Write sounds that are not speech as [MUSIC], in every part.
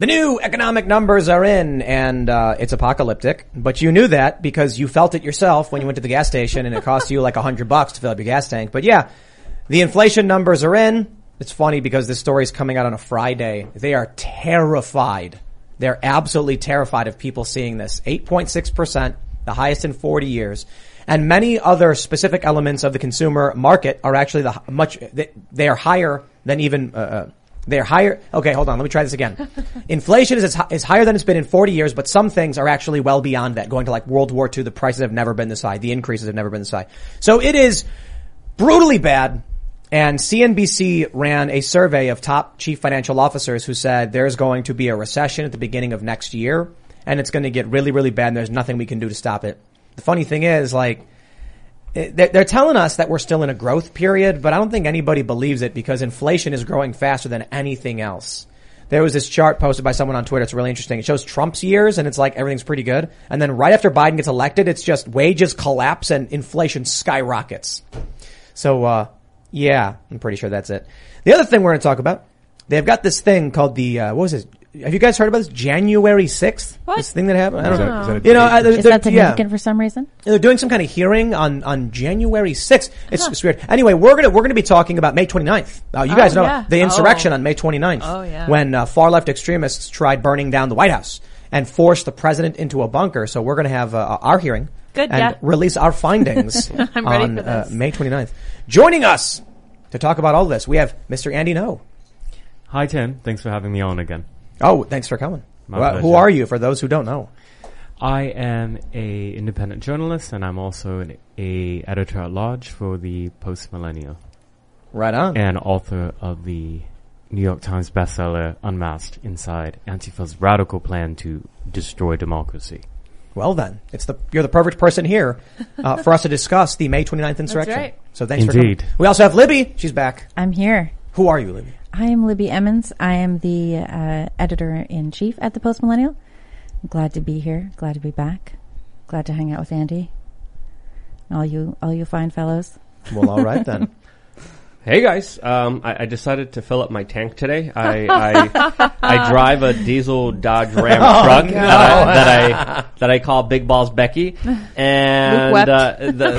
The new economic numbers are in and uh, it's apocalyptic, but you knew that because you felt it yourself when you went to the gas station and it cost you like a hundred bucks to fill up your gas tank. But yeah, the inflation numbers are in. It's funny because this story is coming out on a Friday. They are terrified. They're absolutely terrified of people seeing this. 8.6%, the highest in 40 years. And many other specific elements of the consumer market are actually the much, they, they are higher than even, uh, uh they're higher. Okay, hold on. Let me try this again. [LAUGHS] Inflation is, is higher than it's been in 40 years, but some things are actually well beyond that. Going to like World War II, the prices have never been this high. The increases have never been this high. So it is brutally bad. And CNBC ran a survey of top chief financial officers who said there's going to be a recession at the beginning of next year and it's going to get really, really bad and there's nothing we can do to stop it. The funny thing is like, they're telling us that we're still in a growth period, but I don't think anybody believes it because inflation is growing faster than anything else. There was this chart posted by someone on Twitter. It's really interesting. It shows Trump's years and it's like everything's pretty good. And then right after Biden gets elected, it's just wages collapse and inflation skyrockets. So, uh, yeah, I'm pretty sure that's it. The other thing we're going to talk about, they've got this thing called the, uh, what was it? Have you guys heard about this? January 6th? What? This thing that happened? I don't No. know. Is that- is that a you know, date? uh, they're- Is they're- yeah. significant for some reason? They're doing some kind of hearing on, on January 6th. It's, it's weird. Anyway, we're gonna, we're gonna be talking about May 29th. Uh, you guys Oh, know yeah. the insurrection Oh. on May 29th. Oh, yeah. When uh, far left extremists tried burning down the White House and forced the president into a bunker. So we're gonna have uh, our hearing. Good, and yeah. release our findings [LAUGHS] on for Uh, this. May 29th. Joining us to talk about all this, we have Mr. Andy Ngo. Hi, Tim. Thanks for having me on again. Oh, thanks for coming. Well, who are you for those who don't know? I am a independent journalist, and I'm also an a editor at large for the Post Millennial, Right on. and author of the New York Times bestseller "Unmasked: Inside Antifa's Radical Plan to Destroy Democracy." Well then, it's the you're the perfect person here uh, [LAUGHS] for us to discuss the May 29th insurrection. right. So thanks for Indeed. coming. We also have Libby. She's back. I'm here. Who are you, Libby? I am Libby Emmons. I am the uh, editor in chief at the Post Millennial. Glad to be here. Glad to be back. Glad to hang out with Andy. All you, all you fine fellows. Well, all right then. [LAUGHS] Hey guys, um, I, I decided to fill up my tank today. I I, I drive a diesel Dodge Ram [LAUGHS] Oh, truck that I, that I [LAUGHS] that I call Big Balls Becky, and wept. uh, the, the,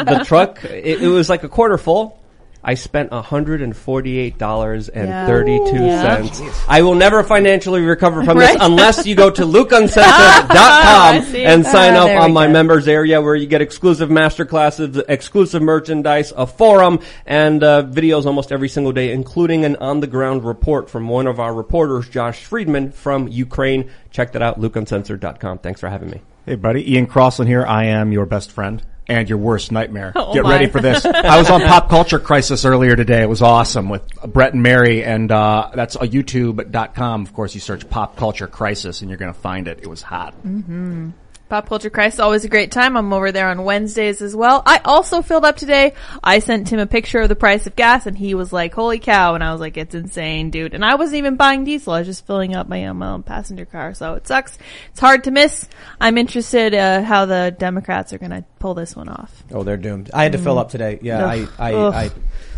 the, the truck it, it was like a quarter full. I spent hundred and forty-eight dollars and thirty-two cents. I will never financially recover from this unless you go to [LAUGHS] lukeuncensored.com and sign Ah, up on my go. members area where you get exclusive master classes, exclusive merchandise, a forum, and uh, videos almost every single day, including an on-the-ground report from one of our reporters, Josh Friedman from Ukraine. Check that out, lukeuncensored.com. Thanks for having me. Hey, buddy. Ian Crossland here. I am your best friend and your worst nightmare. [LAUGHS] Oh, Get my. ready for this. [LAUGHS] I was on Pop Culture Crisis earlier today. It was awesome with Brett and Mary, and uh, that's a YouTube.com. Of course, you search Pop Culture Crisis, and you're going to find it. It was hot. Pop Culture Crisis, always a great time. I'm over there on Wednesdays as well. I also filled up today. I sent him a picture of the price of gas and he was like, holy cow. And I was like, it's insane, dude. And I wasn't even buying diesel. I was just filling up my own, my own passenger car. So it sucks. It's hard to miss. I'm interested, uh, how the Democrats are going to pull this one off. Oh, they're doomed. I had to fill mm. up today. Yeah, I, Ugh. I, Ugh. I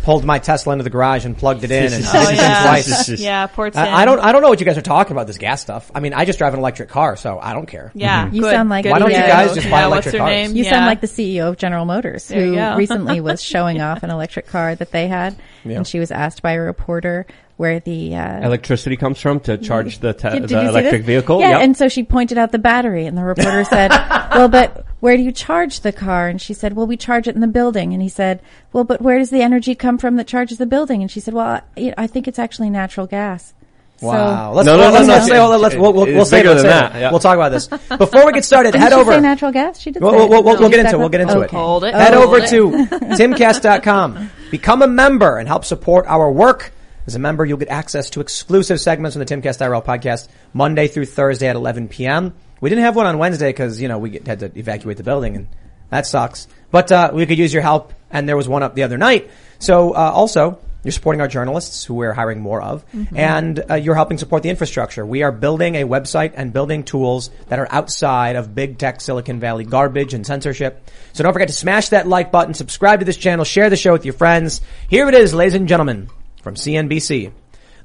pulled my Tesla into the garage and plugged it in and [LAUGHS] Oh, yeah. twice. [LAUGHS] yeah, Port Sam. I, I don't, I don't know what you guys are talking about this gas stuff. I mean, I just drive an electric car, so I don't care. Yeah. Mm-hmm. You good, sound like Why don't you guys uh, just buy what's electric cars? name? You yeah. sound like the CEO of General Motors, There who recently [LAUGHS] was showing off an electric car that they had, Yeah. and she was asked by a reporter where the uh, Electricity comes from to charge the, te- Did- did the electric this? vehicle. Yeah, Yep. and so she pointed out the battery, and the reporter said, "Well, but where do you charge the car?" And she said, "Well, we charge it in the building." And he said, "Well, but where does the energy come from that charges the building?" And she said, "Well, I, I think it's actually natural gas." Wow. So, Let's, No, no, let's, no. let's say, well, let's, we'll, we'll, we'll save it. bigger than that, yeah. we'll talk about this. Before we get started, Didn't head she over. say natural gas? She did. We'll, we'll, we'll, we'll get into it. We'll get into about- it. Hold it. Head Hold over it. to [LAUGHS] timcast.com. Become a member and help support our work. As a member, you'll get access to exclusive segments from the Timcast IRL podcast Monday through Thursday at 11 p.m. We didn't have one on Wednesday because, you know, we had to evacuate the building and that sucks. But, uh, we could use your help and there was one up the other night. So, uh, also, you're supporting our journalists who we're hiring more of and uh, you're helping support the infrastructure. We are building a website and building tools that are outside of big tech Silicon Valley garbage and censorship. So don't forget to smash that like button, subscribe to this channel, share the show with your friends. Here it is, ladies and gentlemen, from CNBC.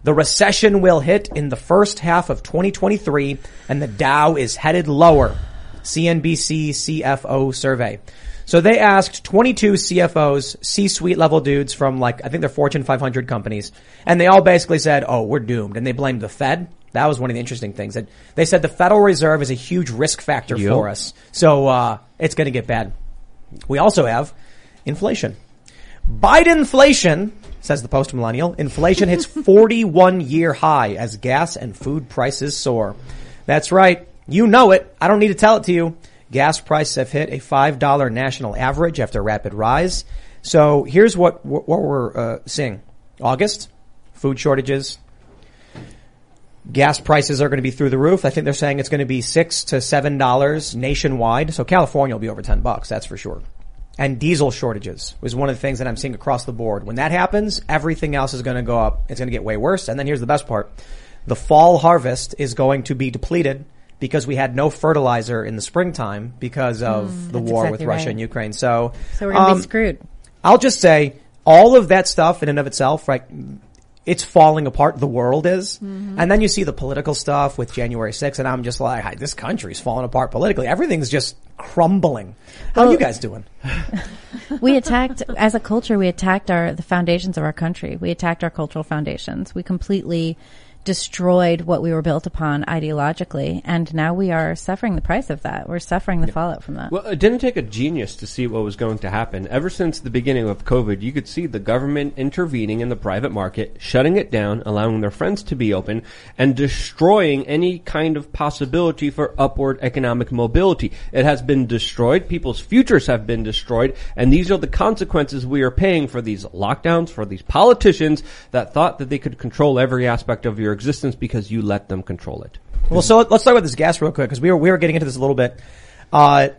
The recession will hit in the first half of 2023 and the Dow is headed lower. CNBC CFO survey. So they asked 22 CFOs, C-suite level dudes from like, I think they're Fortune 500 companies, and they all basically said, oh, we're doomed. And they blamed the Fed. That was one of the interesting things. That they said the Federal Reserve is a huge risk factor Yep. for us. So, uh, it's gonna get bad. We also have inflation. Biden inflation, says the post millennial, inflation hits [LAUGHS] 41 year high as gas and food prices soar. That's right. You know it. I don't need to tell it to you. Gas prices have hit a $5 national average after a rapid rise. So here's what, what we're uh, seeing. August, food shortages. Gas prices are going to be through the roof. I think they're saying it's going to be six to seven dollars nationwide. So California will be over ten bucks, that's for sure and diesel shortages was one of the things that I'm seeing across the board. When that happens, everything else is going to go up. It's going to get way worse. And then here's the best part. The fall harvest is going to be depleted because we had no fertilizer in the springtime because of the war exactly with Russia right. and Ukraine. So, So we're going to um, be screwed. I'll just say all of that stuff in and of itself, right? It's falling apart. The world is. Mm-hmm. And then you see the political stuff with January 6th and I'm just like, "Hi, this country's falling apart politically. Everything's just crumbling. How are you guys doing? [LAUGHS] we attacked as a culture we attacked our the foundations of our country we attacked our cultural foundations we completely destroyed what we were built upon ideologically and now we are suffering the price of that we're suffering the fallout from that Well, it didn't take a genius to see what was going to happen. Ever since the beginning of COVID, you could see the government intervening in the private market, shutting it down, allowing their friends to be open, and destroying any kind of possibility for upward economic mobility. It has been destroyed. People's futures have been destroyed. And these are the consequences we are paying for these lockdowns, for these politicians that thought that they could control every aspect of your existence because you let them control it. Well, so let's talk about this gas real quick because we were we were getting into this a little bit. Uh,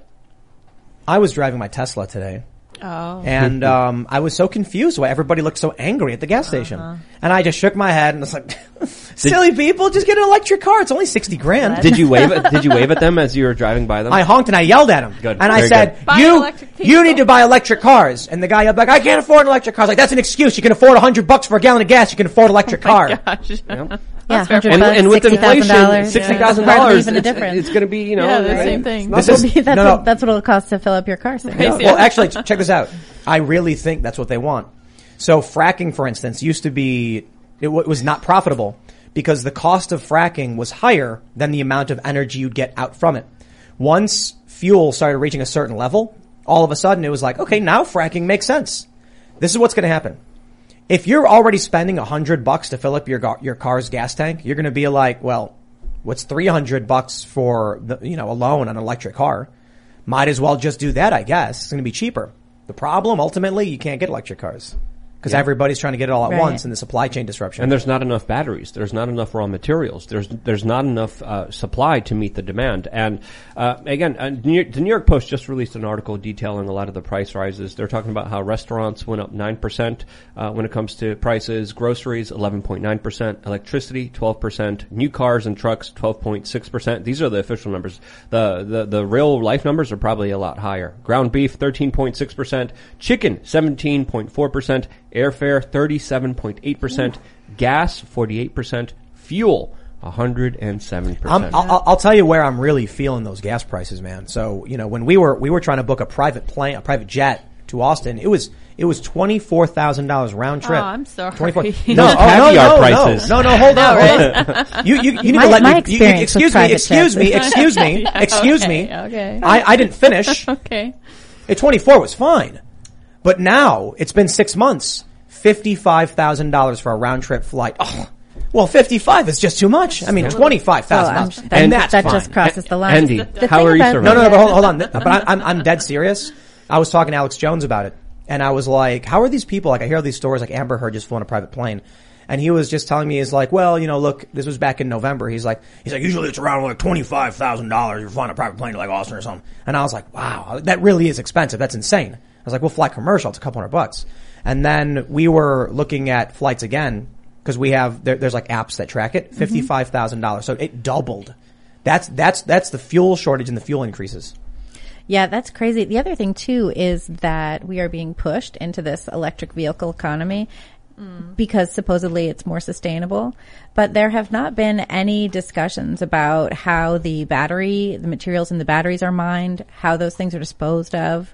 I was driving my Tesla today, Oh. and um, I was so confused why everybody looked so angry at the gas station, and I just shook my head and was like, [LAUGHS] "Silly people, just get an electric car. It's only sixty grand." Did you wave [LAUGHS] at, did you wave at them as you were driving by them? I honked and I yelled at him. Good. And I Very said, good. Buy you, electric you people." need to buy electric cars. And the guy yelled back, I can't afford an electric car. I was like, that's an excuse. You can afford a hundred bucks for a gallon of gas. You can afford an electric [LAUGHS] car. Gosh. Yeah, hundred and, bucks, and with inflation, sixty thousand dollars, it's, it's going to be you know Yeah, the right? same thing. This is- be- that's, no, no. What, that's what it'll cost to fill up your car. soon. No, Yeah. Well, actually, [LAUGHS] check this out. I really think that's what they want. So fracking, for instance, used to be, it w- was not profitable because the cost of fracking was higher than the amount of energy you'd get out from it. Once fuel started reaching a certain level, all of a sudden it was like, okay, now fracking makes sense. This is what's going to happen. If you're already spending a hundred bucks to fill up your your car's gas tank, you're going to be like, well, what's three hundred bucks for the you know a loan on an electric car? Might as well just do that, I guess. It's going to be cheaper. The problem, ultimately, you can't get electric cars because everybody's trying to get it all at Right. once in the supply chain disruption. And there's not enough batteries. There's not enough raw materials. There's there's not enough uh, supply to meet the demand. And uh, again, uh, New York, the New York Post just released an article detailing a lot of the price rises. They're talking about how restaurants went up nine percent uh, when it comes to prices, groceries eleven point nine percent, electricity twelve percent, new cars and trucks twelve point six percent. These are the official numbers. The, the the real life numbers are probably a lot higher. Ground beef thirteen point six percent, chicken seventeen point four percent, airfare 37.8%, gas 48%, fuel 107%. I'm, I'll, I'll tell you where I'm really feeling those gas prices, man. So you know, when we were we were trying to book a private plane, a private jet to Austin, it was it was twenty four thousand dollars round trip. Oh, I'm sorry. 24 [LAUGHS] No, oh, no, caviar no, prices. No, no, no, hold on. hold on. You, you, you need My- to let my me. You, experience with excuse me. Excuse me. Excuse me. [LAUGHS] Excuse okay, me. okay. I, I didn't finish. [LAUGHS] Okay. At 24 was fine. But now, it's been six months. $55,000 for a round trip flight. Oh, well, 55 is just too much. I mean, twenty-five thousand dollars, that- And that's that fine. just crosses the line. Andy, The how are you about- No, surviving? no, no, but hold, hold on. [LAUGHS] But I, I'm, I'm dead serious. I was talking to Alex Jones about it. And I was like, how are these people, like I hear all these stories like Amber Heard just flew on a private plane. And he was just telling me, he's like, well, you know, look, this was back in November. He's like, he's like, usually it's around like $25,000. You're flying a private plane to like Austin or something. And I was like, wow, that really is expensive. That's insane. I was like, we'll fly commercial. It's a couple hundred bucks. And then we were looking at flights again because we have, there, there's like apps that track it, mm-hmm. $55,000. So it doubled. That's, that's, that's the fuel shortage and the fuel increases. Yeah, that's crazy. The other thing too is that we are being pushed into this electric vehicle economy mm. because supposedly it's more sustainable. But there have not been any discussions about how the battery, the materials in the batteries are mined, how those things are disposed of.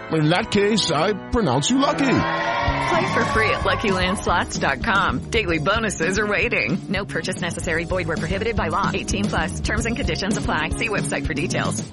In that case, I pronounce you lucky. Play for free at LuckyLandSlots.com. Daily bonuses are waiting. No purchase necessary. Void where prohibited by law. 18 plus terms and conditions apply. See website for details.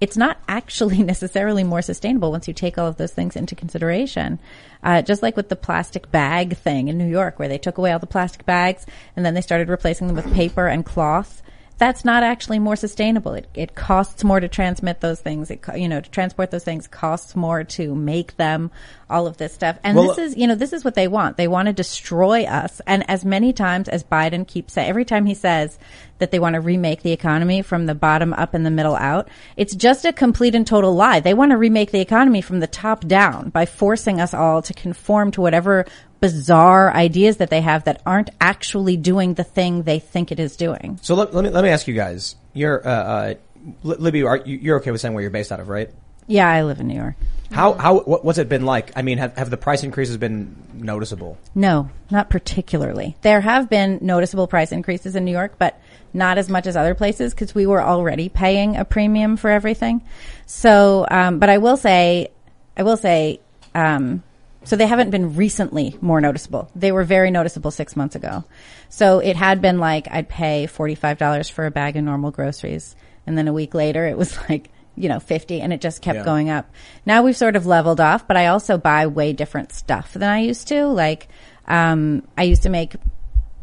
It's not actually [LAUGHS] necessarily more sustainable once you take all of those things into consideration. Uh, just like with the plastic bag thing in New York, where they took away all the plastic bags and then they started replacing them with paper and cloth. That's not actually more sustainable. It, it costs more to transmit those things. It, you know, to transport those things costs more to make them, all of this stuff. And Well, this is, you know, this is what they want. They want to destroy us. And as many times as Biden keeps saying, every time he says that they want to remake the economy from the bottom up and the middle out, it's just a complete and total lie. They want to remake the economy from the top down by forcing us all to conform to whatever bizarre ideas that they have that aren't actually doing the thing they think it is doing. So let, let me let me ask you guys. You're uh, uh, Libby. Are you, you're okay with saying where you're based out of, right? Yeah, I live in New York. How how what, what's it been like? I mean, have have the price increases been noticeable? No, not particularly. There have been noticeable price increases in New York, but not as much as other places because we were already paying a premium for everything. So, um, but I will say, I will say, um, so they haven't been recently more noticeable. They were very noticeable six months ago. So it had been like I'd pay $45 for a bag of normal groceries. And then a week later it was [LAUGHS] like, you know, 50 and it just kept Yeah. going up. Now we've sort of leveled off, but I also buy way different stuff than I used to. Like, um, I used to make,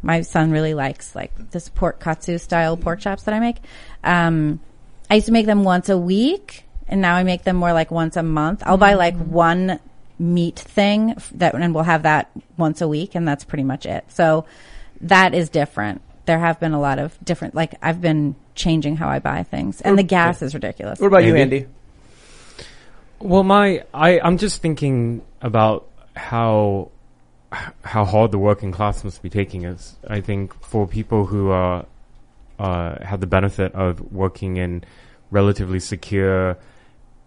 my son really likes like this pork katsu style pork chops that I make. Um, I used to make them once a week and now I make them more like once a month. I'll buy like one meat thing that, and we'll have that once a week and that's pretty much it. So that is different. There have been a lot of different, like I've been changing how I buy things and the gas is ridiculous. What about you, Andy? Andy? Well, my I I'm just thinking about how how hard the working class must be taking us. I think for people who are uh, have the benefit of working in relatively secure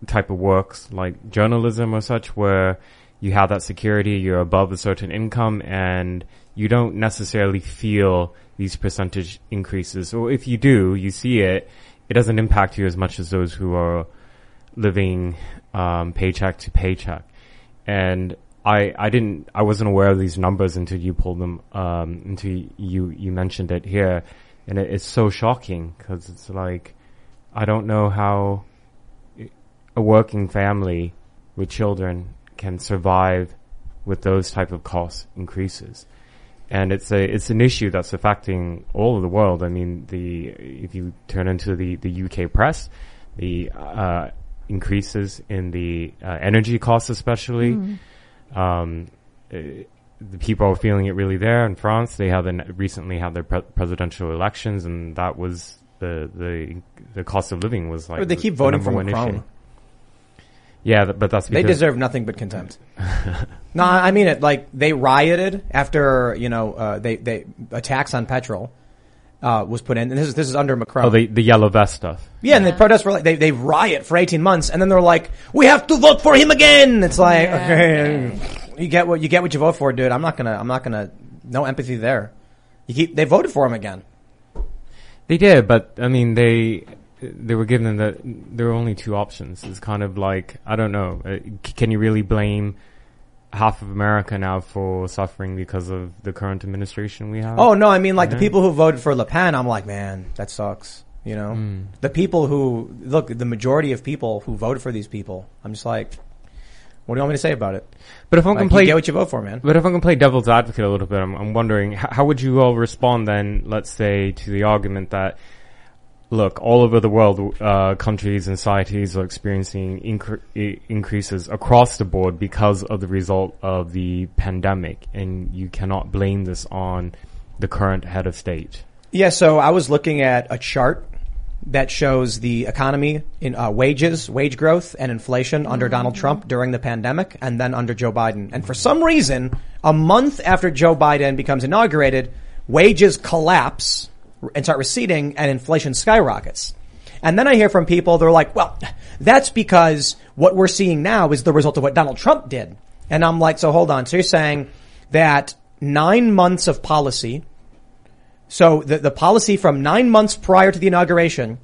type of works like journalism or such, where you have that security, you're above a certain income, and you don't necessarily feel these percentage increases. Or if you do, you see it, it doesn't impact you as much as those who are living um, paycheck to paycheck. And I, I didn't, I wasn't aware of these numbers until you pulled them, um, until you, you mentioned it here. And it, it's so shocking because it's like, I don't know how a working family with children can survive with those type of cost increases. And it's a, it's an issue that's affecting all of the world. I mean, the, if you turn into the, the UK press, the, uh, increases in the uh, energy costs, especially. Um, uh, the people are feeling it really there in France. They have an, recently had their pre- presidential elections, and that was the the the cost of living was like But they keep the voting number for one Macron. issue. Yeah, th- but that's because They deserve nothing but contempt. [LAUGHS] no, I mean it. Like they rioted after you know uh, they they a tax on petrol uh, was put in, and this is this is under Macron. oh the the yellow vest stuff. yeah, and the protests for like they they riot for eighteen months, and then they're like, we have to vote for him again. It's like okay, you get what you get what you vote for, dude. I'm not gonna I'm not gonna no empathy there. You keep they voted for him again. They did, but I mean, they they were given that there were only two options. It's kind of like I don't know. Uh, c- can you really blame half of America now for suffering because of the current administration we have? Oh no, I mean like the people who voted for Le Pen. I'm like, man, that sucks. You know, Mm. the people who look, the majority of people who voted for these people. I'm just like, What do you want me to say about it? But if I Like, play, get what you vote for, man. But if I can play devil's advocate a little bit, I'm, I'm wondering how would you all respond then? Let's say to the argument that look, all over the world, uh, countries and societies are experiencing incre- increases across the board because of the result of the pandemic, and you cannot blame this on the current head of state. Yeah, so I was looking at a chart that shows the economy in uh, wages, wage growth, and inflation under Donald Trump during the pandemic, and then under Joe Biden. And for some reason, a month after Joe Biden becomes inaugurated, wages collapse and start receding, and inflation skyrockets. And then I hear from people, they're like, well, that's because what we're seeing now is the result of what Donald Trump did. And I'm like, so hold on. So you're saying that nine months of policy so the, the policy from nine months prior to the inauguration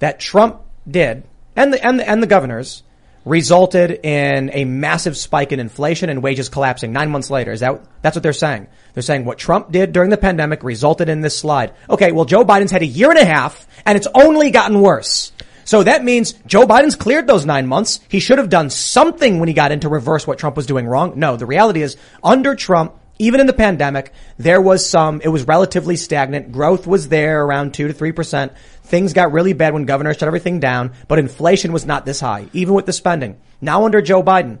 that Trump did and the, and the, and the governors resulted in a massive spike in inflation and wages collapsing nine months later. Is that, that's what they're saying. They're saying what Trump did during the pandemic resulted in this slide. Okay. Well, Joe Biden's had a year and a half and it's only gotten worse. So that means Joe Biden's cleared those nine months. He should have done something when he got in to reverse what Trump was doing wrong. No, the reality is under Trump, even in the pandemic, there was some, it was relatively stagnant. Growth was there around two to three percent. Things got really bad when governors shut everything down, but inflation was not this high, even with the spending. Now under Joe Biden,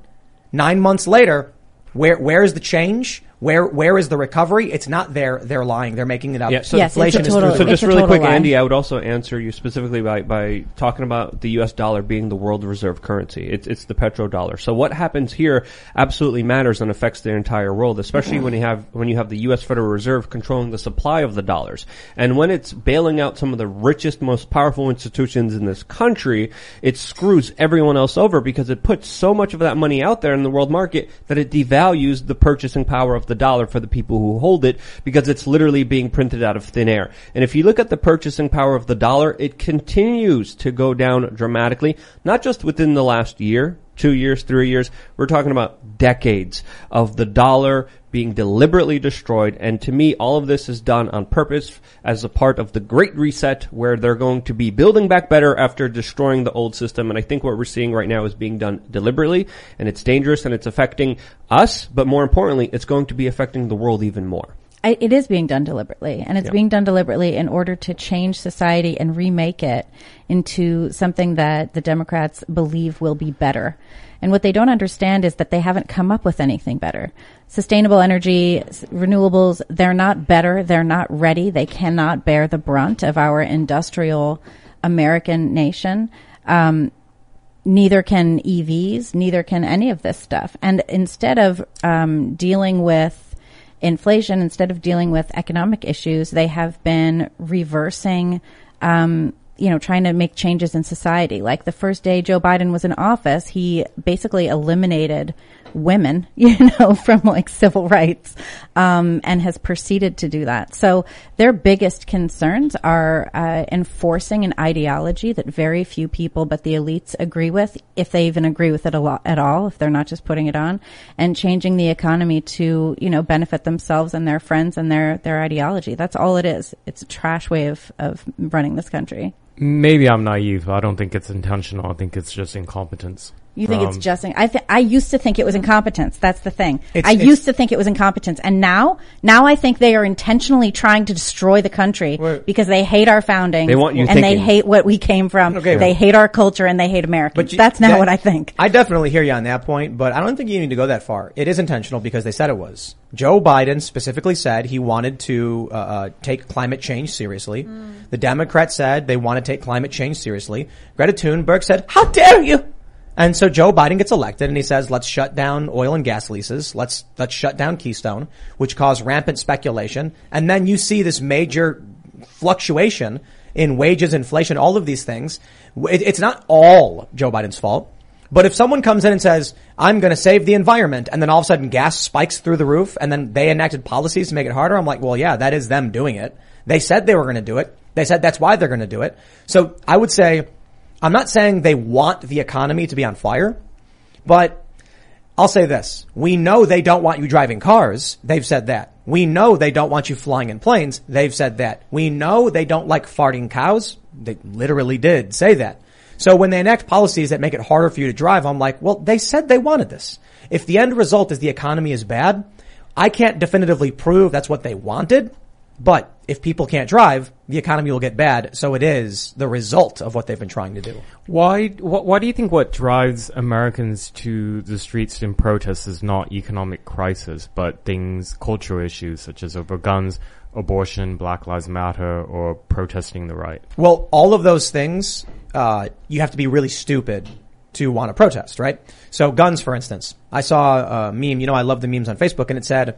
nine months later, where, where is the change? Where, where is the recovery? It's not there. They're lying. They're making it up. Yeah, so Yes, it's a inflation is through So just really quick, lie. Andy, I would also answer you specifically by, by talking about the U.S. dollar being the world reserve currency. It's, it's the petrodollar. So what happens here absolutely matters and affects the entire world, especially when you have, when you have the U.S. Federal Reserve controlling the supply of the dollars. And when it's bailing out some of the richest, most powerful institutions in this country, it screws everyone else over because it puts so much of that money out there in the world market that it devalues the purchasing power of the dollar for the people who hold it because it's literally being printed out of thin air. And if you look at the purchasing power of the dollar, it continues to go down dramatically, not just within the last year, two years, three years. We're talking about decades of the dollar being deliberately destroyed. And to me, all of this is done on purpose as a part of the great reset where they're going to be building back better after destroying the old system. And I think what we're seeing right now is being done deliberately and it's dangerous and it's affecting us. But more importantly, it's going to be affecting the world even more. I, it is being done deliberately, and it's being done deliberately in order to change society and remake it into something that the Democrats believe will be better. And what they don't understand is that they haven't come up with anything better. Sustainable energy, renewables, they're not better. They're not ready. They cannot bear the brunt of our industrial American nation. Um, neither can EVs, neither can any of this stuff. And instead of um, dealing with inflation, instead of dealing with economic issues, they have been reversing, um, you know, trying to make changes in society. Like the first day Joe Biden was in office, he basically eliminated women, [LAUGHS] you know, from like civil rights, um, and has proceeded to do that. So their biggest concerns are uh, enforcing an ideology that very few people, but the elites, agree with, if they even agree with it a lot at all, if they're not just putting it on, and changing the economy to, you know, benefit themselves and their friends and their their ideology. That's all it is. It's a trash way of of running this country. Maybe I'm naive. I don't think it's intentional. I think it's just incompetence. You think it's from- just? I th- I used to think it was incompetence. That's the thing. It's- I it's- used to think it was incompetence, and now, now I think they are intentionally trying to destroy the country Wait. because they hate our founding. They want you and they hate what we came from. Okay. they hate our culture and they hate Americans. you- That's now that- what I think. I definitely hear you on that point, but I don't think you need to go that far. It is intentional because they said it was. Joe Biden specifically said he wanted to uh, uh, take climate change seriously. The Democrats said they want to take climate change seriously. Greta Thunberg said, "How dare you!" And so Joe Biden gets elected and he says, let's shut down oil and gas leases. Let's, let's shut down Keystone, which caused rampant speculation. And then you see this major fluctuation in wages, inflation, all of these things. It, it's not all Joe Biden's fault. But if someone comes in and says, I'm going to save the environment, and then all of a sudden gas spikes through the roof, and then they enacted policies to make it harder, I'm like, well, yeah, that is them doing it. They said they were going to do it. They said that's why they're going to do it. So I would say, I'm not saying they want the economy to be on fire, but I'll say this. We know they don't want you driving cars. They've said that. We know they don't want you flying in planes. They've said that. We know they don't like farting cows. They literally did say that. So when they enact policies that make it harder for you to drive, I'm like, well, they said they wanted this. If the end result is the economy is bad, I can't definitively prove that's what they wanted, but if people can't drive, the economy will get bad. So it is the result of what they've been trying to do. Why, wh- why do you think what drives Americans to the streets in protest is not economic crisis, but things, cultural issues such as over guns, abortion, Black Lives Matter, or protesting the right? Well, all of those things, uh, you have to be really stupid to want to protest, right? So guns, for instance. I saw a meme, you know, I love the memes on Facebook and it said, "Se-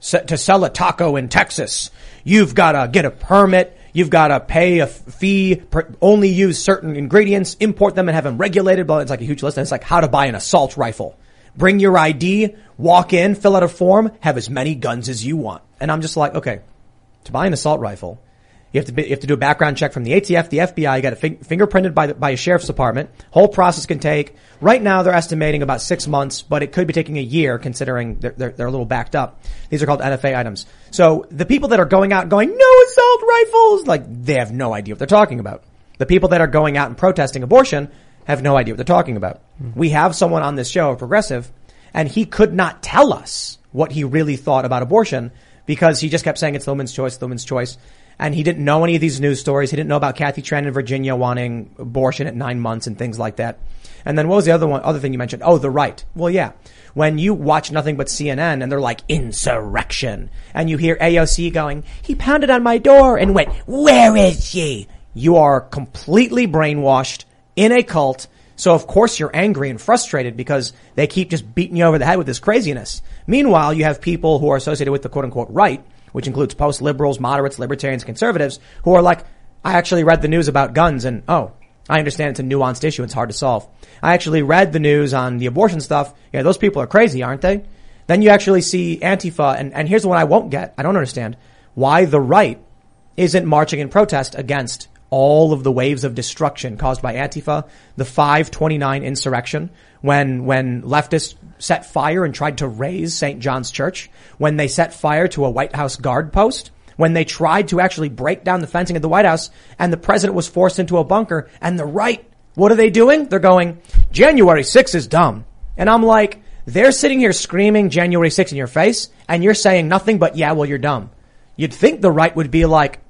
to sell a taco in Texas, you've got to get a permit, you've got to pay a fee, only use certain ingredients, import them and have them regulated, blah, it's like a huge list and it's like how to buy an assault rifle. Bring your ID, walk in, fill out a form, have as many guns as you want. And I'm just like, okay, to buy an assault rifle, you have to be, you have to do a background check from the ATF, the FBI. You got it fin- fingerprinted by the, by a sheriff's department. Whole process can take. Right now, they're estimating about six months, but it could be taking a year, considering they're, they're, they're a little backed up. These are called NFA items. So the people that are going out and going no assault rifles, like they have no idea what they're talking about. The people that are going out and protesting abortion have no idea what they're talking about. Hmm. We have someone on this show, a progressive, and he could not tell us what he really thought about abortion because he just kept saying it's the woman's choice, the woman's choice. And he didn't know any of these news stories. He didn't know about Kathy Tran in Virginia wanting abortion at nine months and things like that. And then what was the other one, other thing you mentioned? Oh, the right. Well, yeah. When you watch nothing but CNN and they're like insurrection and you hear AOC going, he pounded on my door and went, where is she? You are completely brainwashed in a cult. So of course you're angry and frustrated because they keep just beating you over the head with this craziness. Meanwhile, you have people who are associated with the quote unquote right, which includes post liberals, moderates, libertarians, conservatives, who are like, I actually read the news about guns and oh, I understand it's a nuanced issue. It's hard to solve. I actually read the news on the abortion stuff. Yeah, those people are crazy, aren't they? Then you actually see Antifa and, and here's the one I won't get. I don't understand why the right isn't marching in protest against all of the waves of destruction caused by Antifa, the 529 insurrection, when, when leftists set fire and tried to raze St. John's Church, when they set fire to a White House guard post, when they tried to actually break down the fencing at the White House and the president was forced into a bunker and the right, what are they doing? They're going, January 6th is dumb. And I'm like, they're sitting here screaming January 6th in your face and you're saying nothing but, yeah, well, you're dumb. You'd think the right would be like,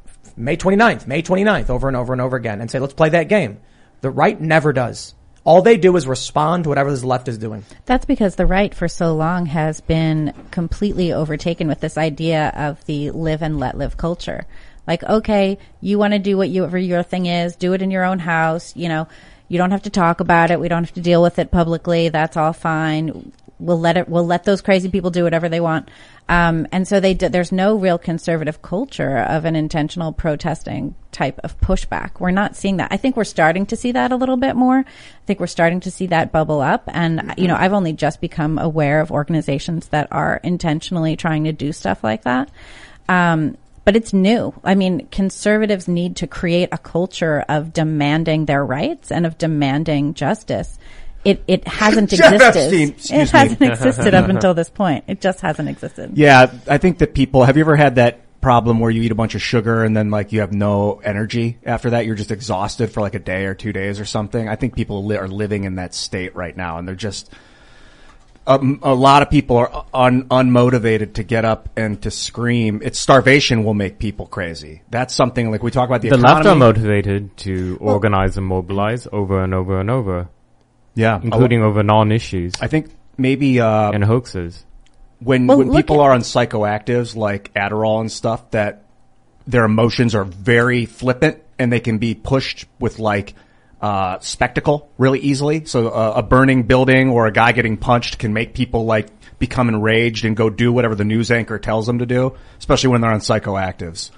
May 29th, May 29th, over and over and over again and say, let's play that game. The right never does. All they do is respond to whatever the left is doing. That's because the right for so long has been completely overtaken with this idea of the live and let live culture. Like, okay, you want to do whatever your thing is, do it in your own house, you know, you don't have to talk about it. We don't have to deal with it publicly. That's all fine. We'll let it, we'll let those crazy people do whatever they want. Um, and so they, d- there's no real conservative culture of an intentional protesting type of pushback. We're not seeing that. I think we're starting to see that a little bit more. I think we're starting to see that bubble up. And, you know, I've only just become aware of organizations that are intentionally trying to do stuff like that. Um, but it's new. I mean, conservatives need to create a culture of demanding their rights and of demanding justice. It it hasn't [LAUGHS] Jeff existed. Epstein, it me. hasn't [LAUGHS] existed up until this point. It just hasn't existed. Yeah, I think that people, have you ever had that problem where you eat a bunch of sugar and then like you have no energy after that? You're just exhausted for like a day or two days or something. I think people li- are living in that state right now and they're just, um, a lot of people are un- unmotivated to get up and to scream. It's starvation will make people crazy. That's something like we talk about the, The left are motivated to organize and mobilize over and over and over, yeah, including over non-issues I think maybe, uh, and hoaxes. when Well, when look people at- are on psychoactives like Adderall and stuff that their emotions are very flippant and they can be pushed with like uh, spectacle really easily. So uh, a burning building or a guy getting punched can make people like become enraged and go do whatever the news anchor tells them to do, especially when they're on psychoactives.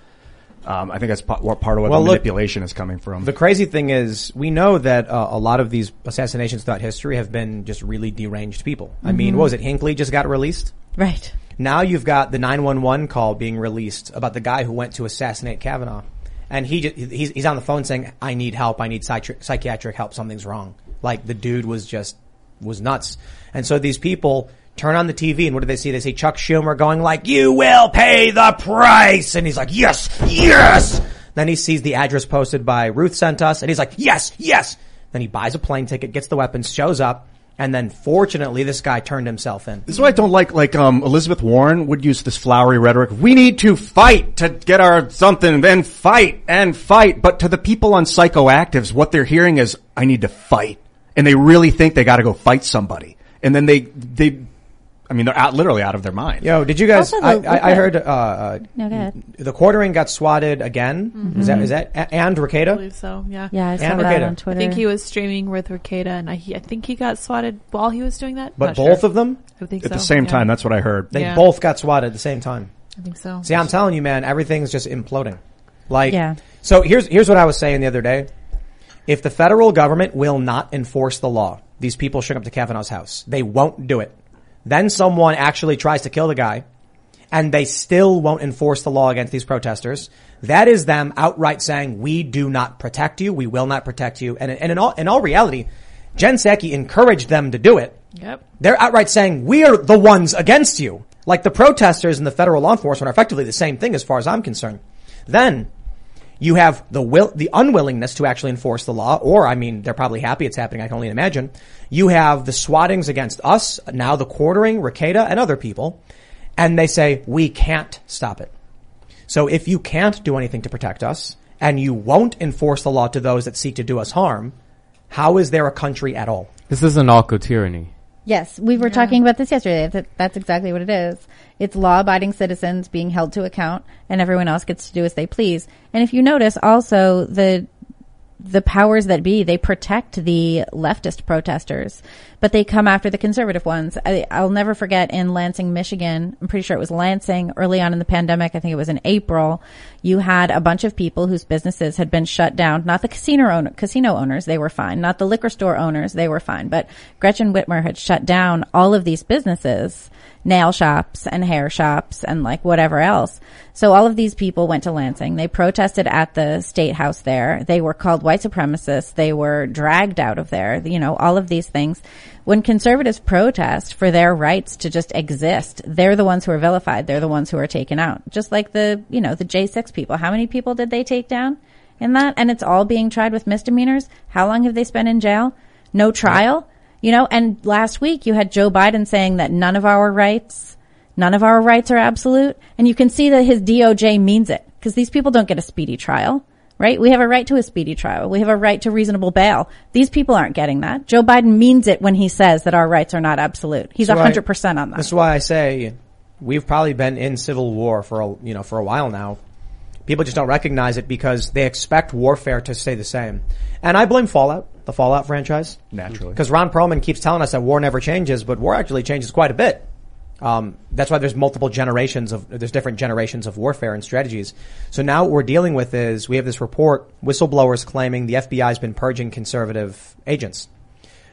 Um, I think that's pa- what part of what Well, the look, manipulation is coming from. The crazy thing is, we know that uh, a lot of these assassinations throughout history have been just really deranged people. I mean, what was it? Hinckley just got released. Right. Now you've got the 911 call being released about the guy who went to assassinate Kavanaugh. And he just, he's, he's on the phone saying, I need help. I need psychi- psychiatric help. Something's wrong. Like the dude was just, was nuts. And so these people turn on the TV and what do they see? They see Chuck Schumer going like, you will pay the price. And he's like, yes, yes. Then he sees the address posted by Ruth Sent Us and he's like, yes, yes. Then he buys a plane ticket, gets the weapons, shows up, and then fortunately this guy turned himself in. This is what I don't like. Like um, Elizabeth Warren would use this flowery rhetoric. We need to fight to get our something, then fight and fight. But to the people on psychoactives, what they're hearing is, "I need to fight," and they really think they got to go fight somebody. And then they they, I mean, they're out literally out of their mind. Yo, did you guys? Also, I, the- I, I heard uh, uh, No, go ahead. the quartering got swatted again. Is that is that a- and I Rekieta? believe so. Yeah. Yeah, I saw And that Rekieta. on I Twitter. think he was streaming with Rekieta, and I, he, I think he got swatted while he was doing that. But Not both sure. of them, I think At so. the same yeah. time, that's what I heard. they Yeah. both got swatted at the same time. I think so. See, I'm telling you, man, everything's just imploding. Like, Yeah. so here's here's what I was saying the other day. If the federal government will not enforce the law, these people showing up to Kavanaugh's house, they won't do it. Then someone actually tries to kill the guy, and they still won't enforce the law against these protesters. That is them outright saying, "We do not protect you. We will not protect you." And, and in all in all reality, Jen Psaki encouraged them to do it. Yep. They're outright saying, we are the ones against you. Like the protesters and the federal law enforcement are effectively the same thing as far as I'm concerned. Then you have the will, the unwillingness to actually enforce the law, or I mean, they're probably happy it's happening. I can only imagine. You have the swattings against us, now the quartering, Rekieta, and other people, and they say we can't stop it. So if you can't do anything to protect us, and you won't enforce the law to those that seek to do us harm, how is there a country at all? This is a narco tyranny. Yes, we were talking about this yesterday. That's exactly what it is. It's law-abiding citizens being held to account, and everyone else gets to do as they please. And if you notice, also the the powers that be they protect the leftist protesters, but they come after the conservative ones. I, I'll never forget in Lansing, Michigan. I'm pretty sure it was Lansing early on in the pandemic. I think it was in April. You had a bunch of people whose businesses had been shut down. Not the casino owner, casino owners, they were fine. Not the liquor store owners, they were fine. But Gretchen Whitmer had shut down all of these businesses, nail shops and hair shops and like whatever else. So all of these people went to Lansing. They protested at the state house there. They were called white supremacists. They were dragged out of there. You know, all of these things. When conservatives protest for their rights to just exist, they're the ones who are vilified. They're the ones who are taken out. Just like the, you know, the J6 people. How many people did they take down in that? And it's all being tried with misdemeanors. How long have they spent in jail? No trial? You know, and last week you had Joe Biden saying that none of our rights, none of our rights are absolute. And you can see that his DOJ means it because these people don't get a speedy trial, right? We have a right to a speedy trial. We have a right to reasonable bail. These people aren't getting that. Joe Biden means it when he says that our rights are not absolute. He's a hundred percent on that. That's why I say we've probably been in civil war for a, you know for a while now. People just don't recognize it because they expect warfare to stay the same. And I blame Fallout, the Fallout franchise, Naturally. because Ron Perlman keeps telling us that war never changes, but war actually changes quite a bit. Um, that's why there's multiple generations of there's different generations of warfare and strategies. So now what we're dealing with is we have this report, whistleblowers claiming the FBI has been purging conservative agents.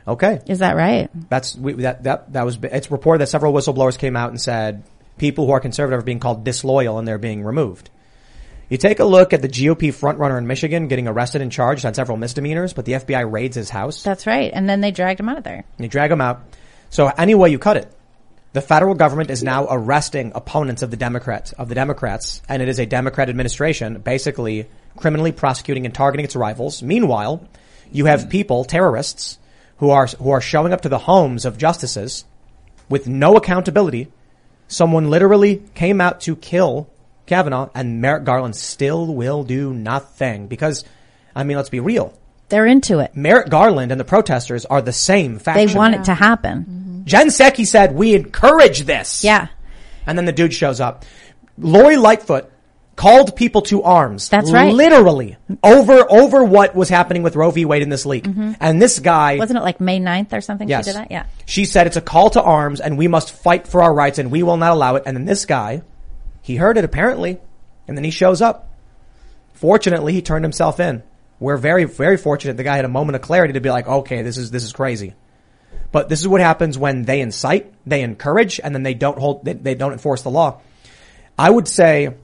Okay, Is that right? that's we, that that that was it's reported that several whistleblowers came out and said people who are conservative are being called disloyal and they're being removed. You take a look at the GOP frontrunner in Michigan getting arrested and charged on several misdemeanors, but the FBI raids his house. That's right. And then they dragged him out of there. You drag him out. So any way you cut it, the federal government is now arresting opponents of the Democrats of the Democrats, and it is a Democrat administration basically criminally prosecuting and targeting its rivals. Meanwhile, you have people, terrorists, who are who are showing up to the homes of justices with no accountability. Someone literally came out to kill Kavanaugh, and Merrick Garland still will do nothing because, I mean, let's be real. They're into it. Merrick Garland and the protesters are the same faction. They want it to happen. Mm-hmm. Jen Psaki said, we encourage this. Yeah. And then the dude shows up. Lori Lightfoot called people to arms. That's right. Literally. Over, over what was happening with Roe v. Wade in this league. Mm-hmm. And this guy. Wasn't it like May 9th or something Yes. she did that? Yeah. She said it's a call to arms and we must fight for our rights and we will not allow it. And then this guy, he heard it apparently, and then he shows up. Fortunately, he turned himself in. We're very, very fortunate the guy had a moment of clarity to be like, okay, this is, this is crazy. But this is what happens when they incite, they encourage, and then they don't hold, they, they don't enforce the law. I would say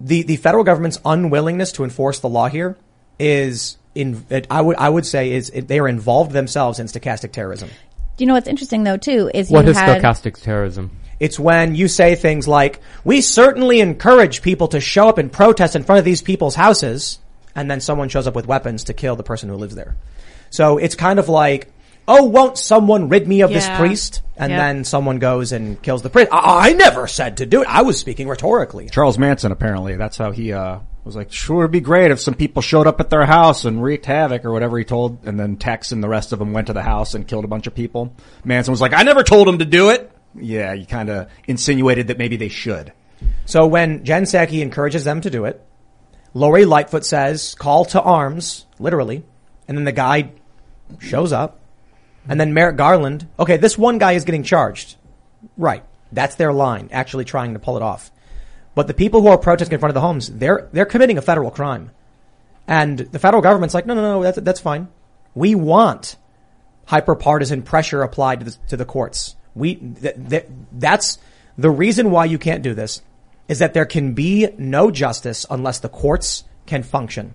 the, the federal government's unwillingness to enforce the law here is in, I would, I would say is it, they are involved themselves in stochastic terrorism. Do you know what's interesting though too is What you is had stochastic terrorism? It's when you say things like, we certainly encourage people to show up and protest in front of these people's houses, and then someone shows up with weapons to kill the person who lives there. So it's kind of like, oh, won't someone rid me of this priest? And Yep. then someone goes and kills the priest. I, I never said to do it. I was speaking rhetorically. Charles Manson apparently, that's how he, uh, was like, sure it'd be great if some people showed up at their house and wreaked havoc or whatever he told, and then Tex and the rest of them went to the house and killed a bunch of people. Manson was like, I never told him to do it. Yeah, you kinda insinuated that maybe they should. So when Jen Psaki encourages them to do it, Lori Lightfoot says, call to arms, literally. And then the guy shows up. And then Merrick Garland, okay, this one guy is getting charged. Right. That's their line, actually trying to pull it off. But the people who are protesting in front of the homes, they're, they're committing a federal crime. And the federal government's like, no, no, no, that's, that's fine. We want hyperpartisan pressure applied to the, to the courts. We, th- th- that's the reason why you can't do this is that there can be no justice unless the courts can function.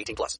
18 plus.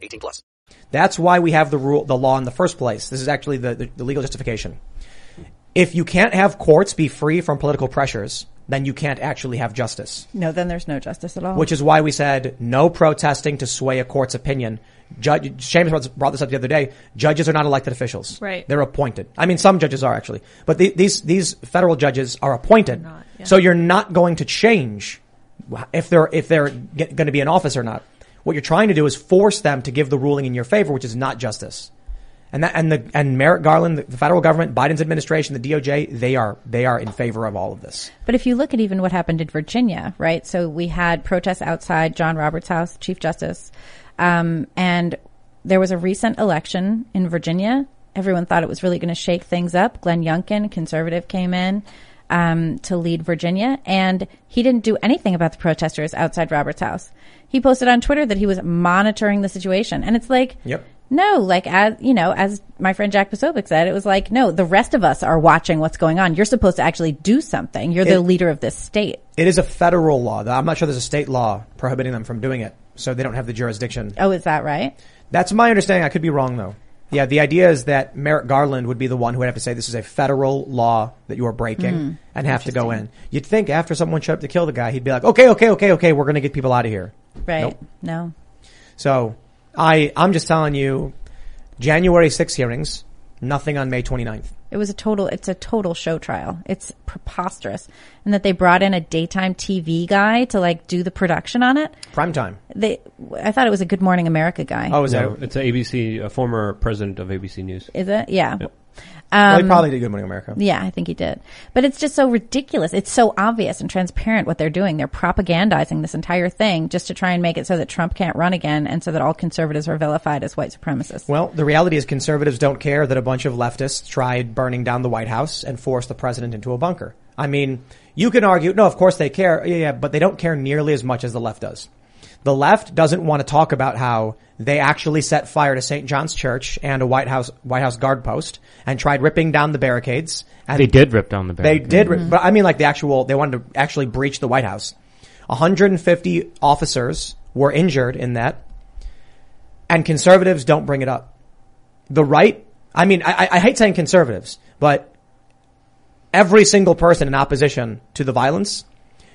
18 plus. That's why we have the rule, the law in the first place. This is actually the, the, the legal justification. If you can't have courts be free from political pressures, then you can't actually have justice. No, then there's no justice at all. Which is why we said no protesting to sway a court's opinion. Judge, Seamus brought this up the other day. Judges are not elected officials. Right. They're appointed. I mean, some judges are actually, but the, these these federal judges are appointed. Not, yeah. So you're not going to change if they're if they're going to be in office or not. What you're trying to do is force them to give the ruling in your favor, which is not justice. And that and the and Merrick Garland, the federal government, Biden's administration, the DOJ, they are they are in favor of all of this. But if you look at even what happened in Virginia, right? So we had protests outside John Roberts' house, Chief Justice, um, and there was a recent election in Virginia. Everyone thought it was really going to shake things up. Glenn Youngkin, conservative, came in um, to lead Virginia, and he didn't do anything about the protesters outside Roberts' house. He posted on Twitter that he was monitoring the situation, and it's like, Yep. no, like as you know, as my friend Jack Posobiec said, it was like, no, the rest of us are watching what's going on. You're supposed to actually do something. You're the leader of this state. It is a federal law. Though. I'm not sure there's a state law prohibiting them from doing it, so they don't have the jurisdiction. Oh, is that right? That's my understanding. I could be wrong though. Yeah, the idea is that Merrick Garland would be the one who would have to say this is a federal law that you are breaking Mm, and have to go in. You'd think after someone showed up to kill the guy, he'd be like, okay, okay, okay, okay, we're going to get people out of here. Right? Nope. No. So I, I'm just telling you, January 6 hearings, nothing on May 29th. It was a total, it's a total show trial. It's preposterous. And that they brought in a daytime TV guy to like do the production on it. Prime time. They, I thought it was a Good Morning America guy. Oh, is No, that? it's a ABC, a former president of ABC News. Is it? Yeah. Well, Um, he probably did Good Morning America. Yeah, I think he did. But it's just so ridiculous. It's so obvious and transparent what they're doing. They're propagandizing this entire thing just to try and make it so that Trump can't run again and so that all conservatives are vilified as white supremacists. Well, the reality is conservatives don't care that a bunch of leftists tried burning down the White House and forced the president into a bunker. I mean, you can argue, no, of course they care. Yeah, yeah, but they don't care nearly as much as the left does. The left doesn't want to talk about how they actually set fire to St. John's Church and a White House, White House guard post and tried ripping down the barricades. And They did rip down the barricades. They barricades. did, rip, mm-hmm. but I mean like the actual, they wanted to actually breach the White House. 150 officers were injured in that and conservatives don't bring it up. The right, I mean, I, I- I hate saying conservatives, but every single person in opposition to the violence,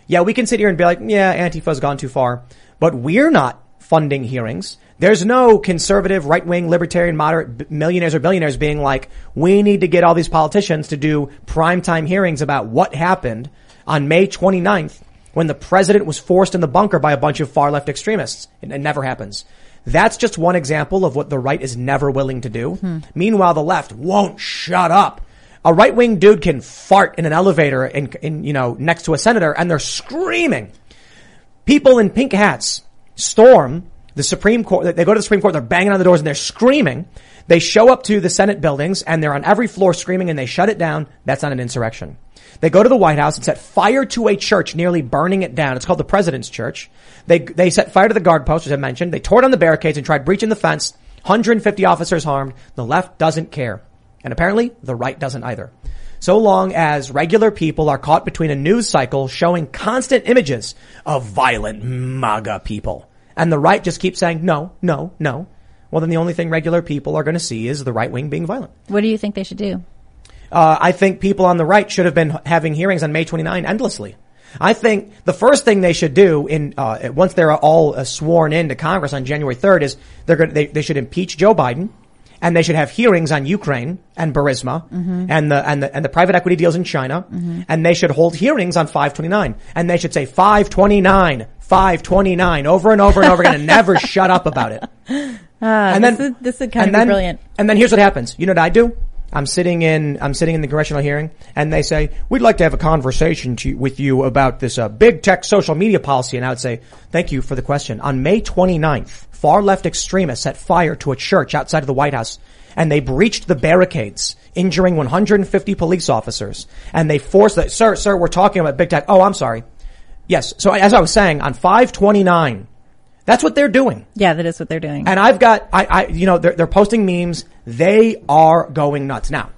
yeah, we can sit here and be like, yeah, Antifa's gone too far, but we're not funding hearings. There's no conservative, right-wing, libertarian, moderate millionaires or billionaires being like, we need to get all these politicians to do primetime hearings about what happened on May 29th when the president was forced in the bunker by a bunch of far left extremists. It, it never happens. That's just one example of what the right is never willing to do. Hmm. Meanwhile, the left won't shut up. A right wing dude can fart in an elevator in, in, you know, next to a senator and they're screaming. People in pink hats storm the Supreme Court. They go to the Supreme Court, they're banging on the doors and they're screaming. They show up to the Senate buildings and they're on every floor screaming and they shut it down. That's not an insurrection. They go to the White House and set fire to a church, nearly burning it down. It's called the President's Church. They, they set fire to the guard post, as I mentioned. They tore down the barricades and tried breaching the fence. 150 officers harmed. The left doesn't care. And apparently, the right doesn't either. So long as regular people are caught between a news cycle showing constant images of violent MAGA people. And the right just keeps saying, no, no, no. Well, then the only thing regular people are going to see is the right wing being violent. What do you think they should do? Uh, I think people on the right should have been having hearings on May 29 endlessly. I think the first thing they should do in uh, once they're all uh, sworn into Congress on January 3rd is they're going they, they should impeach Joe Biden and they should have hearings on Ukraine and Burisma Mhm. and the and the and the private equity deals in China Mhm. and they should hold hearings on 529 and they should say 529 529 over and over and over again and never [LAUGHS] shut up about it. Ah, and this then is, this is kind and of then, brilliant. And then here's what happens. You know what I do? I'm sitting in I'm sitting in the congressional hearing, and they say we'd like to have a conversation to, with you about this uh, big tech social media policy. And I would say thank you for the question. On May 29th, far left extremists set fire to a church outside of the White House, and they breached the barricades, injuring 150 police officers. And they forced that. Sir, sir, we're talking about big tech. Oh, I'm sorry. Yes. So as I was saying, on 529, that's what they're doing. Yeah, that is what they're doing. And I've got, I, I, you know, they're, they're posting memes. They are going nuts. Now,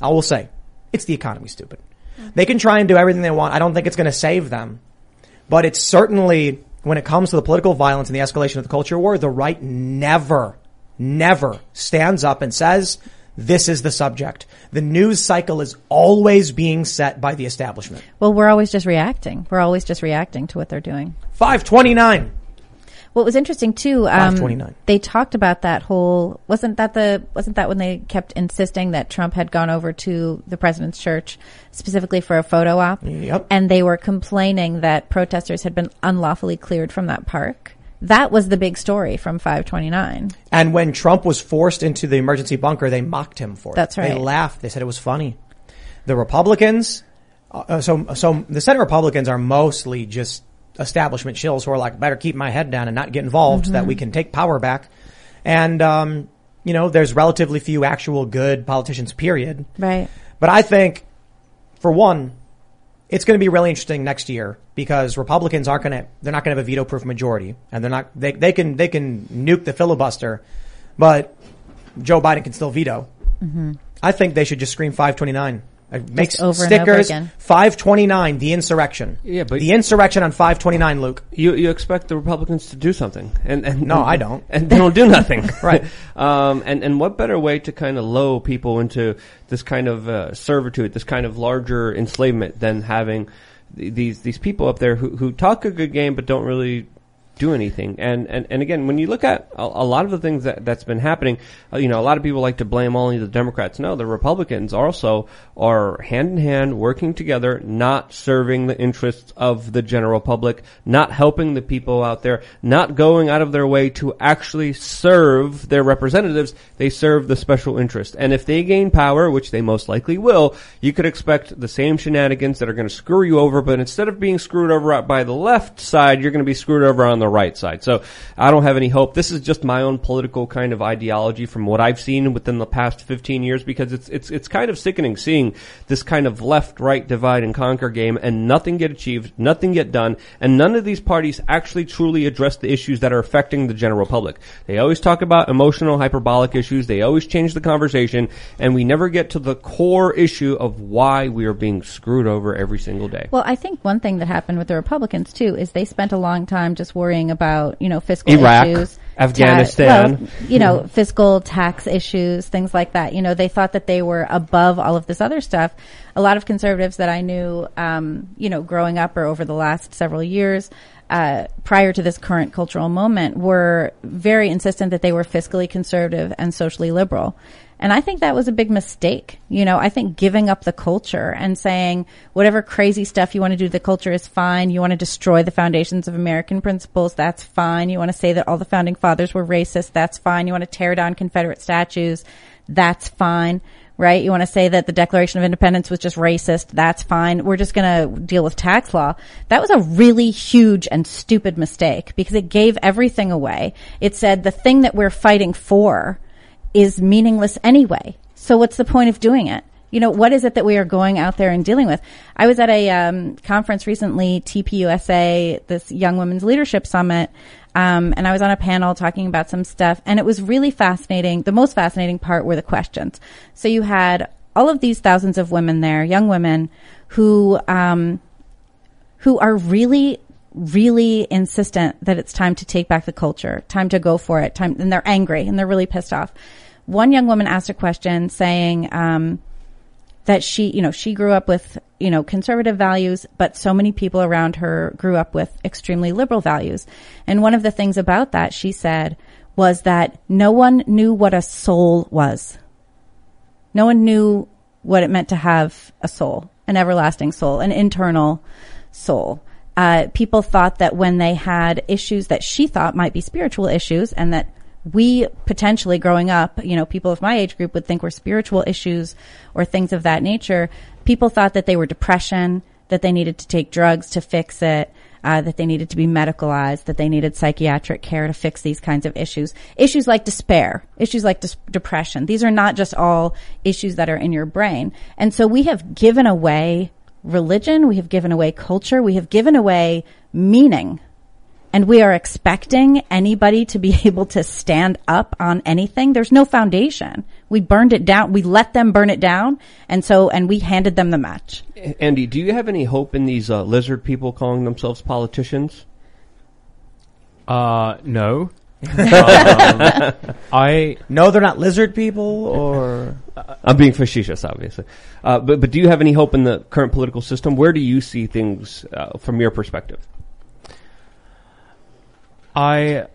I will say, it's the economy, stupid. They can try and do everything they want. I don't think it's going to save them. But it's certainly, when it comes to the political violence and the escalation of the culture war, the right never, never stands up and says, this is the subject. The news cycle is always being set by the establishment. Well, we're always just reacting. We're always just reacting to what they're doing. 529. What was interesting too, um, 529. they talked about that whole wasn't that the wasn't that when they kept insisting that Trump had gone over to the president's church specifically for a photo op, Yep. and they were complaining that protesters had been unlawfully cleared from that park. That was the big story from 529. And when Trump was forced into the emergency bunker, they mocked him for it. That's right. They laughed. They said it was funny. The Republicans, uh, so so the Senate Republicans are mostly just establishment shills who are like, better keep my head down and not get involved so that we can take power back. And um, you know, there's relatively few actual good politicians. Period. Right. But I think, for one, it's going to be really interesting next year because Republicans aren't going to, they're not going to have a veto proof majority and they're not, they, they can, they can nuke the filibuster, but Joe Biden can still veto. Mhm. I think they should just scream 529. Uh, Make Just over and over stickers, again. 529, the insurrection. Yeah, but- the insurrection on 529, Luke. You you expect the Republicans to do something, and and No, and- I don't. [LAUGHS] and they don't do nothing, [LAUGHS] Right. [LAUGHS] Um, and and what better way to kind of low people into this kind of uh, servitude, this kind of larger enslavement, than having th- these these people up there who who talk a good game but don't really do anything. And and and again, when you look at a, a lot of the things that that's been happening, uh, you know, a lot of people like to blame only the Democrats. No, the Republicans also are hand in hand working together, not serving the interests of the general public, not helping the people out there, not going out of their way to actually serve their representatives. They serve the special interest. And if they gain power, which they most likely will, you could expect the same shenanigans that are going to screw you over, but instead of being screwed over by the left side, you're going to be screwed over on the right side. So I don't have any hope. This is just my own political kind of ideology from what I've seen within the past 15 years because it's, it's, it's kind of sickening seeing this kind of left-right divide and conquer game and nothing get achieved, nothing get done, and none of these parties actually truly address the issues that are affecting the general public. They always talk about emotional hyperbolic issues. They always change the conversation and we never get to the core issue of why we are being screwed over every single day. Well, I think one thing that happened with the Republicans too is they spent a long time just worrying about, you know, fiscal Iraq, issues. Afghanistan. well, you know, fiscal tax issues, things like that. You know, they thought that they were above all of this other stuff. A lot of conservatives that I knew, um, you know, growing up or over the last several years, uh, prior to this current cultural moment were very insistent that they were fiscally conservative and socially liberal. And I think that was a big mistake. You know, I think giving up the culture and saying whatever crazy stuff you want to do to the culture is fine. You want to destroy the foundations of American principles. That's fine. You want to say that all the founding fathers were racist. That's fine. You want to tear down Confederate statues. That's fine. Right? You want to say that the Declaration of Independence was just racist. That's fine. We're just going to deal with tax law. That was a really huge and stupid mistake because it gave everything away. It said the thing that we're fighting for is meaningless anyway. So what's the point of doing it? You know, what is it that we are going out there and dealing with? I was at a um, conference recently, TPUSA, this Young Women's Leadership Summit, um, and I was on a panel talking about some stuff, and it was really fascinating. The most fascinating part were the questions. So you had all of these thousands of women there, young women, who um, who are really really insistent that it's time to take back the culture, time to go for it, time, and they're angry and they're really pissed off. One young woman asked a question saying um, that she, you know, she grew up with, you know, conservative values, but so many people around her grew up with extremely liberal values. And one of the things about that, she said, was that no one knew what a soul was. No one knew what it meant to have a soul, an everlasting soul, an internal soul uh, people thought that when they had issues that she thought might be spiritual issues and that we potentially growing up, you know, people of my age group would think were spiritual issues or things of that nature. People thought that they were depression, that they needed to take drugs to fix it, uh, that they needed to be medicalized, that they needed psychiatric care to fix these kinds of issues. Issues like despair, issues like dis- depression. These are not just all issues that are in your brain. And so we have given away religion, we have given away culture, we have given away meaning. And we are expecting anybody to be [LAUGHS] able to stand up on anything. There's no foundation. We burned it down. We let them burn it down. And so, and we handed them the match. Andy, do you have any hope in these uh, lizard people calling themselves politicians? Uh, no. Um, [LAUGHS] I no, they're not lizard people, or I'm being facetious, obviously. Uh, but but do you have any hope in the current political system? Where do you see things uh, from your perspective? I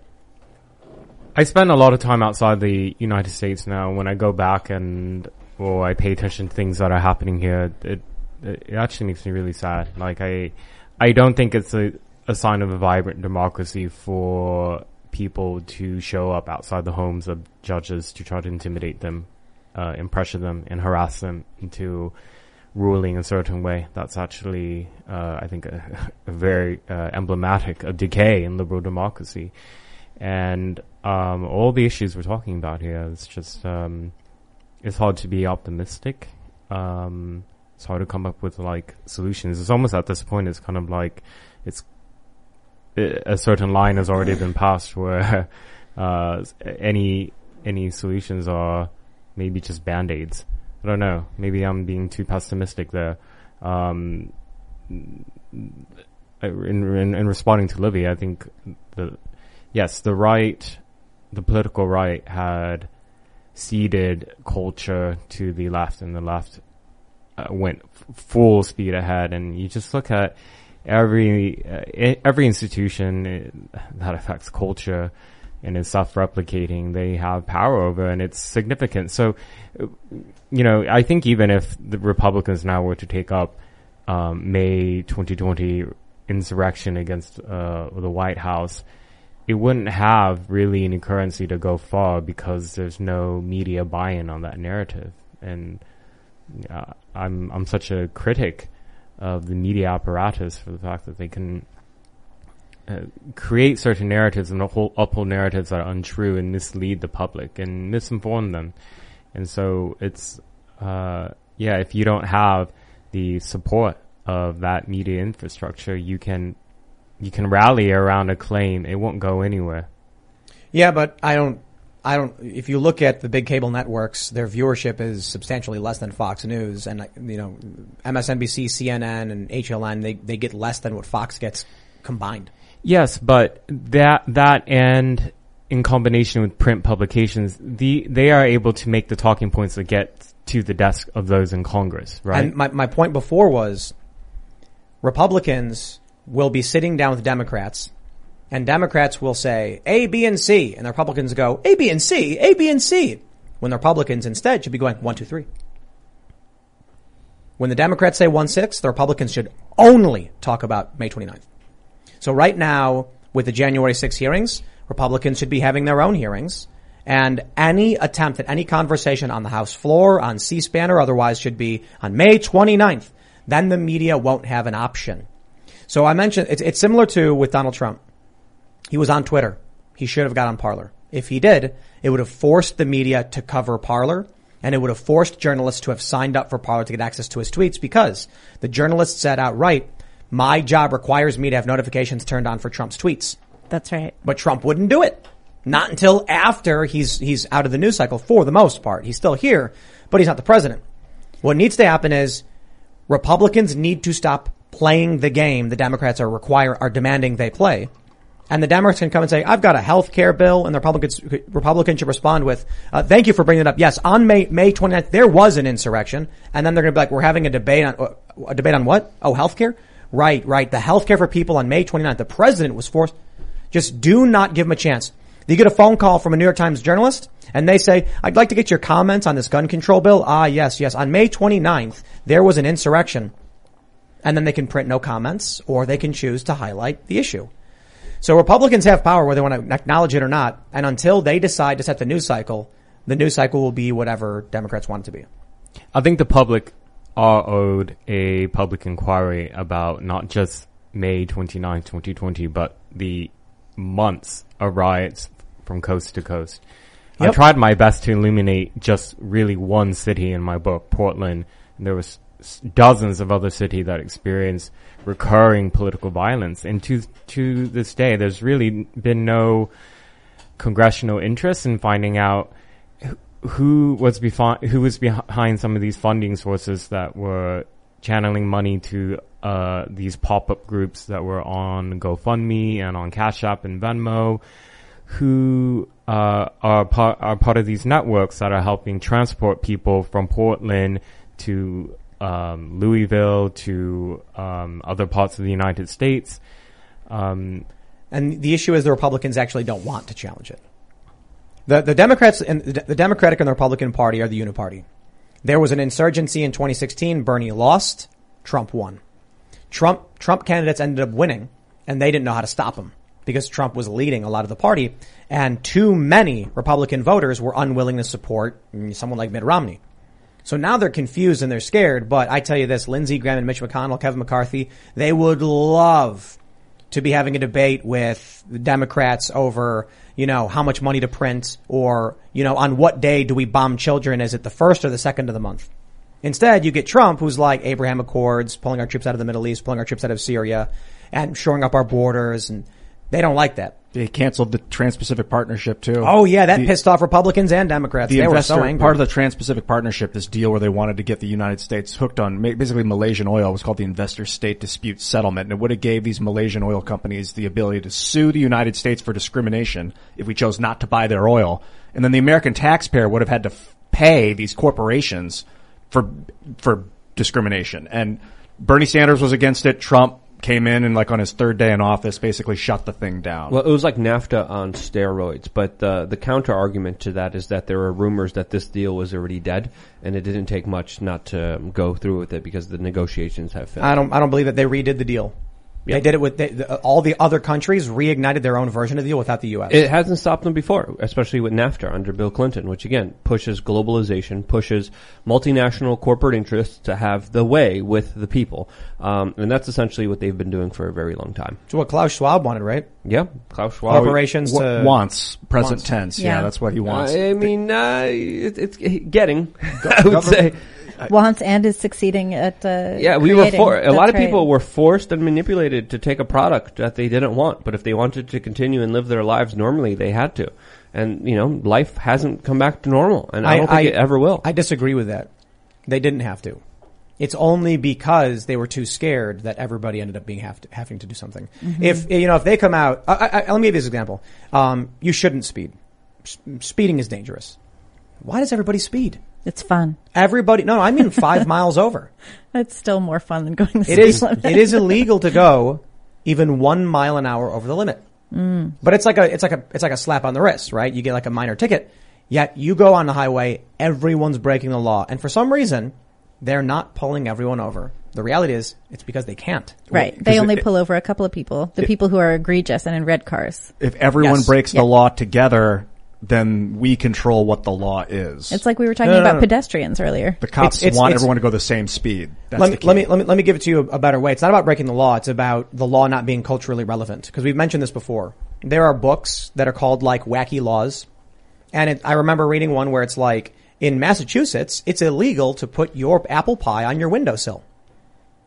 I spend a lot of time outside the United States now. When I go back and or I pay attention to things that are happening here, it it actually makes me really sad. Like I I don't think it's a a sign of a vibrant democracy for people to show up outside the homes of judges to try to intimidate them, uh, and pressure them and harass them into ruling a certain way. That's actually, uh, I think, a, [LAUGHS] a very uh, emblematic of decay in liberal democracy. And um, all the issues we're talking about here, it's just um, it's hard to be optimistic. Um, it's hard to come up with like solutions. It's almost at this point, it's kind of like it's a certain line has already been passed where [LAUGHS] uh, any any solutions are maybe just band aids. I don't know. Maybe I'm being too pessimistic there. Um, in, in, in responding to Libby, I think the yes, the right, the political right had ceded culture to the left, and the left uh, went f- full speed ahead. And you just look at every uh, every institution uh, that affects culture and is self-replicating, they have power over, and it's significant. So, uh, you know, I think even if the Republicans now were to take up um, May 2020 insurrection against uh, the White House, it wouldn't have really any currency to go far because there's no media buy-in on that narrative. And uh, I'm I'm such a critic of the media apparatus for the fact that they can uh, create certain narratives and uphold, uphold narratives that are untrue and mislead the public and misinform them. And so it's, uh, yeah, if you don't have the support of that media infrastructure, you can, you can rally around a claim. It won't go anywhere. Yeah, but I don't I don't. If you look at the big cable networks, their viewership is substantially less than Fox News, and you know, MSNBC, CNN, and HLN they they get less than what Fox gets combined. Yes, but that that and in combination with print publications, the they are able to make the talking points that get to the desk of those in Congress, right? And my my point before was Republicans will be sitting down with Democrats and Democrats will say A, B, and C, and the Republicans go A, B, and C, A, B, and C. when the Republicans instead should be going one, two, three. When the Democrats say one six, the Republicans should only talk about May 29th. So right now, with the January 6 hearings, Republicans should be having their own hearings. And any attempt at any conversation on the House floor, on C-SPAN or otherwise should be on May 29th. Then the media won't have an option. So I mentioned, it's, it's similar to with Donald Trump. He was on Twitter. He should have got on Parler. If he did, it would have forced the media to cover Parler and it would have forced journalists to have signed up for Parler to get access to his tweets because the journalist said outright, my job requires me to have notifications turned on for Trump's tweets. That's right. But Trump wouldn't do it. Not until after he's, he's out of the news cycle for the most part. He's still here, but he's not the president. What needs to happen is Republicans need to stop playing the game the Democrats are require, are demanding they play. And the Democrats can come and say, I've got a health care bill, and the Republicans, Republicans should respond with, uh, thank you for bringing it up. Yes, on May, May 29th, there was an insurrection. And then they're going to be like, we're having a debate on, uh, a debate on what? Oh, health care? Right, right. The health care for people on May 29th. The president was forced. Just do not give him a chance. You get a phone call from a New York Times journalist and they say, I'd like to get your comments on this gun control bill. Ah, yes, yes. On May 29th, there was an insurrection. And then they can print no comments or they can choose to highlight the issue. So Republicans have power whether they want to acknowledge it or not. And until they decide to set the news cycle, the news cycle will be whatever Democrats want it to be. I think the public are owed a public inquiry about not just May 29, 2020, but the months of riots from coast to coast. I tried my best to illuminate just really one city in my book, Portland. And there was dozens of other cities that experienced recurring political violence. And to, to this day, there's really been no congressional interest in finding out who- was befi- who was behind some of these funding sources that were channeling money to uh, these pop-up groups that were on GoFundMe and on Cash App and Venmo, who uh, are part are part of these networks that are helping transport people from Portland to um, Louisville to um, other parts of the United States. Um, And the issue is the Republicans actually don't want to challenge it. The, the Democrats and the Democratic and the Republican Party are the uniparty. There was an insurgency in 2016. Bernie lost. Trump won. Trump, Trump candidates ended up winning and they didn't know how to stop him because Trump was leading a lot of the party and too many Republican voters were unwilling to support someone like Mitt Romney. So now they're confused and they're scared, but I tell you this, Lindsey Graham and Mitch McConnell, Kevin McCarthy, they would love to be having a debate with the Democrats over, you know, how much money to print or, you know, on what day do we bomb children? Is it the first or the second of the month? Instead, you get Trump, who's like Abraham Accords, pulling our troops out of the Middle East, pulling our troops out of Syria, and shoring up our borders, and they don't like that. They canceled the Trans-Pacific Partnership too. Oh yeah, that The- pissed off Republicans and Democrats. the they investor, were so angry. part of the Trans-Pacific Partnership, this deal where they wanted to get the United States hooked on basically Malaysian oil was called the Investor State Dispute Settlement, and it would have gave these Malaysian oil companies the ability to sue the United States for discrimination if we chose not to buy their oil, and then the American taxpayer would have had to f- pay these corporations for for discrimination. And Bernie Sanders was against it. Trump came in and like on his third day in office basically shut the thing down. Well, it was like NAFTA on steroids, but the the counter argument to that is that there are rumors that this deal was already dead, and it didn't take much not to go through with it because the negotiations have failed. I don't. I don't believe that they redid the deal. They did it with they, the, all the other countries reignited their own version of the deal without the U.S. It hasn't stopped them before, especially with NAFTA under Bill Clinton, which again pushes globalization, pushes multinational corporate interests to have the way with the people, um, and that's essentially what they've been doing for a very long time. So what Klaus Schwab wanted, right? Yeah, Klaus Schwab. Corporations Wa- to wants present wants. tense. Yeah. Yeah. that's what he wants. I mean, uh, it, it's getting. [LAUGHS] I would say. Wants and is succeeding at uh, Yeah, we were for a lot That's of people right. were forced and manipulated to take a product that they didn't want, but if they wanted to continue and live their lives normally, they had to. And you know, life hasn't come back to normal, and I, don't think it ever will. I disagree with that. They didn't have to. It's only because they were too scared that everybody ended up being have to, having to do something. Mm-hmm. If you know, if they come out, I, I, I- let me give you this example. Um, you shouldn't speed. S- speeding is dangerous. Why does everybody speed? It's fun. Everybody, no, no I mean [LAUGHS] five miles over. It's still more fun than going the It speed is. limit. It is illegal to go even one mile an hour over the limit. Mm. But it's like a it's like a it's like a slap on the wrist, right? You get like a minor ticket. Yet you go on the highway, everyone's breaking the law. And for some reason, they're not pulling everyone over. The reality is, it's because they can't. Right. They only pull over a couple of people, the people who are egregious and in red cars. If everyone Yes. breaks the law together, then we control what the law is. It's like we were talking No, no, about no. pedestrians earlier. the cops It's- it's- want it's- everyone to go the same speed. That's let the me, key. let me let me let me give it to you a better way. It's not about breaking the law. It's about the law not being culturally relevant. Because we've mentioned this before. There are books that are called like wacky laws, and it, I remember reading one where it's like in Massachusetts, it's illegal to put your apple pie on your windowsill.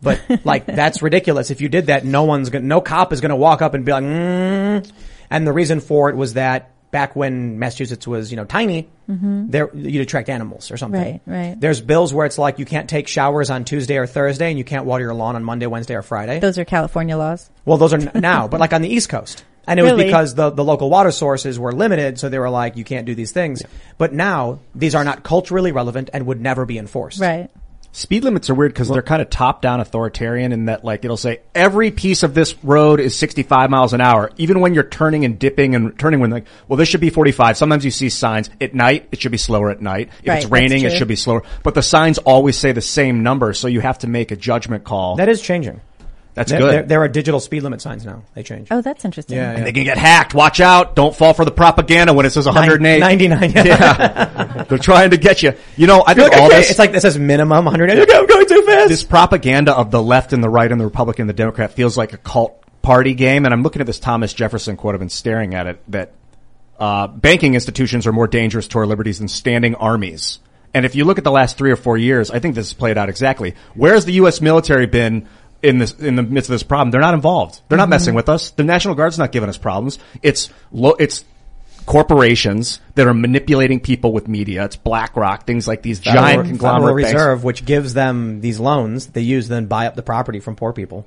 But [LAUGHS] like that's ridiculous. If you did that, no one's gonna, no cop is going to walk up and be like, mm. and the reason for it was that back when Massachusetts was you know tiny, mm-hmm. there you'd attract animals or something. Right, right. There's bills where it's like you can't take showers on Tuesday or Thursday, and you can't water your lawn on Monday, Wednesday, or Friday. Those are California laws. well, those are n- now, but like on the East Coast. And it was because the, the local water sources were limited, so they were like, you can't do these things. But now, these are not culturally relevant and would never be enforced. Right. Speed limits are weird because they're kind of top down authoritarian in that like it'll say every piece of this road is 65 miles an hour. Even when you're turning and dipping and turning when like, well, this should be 45. Sometimes you see signs at night. It should be slower at night. If Right, it's raining, it should be slower. But the signs always say the same number. So you have to make a judgment call. That is changing. That's There, good. there, there are digital speed limit signs now. They change. Oh, that's interesting. Yeah, and they can get hacked. Watch out. Don't fall for the propaganda when it says 108. 99. yeah. [LAUGHS] They're trying to get you. You know, I think like, all okay, this. It's like this says minimum 100. Okay, I'm going too fast. this propaganda of the left and the right and the Republican and the Democrat feels like a cult party game. And I'm looking at this Thomas Jefferson quote. I've been staring at it that uh, banking institutions are more dangerous to our liberties than standing armies. And if you look at the last three or four years, I think this has played out exactly. Where has the U.S. military been in this in the midst of this problem? They're not involved. They're not mm-hmm. messing with us. The National Guard's not giving us problems. It's lo- it's corporations that are manipulating people with media. It's BlackRock, things like these giant conglomerate Federal banks. Reserve, which gives them these loans, they use then buy up the property from poor people.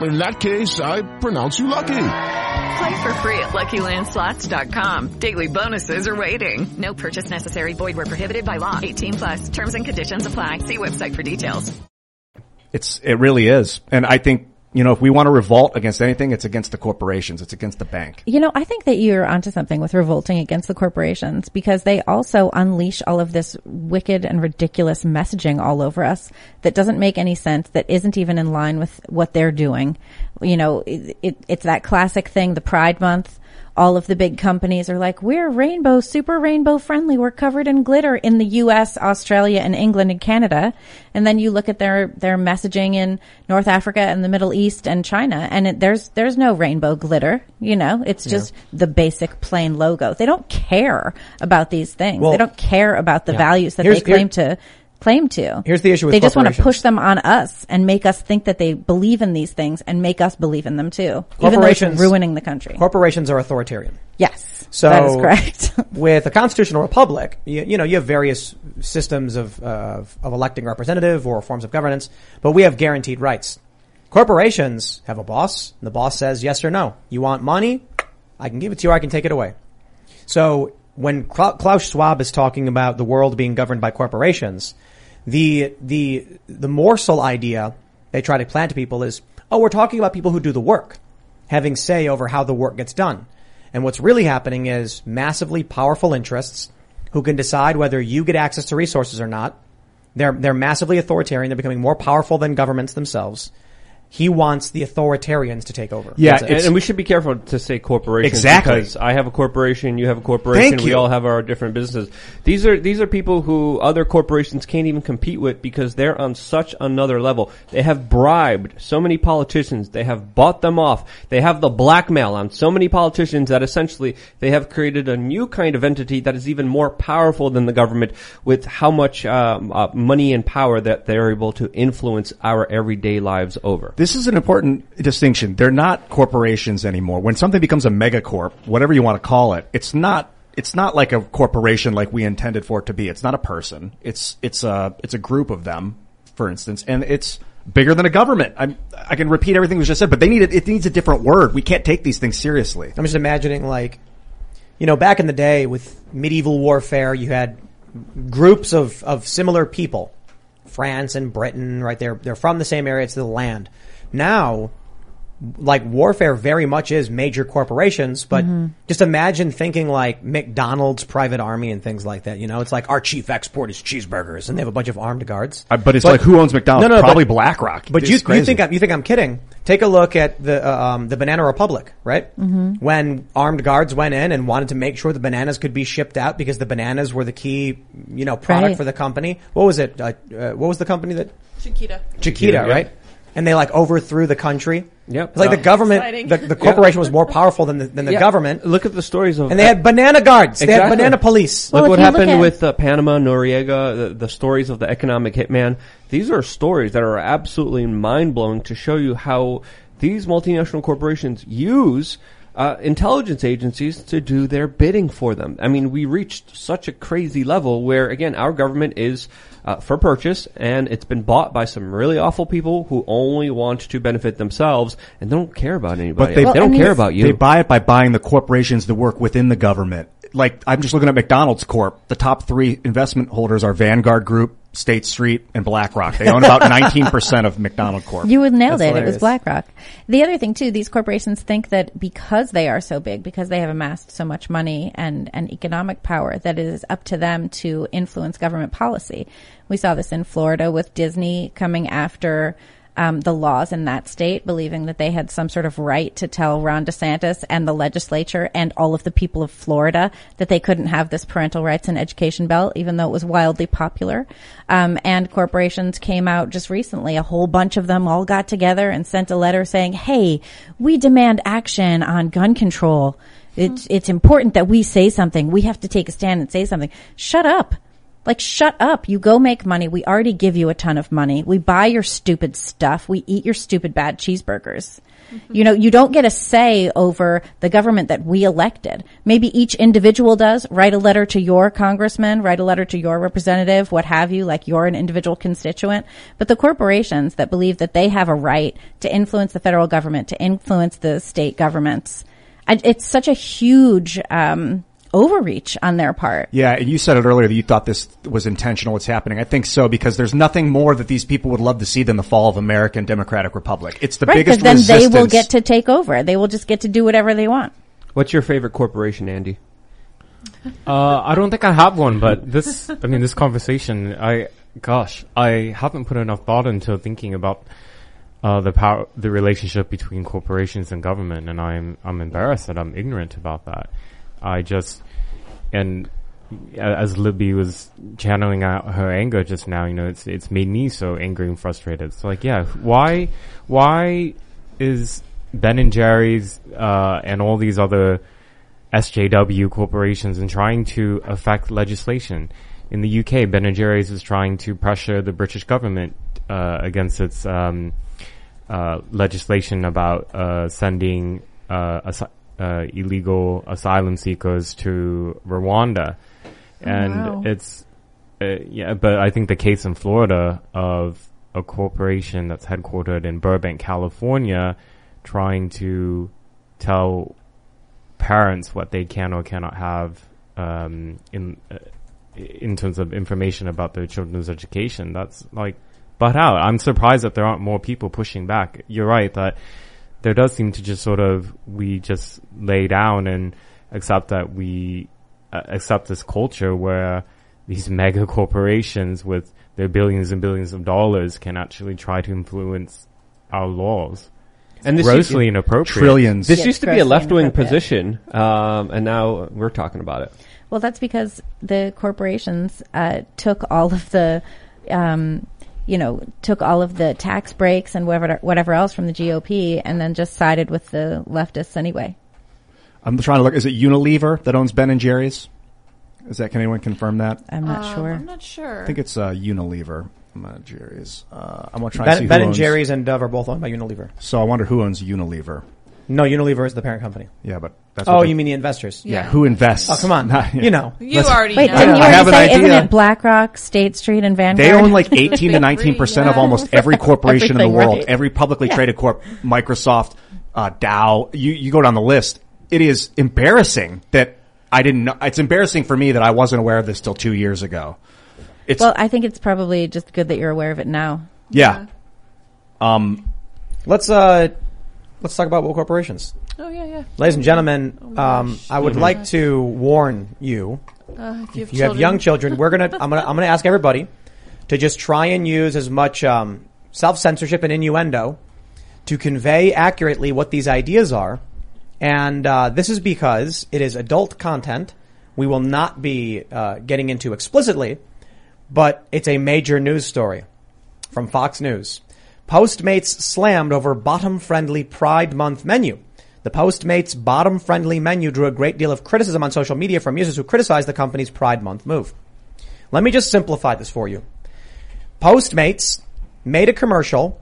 In that case, I pronounce you lucky. Play for free at LuckyLandSlots.com. Daily bonuses are waiting. No purchase necessary. Void where prohibited by law. 18 plus. Terms and conditions apply. See website for details. It's it really is, and I think you know if we want to revolt against anything, it's against the corporations, it's against the bank. You know, I think that you're onto something with revolting against the corporations because they also unleash all of this wicked and ridiculous messaging all over us that doesn't make any sense, that isn't even in line with what they're doing. You know, it, it, it's that classic thing, the Pride Month. All of the big companies are like, we're rainbow, super rainbow friendly. We're covered in glitter in the US, Australia, and England and Canada. And then you look at their, their messaging in North Africa and the Middle East and China, and it, there's, there's no rainbow glitter. You know, it's just the basic plain logo. They don't care about these things. Well- they don't care about the Yeah. values that Here's- they claim to claim to. Here's the issue with corporations. They just want to push them on us and make us think that they believe in these things and make us believe in them too. Even though it's Corporations ruining the country. Corporations are authoritarian. Yes. So that is correct. [LAUGHS] with a constitutional republic, you, you know, you have various systems of, uh, of electing representative or forms of governance, but we have guaranteed rights. Corporations have a boss. And the boss says yes or no. You want money? I can give it to you. or I can take it away. So when Klaus Schwab is talking about the world being governed by corporations, the the the morsel idea they try to plant to people is, oh, we're talking about people who do the work, having say over how the work gets done. And what's really happening is massively powerful interests who can decide whether you get access to resources or not. They're they're massively authoritarian. They're becoming more powerful than governments themselves. He wants the authoritarians to take over. Yeah, it. and, and we should be careful to say corporations Exactly. because I have a corporation, you have a corporation, Thank we you. all have our different businesses. These are these are people who other corporations can't even compete with because they're on such another level. They have bribed so many politicians, they have bought them off, they have the blackmail on so many politicians that essentially they have created a new kind of entity that is even more powerful than the government with how much um, uh, money and power that they're able to influence our everyday lives over. This is an important distinction. They're not corporations anymore. When something becomes a megacorp, whatever you want to call it, it's not it's not like a corporation like we intended for it to be. It's not a person. It's it's a it's a group of them, for instance, and it's bigger than a government. I'm, I can repeat everything that was just said, but they need it. It needs a different word. We can't take these things seriously. I'm just imagining like, you know, back in the day with medieval warfare, you had groups of, of similar people. France and Britain, right? They're, they're from the same area. It's the land. Now, like warfare very much is major corporations, but Mm-hmm. just imagine thinking like McDonald's private army and things like that. You know, it's like our chief export is cheeseburgers and they have a bunch of armed guards. Uh, but it's like who owns McDonald's? No, no, Probably but- BlackRock. But you, you think I'm, you think I'm kidding? Take a look at the uh, um, the Banana Republic, right? Mm-hmm. When armed guards went in and wanted to make sure the bananas could be shipped out because the bananas were the key, you know, product Right. for the company. What was it? Uh, uh, what was the company that Chiquita. Chiquita, yeah. right? And they like overthrew the country. Yep. It's like the Uh, government, the, the corporation was [LAUGHS] more powerful than the, than the Yeah. government. Look at the stories of And they had banana guards. They had Exactly. banana police. Well, Look if what you look happened at- with uh, Panama, Noriega, the, the stories of the economic hitman. These are stories that are absolutely mind blowing to show you how these multinational corporations use uh, intelligence agencies to do their bidding for them. I mean, we reached such a crazy level where, again, our government is uh, for purchase, and it's been bought by some really awful people who only want to benefit themselves and don't care about anybody. they- else. they don't I mean, care about you. They buy it by buying the corporations that work within the government. Like, I'm just looking at McDonald's Corp. The top three investment holders are Vanguard Group, State Street, and BlackRock. They own about 19% of McDonald Corp. You would nailed That's it. It was. BlackRock. The other thing too, these corporations think that because they are so big, because they have amassed so much money and, and economic power, that it is up to them to influence government policy. We saw this in Florida with Disney coming after um, the laws in that state, believing that they had some sort of right to tell Ron DeSantis and the legislature and all of the people of Florida that they couldn't have this parental rights and education bill, even though it was wildly popular. Um, and corporations came out just recently. A whole bunch of them all got together and sent a letter saying, "Hey, we demand action on gun control. It's it's important that we say something. We have to take a stand and say something. Shut up." Like, shut up. You go make money. We already give you a ton of money. We buy your stupid stuff. We eat your stupid bad cheeseburgers. You know, you don't get a say over the government that we elected. Maybe each individual does. Write a letter to your congressman, write a letter to your representative, what have you, like you're an individual constituent. But the corporations that believe that they have a right to influence the federal government, to influence the state governments, and it's such a huge, um, overreach on their part. Yeah, and you said it earlier that you thought this was intentional. What's happening? I think so because there's nothing more that these people would love to see than the fall of American Democratic Republic. It's the right, biggest because then resistance. they will get to take over. They will just get to do whatever they want. What's your favorite corporation, Andy? Uh, I don't think I have one, but this, I mean, this conversation, I, gosh, I haven't put enough thought into thinking about, uh, the power, the relationship between corporations and government, and I'm, I'm embarrassed that I'm ignorant about that. I just, and as Libby was channeling out her anger just now, you know, it's, it's made me so angry and frustrated. It's like, yeah, why, why is Ben and Jerry's, uh, and all these other, SJW corporations and trying to affect legislation. In the UK, Ben and Jerry's is trying to pressure the British government uh, against its um, uh, legislation about uh, sending uh, asi- uh, illegal asylum seekers to Rwanda, and Wow. it's uh, yeah. But I think the case in Florida of a corporation that's headquartered in Burbank, California, trying to tell parents what they can or cannot have um, in uh, in terms of information about their children's education. That's like butt out. I'm surprised that there aren't more people pushing back. You're right that there does seem to just sort of we just lay down and accept that we uh, accept this culture where these mega corporations with their billions and billions of dollars can actually try to influence our laws. And this grossly used- inappropriate. Trillions. This Yes, used to be a left wing position, um, and now we're talking about it. Well, that's because the corporations uh, took all of the, um, you know, took all of the tax breaks and whatever whatever else from the GOP, and then just sided with the leftists anyway. I'm trying to look. Is it Unilever that owns Ben and Jerry's? Is that? Can anyone confirm that? I'm not Um, sure. I'm not sure. I think it's uh, Unilever. Uh, Jerry's. Uh, I'm gonna try and see Ben, who ben and owns- Jerry's and Dove are both owned by Unilever. So I wonder who owns Unilever. No, Unilever is the parent company. Yeah, but that's oh, what they- you mean the investors? Yeah, who invests? Oh, come on. Not- You know. You Listen, already Wait, know. didn't you I have already an say isn't it BlackRock, State Street, and Vanguard? They own like 18 to [LAUGHS] 19 percent of almost every [LAUGHS] corporation in the Everything, world. right. Every publicly traded corp, Microsoft, uh, Dow. You you go down the list. It is embarrassing that I didn't know. It's embarrassing for me that I wasn't aware of this till two years ago. It's Well, I think it's probably just good that you're aware of it now. yeah. Um, Let's uh, let's talk about woke corporations, Oh yeah, yeah. ladies and gentlemen. Oh my um, gosh. I would like to warn you. Uh, if you have, If you have young children, we're gonna. [LAUGHS] I'm gonna. I'm gonna ask everybody to just try and use as much um, self censorship and innuendo to convey accurately what these ideas are. And uh, this is because it is adult content. We will not be uh, getting into explicitly, but it's a major news story from Fox News. Postmates slammed over bottom-friendly Pride Month menu. The Postmates bottom-friendly menu drew a great deal of criticism on social media from users who criticized the company's Pride Month move. Let me just simplify this for you. Postmates made a commercial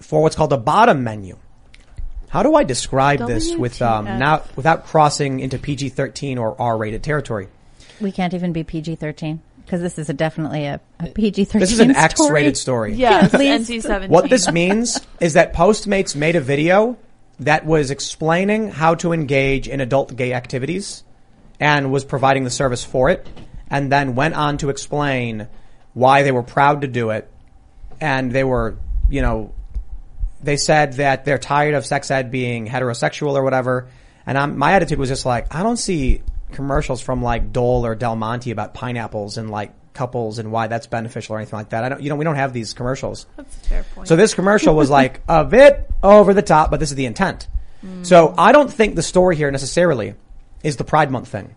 for what's called a bottom menu. How do I describe this with um, now without crossing into PG-13 or R-rated territory? We can't even be PG-13 because this is a definitely a, a PG-13. This is an. X-rated story. Yes, [LAUGHS] Please. NC-17. What this means is that Postmates made a video that was explaining how to engage in adult gay activities and was providing the service for it and then went on to explain why they were proud to do it and they were, you know, they said that they're tired of sex ed being heterosexual or whatever. And I'm, my attitude was just like, I don't see commercials from like Dole or Del Monte about pineapples and like couples and why that's beneficial or anything like that. I don't, you know, we don't have these commercials. That's a fair point. So this commercial was like [LAUGHS] a bit over the top, but this is the intent. Mm. So I don't think the story here necessarily is the Pride Month thing.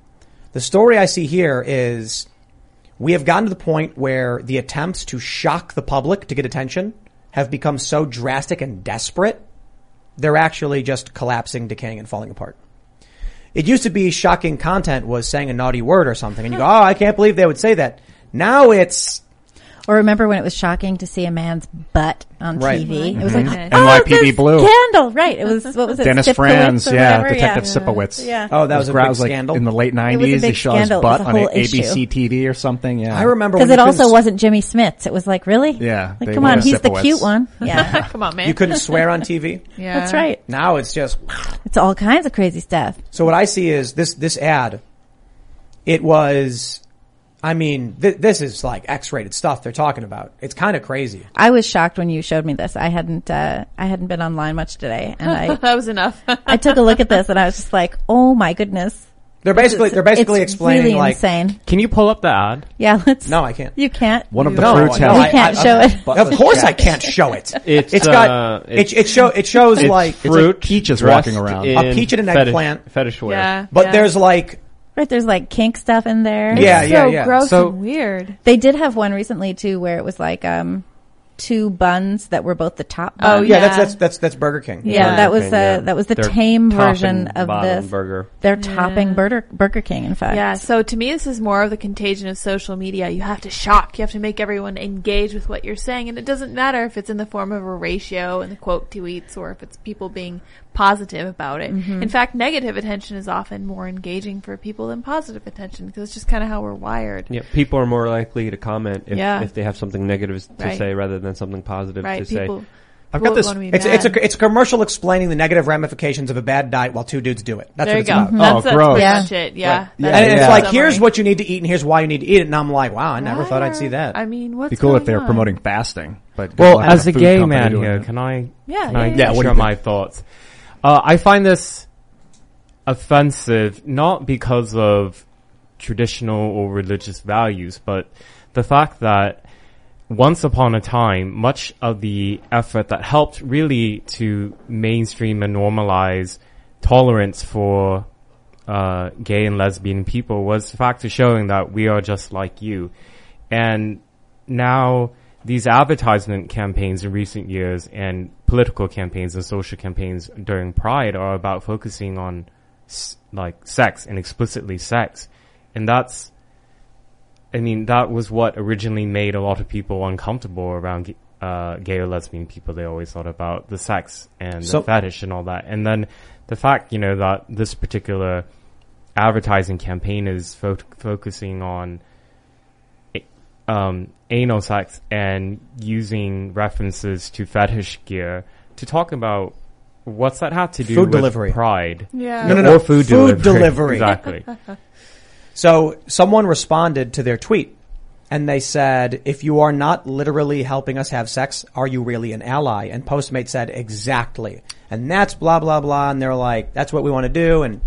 The story I see here is we have gotten to the point where the attempts to shock the public to get attention have become so drastic and desperate, they're actually just collapsing, decaying, and falling apart. It used to be shocking content was saying a naughty word or something, and you go, "Oh, I can't believe they would say that." Now it's Or remember when it was shocking to see a man's butt on Right. TV? Right. It was like, Mhm. oh, NYPD Blue. Scandal, right? It was what was it? Dennis Sipkowitz Franz, or yeah, whatever? Detective yeah. Sipowicz. Yeah. oh, that was a Grau- big was like scandal. in the late was a 90s. They big show his. It was butt a on whole ABC TV or something. Yeah, I remember Because when it also couldn't- wasn't Jimmy Smits. It was like, really? Yeah, Like, come on, were he's the cute one. [LAUGHS] Yeah. [LAUGHS] Come on, man. You couldn't swear on TV. [LAUGHS] Yeah. That's right. Now it's just. [SIGHS] It's all kinds of crazy stuff. So what I see is this this ad. It was, I mean, th- this is like X-rated stuff they're talking about. It's kind of crazy. I was shocked when you showed me this. I hadn't, uh, I hadn't been online much today and I, [LAUGHS] that was enough. [LAUGHS] I took a look at this and I was just like, oh my goodness. They're basically is- they're basically it's explaining really like insane. Can you pull up the ad? Yeah, let's. no, I can't. You can't. One of the No, fruits no, has You I- can't I- show it. Of course, I can't show it. [LAUGHS] It's, it's got uh, it, it's- it show it shows It's like fruit peaches dressed walking around. in A peach and an fetish- eggplant. fetish wear. yeah. but yeah. there's like Right, there's like kink stuff in there. Yeah, so yeah, yeah. gross So- and weird. They did have one recently too where it was like, um, two buns that were both the top Oh, yeah, Yeah. that's that's that's that's Burger King. Yeah, Burger that was King, the yeah. that was the They're tame version and of bottom this. burger. They're topping Burger Burger King, in fact. Yeah, so to me, this is more of the contagion of social media. You have to shock. You have to make everyone engage with what you're saying. And it doesn't matter if it's in the form of a ratio and the quote tweets or if it's people being positive about it. Mm-hmm. In fact, negative attention is often more engaging for people than positive attention because it's just kind of how we're wired. Yeah, people are more likely to comment if, Yeah. if they have something negative to Right. say rather than something positive Right? to say. I've got this. It's it's a it's a commercial explaining the negative ramifications of a bad diet while two dudes do it. That's there what you it's go. about. That's, Oh, that's gross. pretty Yeah. it. Yeah. Right. That's and the it's like, summary. here's what you need to eat, and here's why you need to eat it. And I'm like, wow, I never thought I'd see that. I mean, what's Be cool if they were promoting fasting. But Well, as with a gay man here, can I Yeah, can I yeah, yeah. what do share you my thoughts? Uh, I find this offensive not because of traditional or religious values, but the fact that once upon a time, much of the effort that helped really to mainstream and normalize tolerance for uh, gay and lesbian people was the fact of showing that we are just like you. And now these advertisement campaigns in recent years and political campaigns and social campaigns during Pride are about focusing on like sex and explicitly sex. And that's, I mean, that was what originally made a lot of people uncomfortable around uh, gay or lesbian people. They always thought about the sex and So- the fetish and all that. And then the fact, you know, that this particular advertising campaign is fo- focusing on um, anal sex and using references to fetish gear to talk about what's that have to do Food with delivery. pride? Yeah. No, no, no. Or food, Food delivery. delivery. [LAUGHS] exactly. [LAUGHS] So someone responded to their tweet and they said, if you are not literally helping us have sex, are you really an ally? And Postmate said, exactly. And that's blah, blah, blah. And they're like, that's what we want to do. And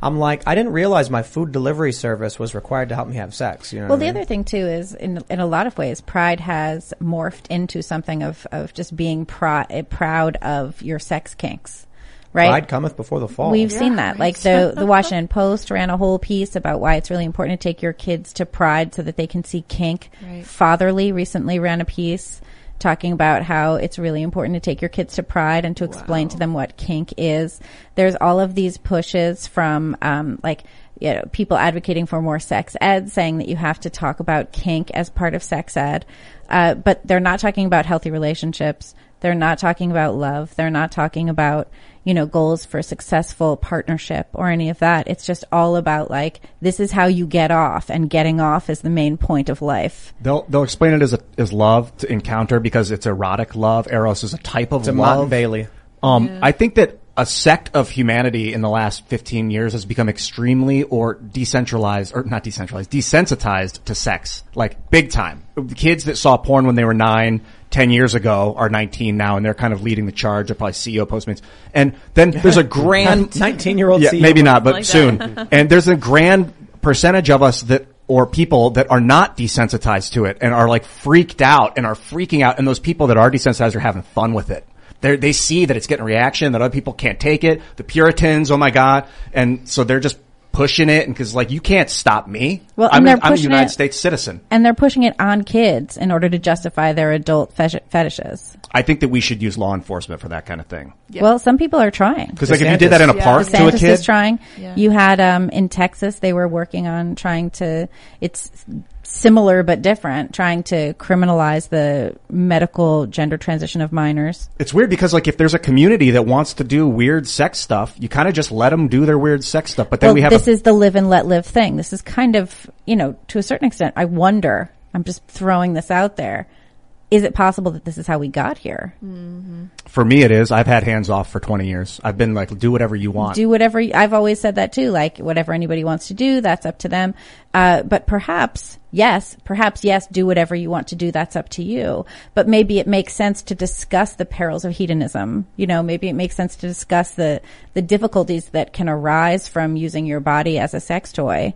I'm like, I didn't realize my food delivery service was required to help me have sex. You know Well, what I the mean? other thing too is, in in a lot of ways, pride has morphed into something of of just being pri- eh, proud of your sex kinks, right? Pride cometh before the fall. We've seen that. Like the the Washington Post ran a whole piece about why it's really important to take your kids to Pride so that they can see kink. Right. Fatherly recently ran a piece talking about how it's really important to take your kids to Pride and to explain to them what kink is. There's all of these pushes from um, like you know, people advocating for more sex ed, saying that you have to talk about kink as part of sex ed. Uh, but they're not talking about healthy relationships. They're not talking about love. They're not talking about, you know, goals for a successful partnership or any of that. It's just all about like, this is how you get off and getting off is the main point of life. They'll they'll explain it as a, as love to encounter because it's erotic love. Eros is a type of It's love. Motte and Bailey. Um, I think that a sect of humanity in the last 15 years has become extremely or decentralized, or not decentralized, desensitized to sex. Like, big time. The kids that saw porn when they were nine, 10 years ago are 19 now and they're kind of leading the charge. They're probably CEO Postmates. And then there's a [LAUGHS] grand [LAUGHS] 19 year old yeah, CEO. maybe not, but Like soon. [LAUGHS] and there's a grand percentage of us that, or people that are not desensitized to it and are like freaked out and are freaking out. And those people that are desensitized are having fun with it. They they see that it's getting a reaction that other people can't take it. The Puritans, oh my god, and so they're just pushing it and because like you can't stop me. Well, I'm, and a, they're I'm a United it- States citizen. And they're pushing it on kids in order to justify their adult fetish- fetishes. I think that we should use law enforcement for that kind of thing. Yeah. Well, some people are trying. Because like if you did that in a Yeah. park to a DeSantis kid, is trying. Yeah. You had um, in Texas, they were working on trying to. It's similar but different, trying to criminalize the medical gender transition of minors. It's weird because like if there's a community that wants to do weird sex stuff, you kind of just let them do their weird sex stuff. But then well, we have this a, is the live and let live thing. This is kind of, you know, to a certain extent, I wonder. I'm just throwing this out there. Is it possible that this is how we got here? for me it is. I've had hands off for 20 years. I've been like, do whatever you want. do whatever I've always said that too. Like whatever anybody wants to do, that's up to them. Uh, but perhaps yes, perhaps yes, do whatever you want to do. That's up to you. But maybe it makes sense to discuss the perils of hedonism. You know, maybe it makes sense to discuss the the difficulties that can arise from using your body as a sex toy.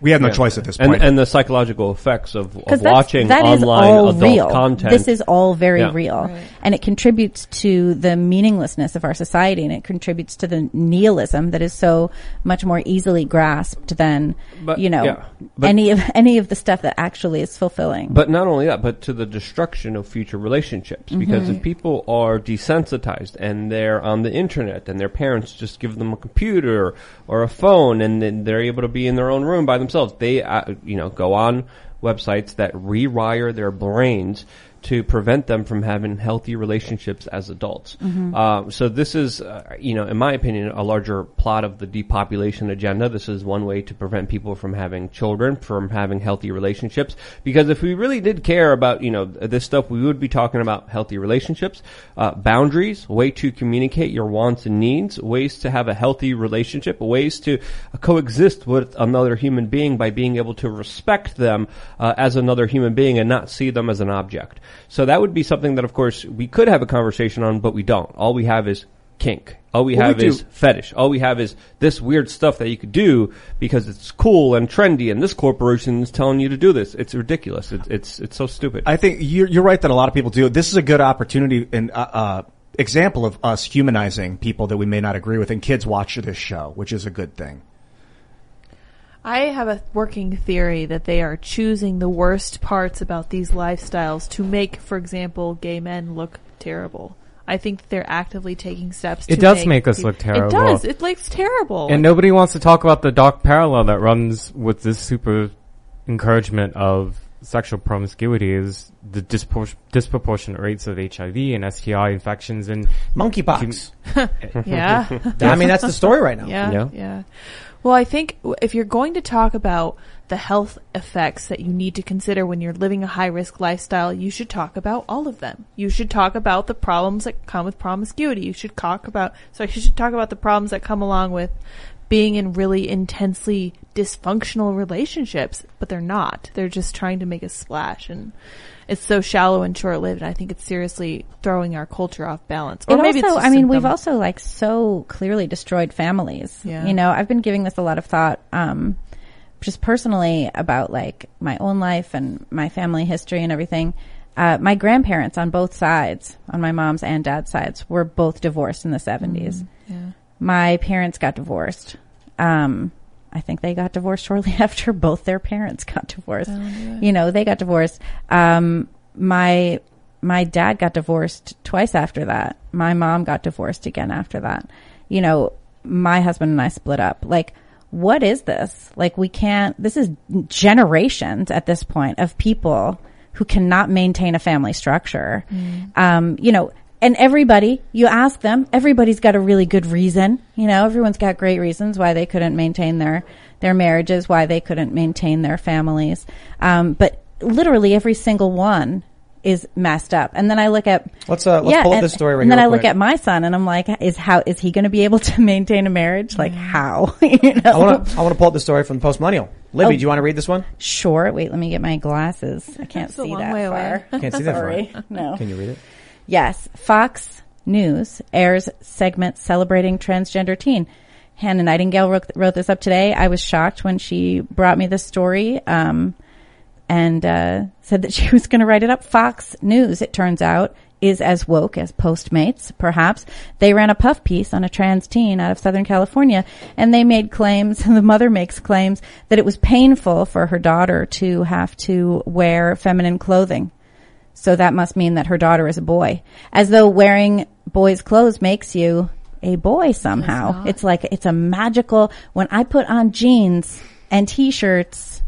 We have no choice at this and, point. and the psychological effects of, of watching that is online all adult real. content. This is all very Yeah. real, and it contributes to the meaninglessness of our society, and it contributes to the nihilism that is so much more easily grasped than But- you know yeah. Any of [LAUGHS] any of the stuff that actually is fulfilling. But not only that, but to the destruction of future relationships. Because Mm-hmm. if people are desensitized and they're on the internet and their parents just give them a computer or a phone and then they're able to be in their own room by themselves, they, uh, you know, go on websites that rewire their brains to prevent them from having healthy relationships as adults. Mm-hmm. Um, so this is, uh, you know, in my opinion, a larger plot of the depopulation agenda. This is one way to prevent people from having children, from having healthy relationships. Because if we really did care about, you know, this stuff, we would be talking about healthy relationships, uh, boundaries, way to communicate your wants and needs, ways to have a healthy relationship, ways to uh, coexist with another human being by being able to respect them uh, as another human being and not see them as an object. So that would be something that, of course, we could have a conversation on, but we don't. All we have is kink. All we Well, we have is fetish. All we have is this weird stuff that you could do because it's cool and trendy, and this corporation is telling you to do this. It's ridiculous. It's it's it's so stupid. I think you're, you're right that a lot of people do. This is a good opportunity and uh, uh, example of us humanizing people that we may not agree with, and kids watch this show, which is a good thing. I have a working theory that they are choosing the worst parts about these lifestyles to make, for example, gay men look terrible. I think they're actively taking steps. It to does make us look terrible. It does. It looks terrible. And nobody wants to talk about the dark parallel that runs with this super encouragement of sexual promiscuity is the dispor- disproportionate rates of HIV and STI infections and monkeypox. [LAUGHS] yeah. [LAUGHS] I mean, that's the story right now. Yeah, Yeah. yeah. Well, I think if you're going to talk about the health effects that you need to consider when you're living a high risk lifestyle, you should talk about all of them. You should talk about the problems that come with promiscuity. You should talk about, so you should talk about the problems that come along with being in really intensely dysfunctional relationships, but they're not. They're just trying to make a splash and it's so shallow and short lived. And I think it's seriously throwing our culture off balance. Or It maybe also, I mean, we've also like so clearly destroyed families. Yeah. You know, I've been giving this a lot of thought, um, just personally about like my own life and my family history and everything. Uh, my grandparents on both sides, on my mom's and dad's sides, were both divorced in the 70s. yeah. My parents got divorced. Um, I think they got divorced shortly [LAUGHS] after both their parents got divorced. You know, they got divorced. Um, my my dad got divorced twice after that. My mom got divorced again after that. You know, my husband and I split up. Like, what is this? Like, we can't. This is generations at this point of people who cannot maintain a family structure. Um, you know, and everybody, you ask them, everybody's got a really good reason. You know, everyone's got great reasons why they couldn't maintain their, their marriages, why they couldn't maintain their families. Um, but literally every single one is messed up. And then I look at, Let's, uh, let's pull up and, this story right And then I real look at my son and I'm like, is how, is he going to be able to [LAUGHS] maintain a marriage? Like how? [LAUGHS] you know? I want to I want to pull up the story from Post Millennial. Libby, Oh. do you want to read this one? Sure. Wait, let me get my glasses. I can't It's see that way away. far. Can't see that [LAUGHS] Sorry. far. No. Can you read it? Yes, Fox News airs segment celebrating transgender teen. Hannah Nightingale wrote, wrote this up today. I was shocked when she brought me this story, um, and uh, said that [LAUGHS] she was going to write it up. Fox News, it turns out, is as woke as Postmates, perhaps. They ran a puff piece on a trans teen out of Southern California, and they made claims, [LAUGHS] the mother makes claims, that it was painful for her daughter to have to wear feminine clothing. So that must mean that her daughter is a boy. As though wearing boys' clothes makes you a boy somehow. It's, like, it's a magical, when I put on jeans and t-shirts,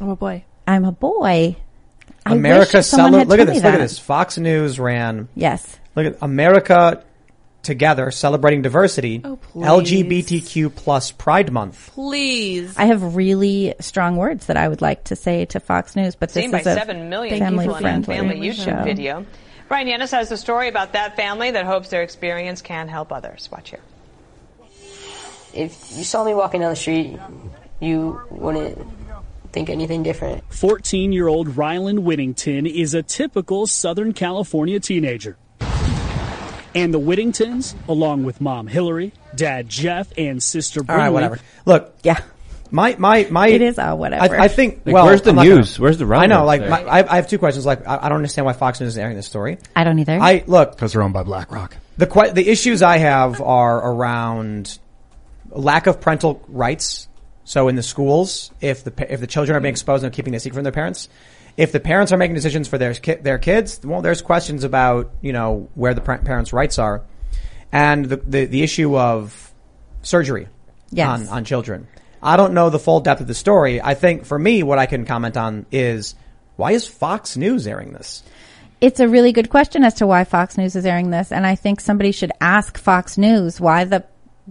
Oh boy. I'm a boy. I America wish someone cele- had Look at this. me Look at this. Fox News ran. Yes. Look at America together celebrating diversity. Oh, please. LGBTQ plus Pride Month. Please. I have really strong words that I would like to say to Fox News, but this Seen by is a 7 million family people in that friendly family YouTube show. video. Bryan Llenas has a story about that family that hopes their experience can help others. Watch here. If you saw me walking down the street, you wouldn't think anything different. 14 year old Rylan Whittington is a typical Southern California teenager. And the Whittingtons, along with mom Hillary, dad Jeff, and sister All Brinley, right, whatever. Look, yeah. My my my. It is uh, whatever. I, I think. Like, well, where's the I'm not news? gonna- Where's the right? I know. Like, my, I, I have two questions. Like, I, I don't understand why Fox News is airing this story. I don't either. I look because they're owned by BlackRock. the que- the issues I have are around lack of parental rights. So in the schools, if the pa- if the children are being exposed and keeping a secret from their parents, if the parents are making decisions for their ki- their kids, well, there's questions about you know where the par- parents' rights are, and the the, the issue of surgery Yes. on on children. I don't know the full depth of the story. I think for me, what I can comment on is why is Fox News airing this? It's a really good question as to why Fox News is airing this, and I think somebody should ask Fox News why the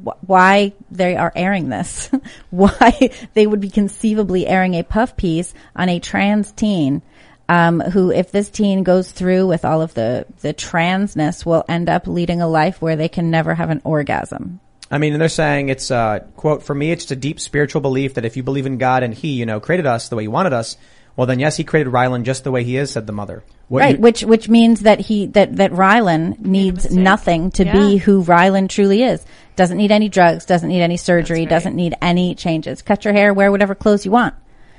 wh- why they are airing this, [LAUGHS] why they would be conceivably airing a puff piece on a trans teen. Um, who, if this teen goes through with all of the the transness, will end up leading a life where they can never have an orgasm. I mean, and they're saying it's uh quote for me. It's just a deep spiritual belief that if you believe in God and He, you know, created us the way He wanted us, Well, then yes, he created Rylan just the way he is, said the mother. right, which which means that he that that Rylan needs nothing to be who Rylan truly is. Doesn't need any drugs, doesn't need any surgery, doesn't need any changes. Cut your hair, wear whatever clothes you want.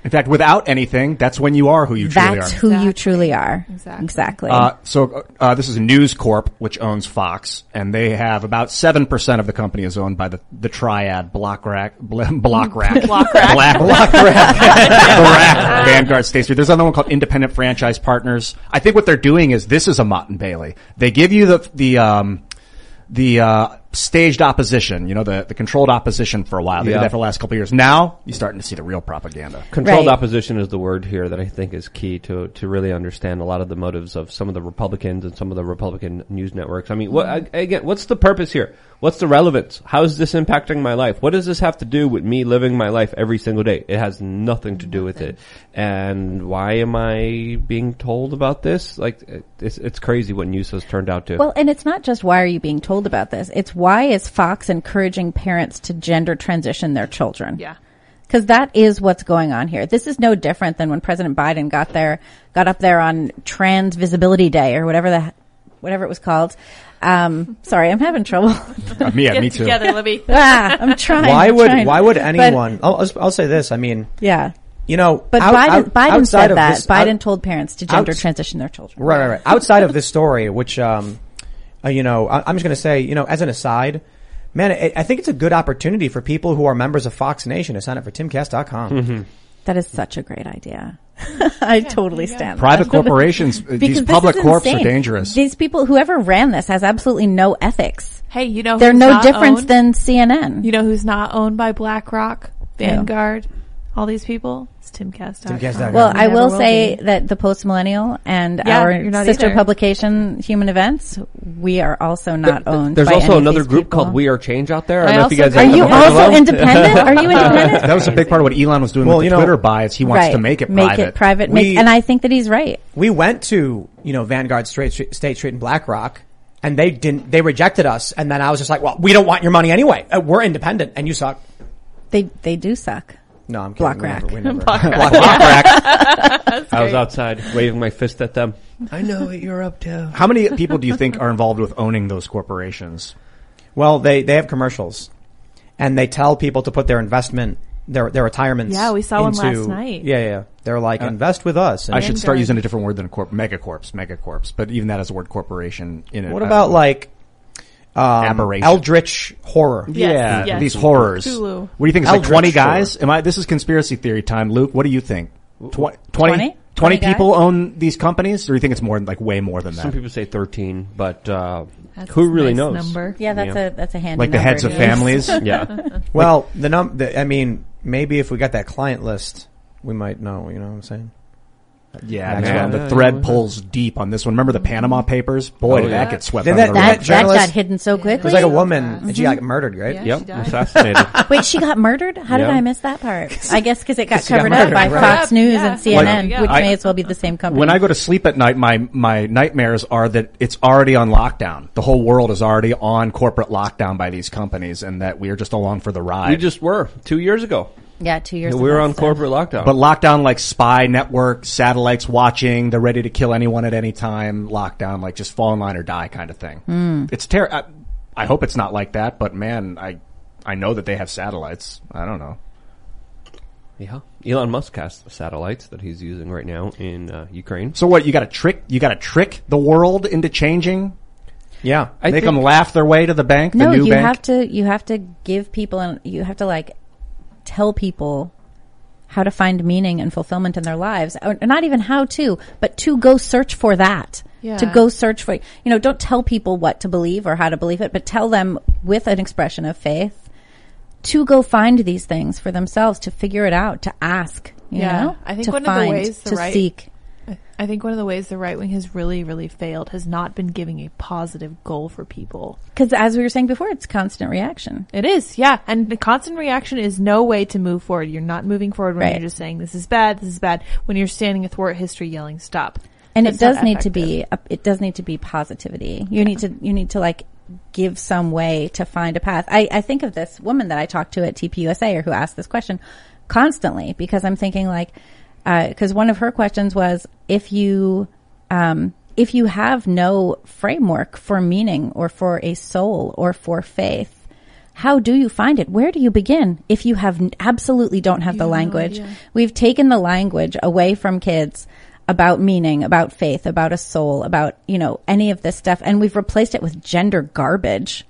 In fact, without anything, that's when you are who you truly That's are. who you truly are. Exactly. Uh, so uh, this is News Corp, which owns Fox, and they have about seven percent of the company is owned by the the triad BlackRock, Bl- [LAUGHS] BlackRock, BlackRock. [LAUGHS] Black, BlackRock, BlackRock, [LAUGHS] Vanguard, State Street. There's another one called Independent Franchise Partners. I think what they're doing is this is a Motte and Bailey. They give you the the um, the uh, staged opposition, you know, the the controlled opposition for a while. They Yeah. did that for the last couple of years. Now you're starting to see the real propaganda. Controlled opposition is the word here that I think is key to to really understand a lot of the motives of some of the Republicans and some of the Republican news networks. I mean, what mm-hmm. I- again? What's the purpose here? What's the relevance? How is this impacting my life? What does this have to do with me living my life every single day? It has nothing to do with it. And why am I being told about this? Like, it's it's crazy what news has turned out to. Well, and it's not just why are you being told about this? It's why is Fox encouraging parents to gender transition their children? Yeah. Because that is what's going on here. This is no different than when President Biden got there, got up there on Trans Visibility Day or whatever the, whatever it was called. Um, sorry, I'm having trouble. Uh, me- yeah, Get me too. together, Libby. [LAUGHS] ah, I'm trying. Why I'm would trying. why would anyone? I'll, I'll, I'll say this. I mean, yeah. you know, But out- Biden, out- Biden said that. this- Biden out- told parents to gender outs- transition their children. Right, right, right. Outside of this story, which, um, uh, you know, I, I'm just going to say, you know, as an aside, man, I, I think it's a good opportunity for people who are members of Fox Nation to sign up for timcast.com. Mm-hmm. That is such a great idea. [LAUGHS] I totally stand. Private that. corporations, uh, these Because public is corps are dangerous. These people, whoever ran this, has absolutely no ethics. Hey, you know, They're who's no not different owned? than CNN. You know who's not owned by BlackRock, Vanguard, all these people? It's timcast.com. Timcast.com. Well, I Never will say be. that the Post Millennial and Yeah, our sister either. publication, Human Events, we are also not owned. There's by also any of another these group people. called We Are Change out there. I I don't know if you guys Are have you of also [LAUGHS] independent? Are you [LAUGHS] independent? That was a big part of what Elon was doing Well, with you the know- Twitter buy. Is he wants right. to make it make private. it private. We- Make, and I think that he's right. We went to, you know, Vanguard, State Street, State Street and BlackRock, and they didn't, they rejected us. And then I was just like, well, we don't want your money anyway. Uh, we're independent and you suck. They they do suck. No, I'm kidding. BlackRock. We never, we never. I was outside waving my fist at them. I know what you're up to. How many people do you think are involved with owning those corporations? Well, they, they have commercials and they tell people to put their investment, their, their retirements. Yeah, we saw one into- last night. Yeah, yeah. They're like, invest with us. And I should start using a different word than a corp, megacorps, megacorps. But even that is a word corporation in it. what about like, um, Aberration. Eldritch horror? Yes, yeah, yes. these horrors. Cthulhu. What do you think? It's like Eldritch twenty horror. guys? Am I? This is conspiracy theory time, Luke. What do you think? Tw- 20, 20? 20 20 people guys? own these companies, or do you think it's more like way more than that? Some people say 13, but uh, That's who a really nice knows? Number. Yeah, that's Yeah. a that's a handy Like the heads of families. [LAUGHS] Yeah. Well, the num, the, I mean, maybe if we got that client list, we might know, you know what I'm saying? Yeah, That's man, right. the thread pulls deep on this one. Remember the Panama mm-hmm. Papers? Boy, Oh, did yeah. that get swept Then under that- the rug. That, that journalist- got hidden so quickly. It was like a woman and she got murdered, right? Yeah. Yep, she died. assassinated. [LAUGHS] Wait, she got murdered? How did Yeah. I miss that part? [LAUGHS] I guess because it got she got covered up murdered, by right. Fox News Yeah. and CNN, Like, which I- may as well be the same company. When I go to sleep at night, my, my nightmares are that it's already on lockdown. The whole world is already on corporate lockdown by these companies and that we are just along for the ride. we just were two years ago. Yeah, two years. Ago. we were ago, on so- corporate lockdown. But lockdown like spy network, satellites watching, they're ready to kill anyone at any time. Lockdown like just fall in line or die kind of thing. Hmm. It's ter- I, I hope it's not like that, but man, I I know that they have satellites. I don't know. yeah, Elon Musk has satellites that he's using right now in uh, Ukraine. So what? You got to trick you got to trick the world into changing. Yeah. I Make think- them laugh their way to the bank. No, the new you bank. have to you have to give people and you have to like tell people how to find meaning and fulfillment in their lives. Or not even how to, but to go search for that. Yeah. To go search for, you know, don't tell people what to believe or how to believe it, but tell them with an expression of faith to go find these things for themselves, to figure it out, to ask, you Yeah. know, I think to one of the ways the to right- seek. I think one of the ways the right wing has really, really failed has not been giving a positive goal for people. Cause as we were saying before, it's constant reaction. It is, yeah. And the constant reaction is no way to move forward. You're not moving forward when Right. you're just saying this is bad, this is bad. When you're standing athwart history yelling stop. and That's it does need to be it does need to be positivity you need to you need to like give some way to find a path I, I think of this woman that i talked to at tpusa or who asked this question constantly because i'm thinking like because one of her questions was if you um, if you have no framework for meaning or for a soul or for faith how do you find it? Where do you begin if you have absolutely don't have the have no language? we've taken the language away from kids about meaning about faith about a soul about you know any of this stuff and we've replaced it with gender garbage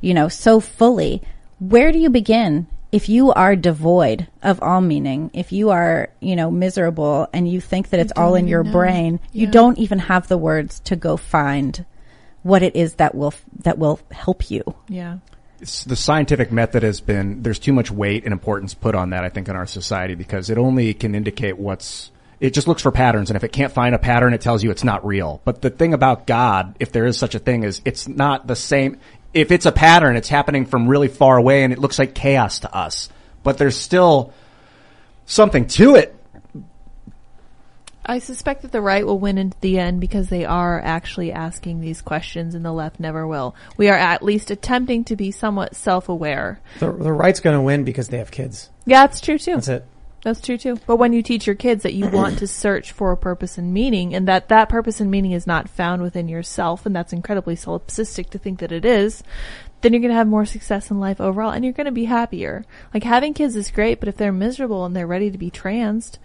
you know, so fully. Where do you begin if you are devoid of all meaning? If you are, you know, miserable and you think that it's all in your know. brain, you don't even have the words to go find what it is that will that will help you. Yeah. It's the scientific method has been there's too much weight and importance put on that I think in our society because it only can indicate what's it just looks for patterns and if it can't find a pattern it tells you it's not real. But the thing about God, if there is such a thing is it's not the same if it's a pattern it's happening from really far away and it looks like chaos to us. But there's still something to it. I suspect that the right will win in the end because they are actually asking these questions and the left never will. We are at least attempting to be somewhat self-aware. The, the right's going to win because they have kids. Yeah, that's true too. That's it. That's true too. But when you teach your kids that you [CLEARS THROAT] want to search for a purpose and meaning and that that purpose and meaning is not found within yourself and that's incredibly solipsistic to think that it is, then you're going to have more success in life overall and you're going to be happier. Like having kids is great, but if they're miserable and they're ready to be transed,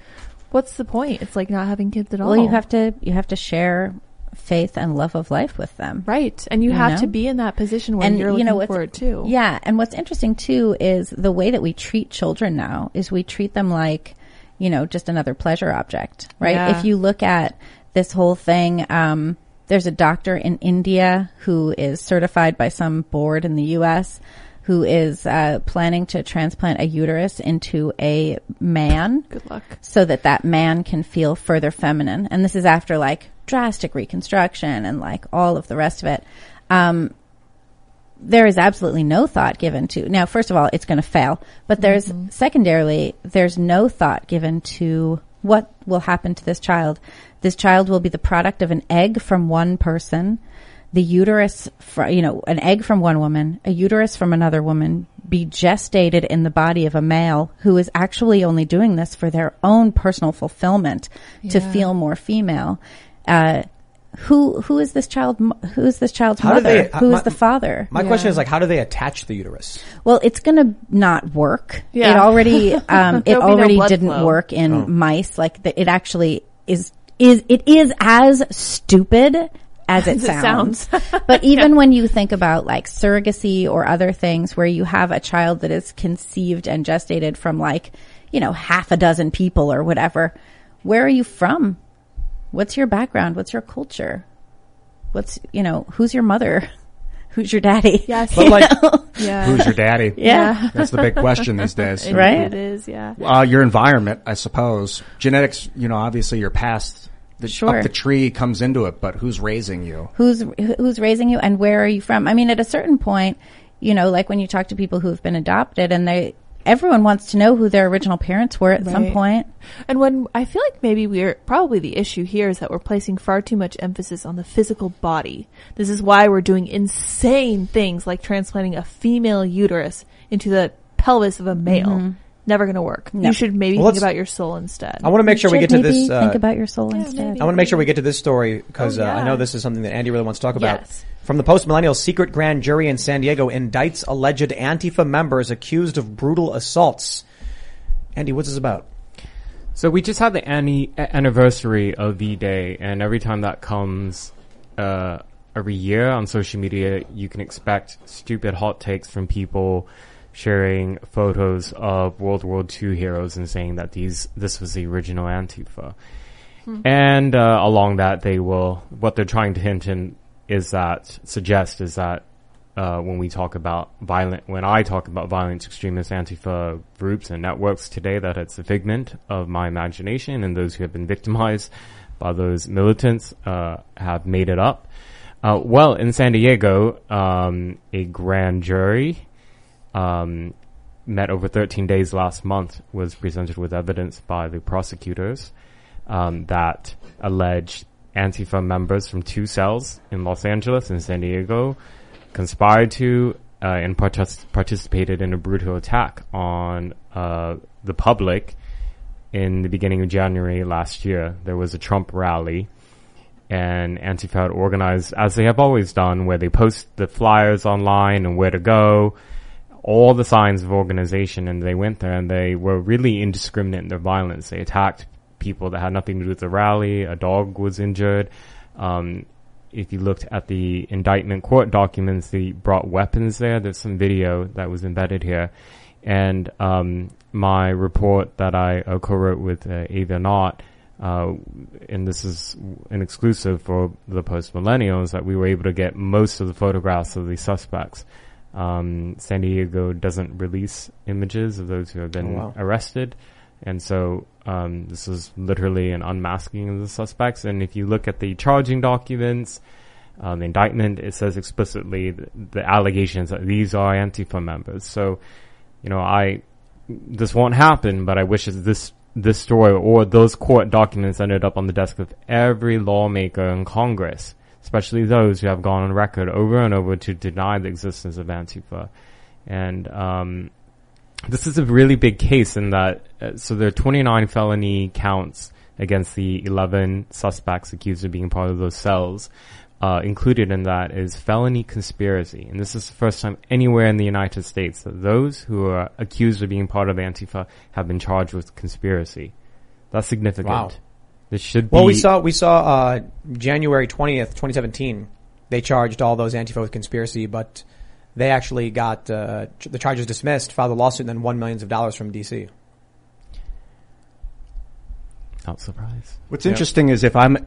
what's the point? It's like not having kids at all. Well, you have to you have to share faith and love of life with them. Right. And you, You have know? to be in that position where and, you're looking what's- for it too. Yeah, and what's interesting too is the way that we treat children now is we treat them like, you know, just another pleasure object, right? Yeah. If you look at this whole thing, um, there's a doctor in India who is certified by some board in the U.S. who is uh, planning to transplant a uterus into a man. Good luck. So that that man can feel further feminine. And this is after like drastic reconstruction and like all of the rest of it. Um, there is absolutely no thought given to now first of all it's going to fail but there's secondarily there's no thought given to what will happen to this child. This child will be the product of an egg from one person the uterus fr- you know an egg from one woman a uterus from another woman be gestated in the body of a male who is actually only doing this for their own personal fulfillment to feel more female uh, who who is this child who is this child's How mother they- who is my- the father My question is like, how do they attach the uterus? well, it's going to not work. Yeah. It already, [LAUGHS] um, it There'll no already didn't flow. work in Oh. mice. Like the, it actually is, is, it is as stupid as it [LAUGHS] As it sounds. sounds. [LAUGHS] but even when you think about like surrogacy or other things where you have a child that is conceived and gestated from like, you know, half a dozen people or whatever, where are you from? What's your background? What's your culture? What's, you know, who's your mother? [LAUGHS] Who's your daddy? Yes. [LAUGHS] But like, Yeah. Who's your daddy? [LAUGHS] Yeah. That's the big question these days. Right? It is, yeah. Uh, your environment, I suppose. Genetics, you know, obviously you're past the, Sure. up the tree comes into it, but who's raising you? who's who's raising you and where are you from i mean at a certain point you know like when you talk to people who have been adopted and they everyone wants to know who their original parents were at some Right. point And when I feel like maybe we're probably the issue here is that we're placing far too much emphasis on the physical body. This is why we're doing insane things like transplanting a female uterus into the pelvis of a male. Never going to work. No. You should maybe Well, think about your soul instead. I want to make sure we Should get to maybe this. Uh, think about your soul instead maybe. I want to make sure we get to this story because Oh, uh, I know this is something that Andy really wants to talk about. Yes. From the Post Millennial, secret grand jury in San Diego indicts alleged Antifa members accused of brutal assaults. Andy, what's this about? So we just had the anni- anniversary of D-Day, and every time that comes, uh, every year on social media, you can expect stupid hot takes from people sharing photos of World War II heroes and saying that these this was the original Antifa. And uh, along that, they will what they're trying to hint in is that suggest is that uh, when we talk about violent, when I talk about violent extremist Antifa groups and networks today, that it's a figment of my imagination, and those who have been victimized by those militants uh, have made it up. Uh, well, in San Diego, um, a grand jury um, met over 13 days last month was presented with evidence by the prosecutors um, that alleged Antifa members from two cells in Los Angeles and San Diego conspired to uh, and partic- participated in a brutal attack on uh, the public in the beginning of January last year, there was a Trump rally and Antifa had organized, as they have always done, where they post the flyers online and where to go, all the signs of organization, and they went there and they were really indiscriminate in their violence. They attacked people that had nothing to do with the rally. A dog was injured. Um, if you looked at the indictment court documents, they brought weapons there. There's some video that was embedded here. And um, my report that I uh, co-wrote with uh, Ava Knott, uh, and this is an exclusive for the post millennials, that we were able to get most of the photographs of the suspects. Um, San Diego doesn't release images of those who have been Oh, wow. arrested. And so um, this is literally an unmasking of the suspects. And if you look at the charging documents, uh, the indictment, it says explicitly the, the allegations that these are Antifa members. So, you know, I this won't happen, but I wish this this story or those court documents ended up on the desk of every lawmaker in Congress, especially those who have gone on record over and over to deny the existence of Antifa. And um, this is a really big case in that, uh, so there are 29 felony counts against the 11 suspects accused of being part of those cells. Uh, included in that is felony conspiracy. And this is the first time anywhere in the United States that those who are accused of being part of Antifa have been charged with conspiracy. That's significant. Wow. This should be. Well, we saw we saw uh, January twentieth, twenty seventeen. They charged all those Antifa with conspiracy, but they actually got uh, the charges dismissed, filed a lawsuit, and then won millions of dollars from DC. Not surprised. What's Yeah. interesting is if I'm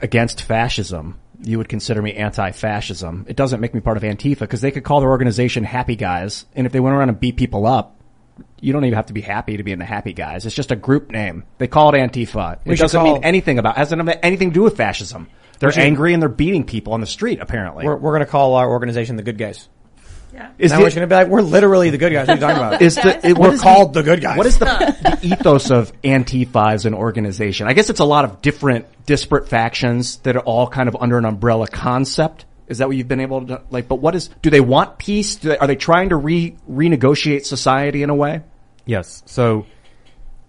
against fascism, you would consider me anti-fascism. It doesn't make me part of Antifa because they could call their organization Happy Guys, and if they went around and beat people up, you don't even have to be happy to be in the Happy Guys. It's just a group name. They call it Antifa. We it doesn't call- mean anything about. Hasn't have anything to do with fascism. They're should- angry and they're beating people on the street. Apparently, We're, we're going to call our organization the Good Guys. Yeah. Is now the- we're going to be like, we're literally the good guys. What are you talking about? [LAUGHS] is the it, we're is called the, good guys. What is the, [LAUGHS] the ethos of Antifa as an organization? I guess it's a lot of different disparate factions that are all kind of under an umbrella concept. Is that what you've been able to like? But what is? Do they want peace? Do they, are they trying to re renegotiate society in a way? Yes. So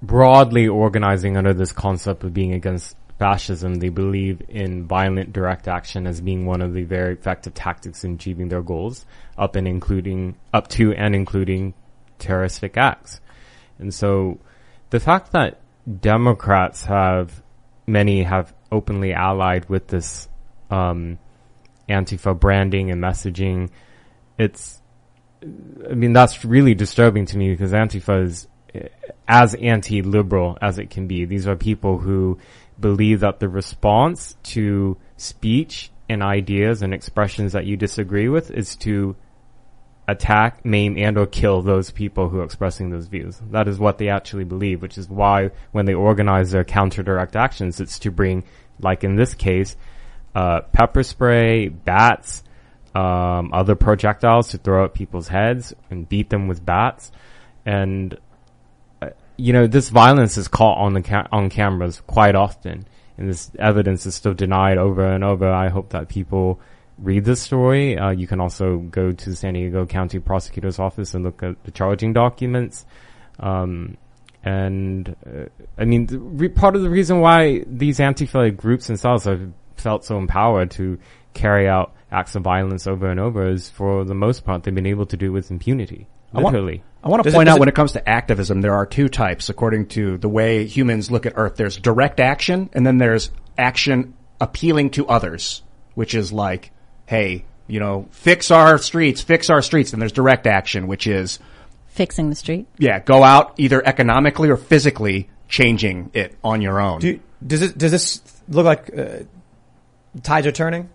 broadly organizing under this concept of being against fascism, they believe in violent direct action as being one of the very effective tactics in achieving their goals, up and including up to and including terroristic acts. And so the fact that Democrats have many have openly allied with this um, Antifa branding and messaging, it's I mean, that's really disturbing to me because Antifa is eh, as anti-liberal as it can be. These are people who believe that the response to speech and ideas and expressions that you disagree with is to attack, maim, and or kill those people who are expressing those views. That is what they actually believe, which is why when they organize their counter direct actions, it's to bring, like in this case, uh, pepper spray, bats, um, other projectiles to throw at people's heads and beat them with bats. And, uh, you know, this violence is caught on the ca- on cameras quite often. And this evidence is still denied over and over. I hope that people read this story. Uh, you can also go to the San Diego County Prosecutor's Office and look at the charging documents. Um, and uh, I mean, the re- part of the reason why these Antifa groups themselves have felt so empowered to carry out acts of violence over and over is, for the most part, they've been able to do it with impunity. I want- Literally. I want to Does it- point does out it- when it comes to activism, there are two types according to the way humans look at Earth. There's direct action, and then there's action appealing to others, which is like, hey, you know, fix our streets, fix our streets. And there's direct action, which is, Fixing the street. yeah, go out either economically or physically changing it on your own. Do, does it does this look like uh, tides are turning?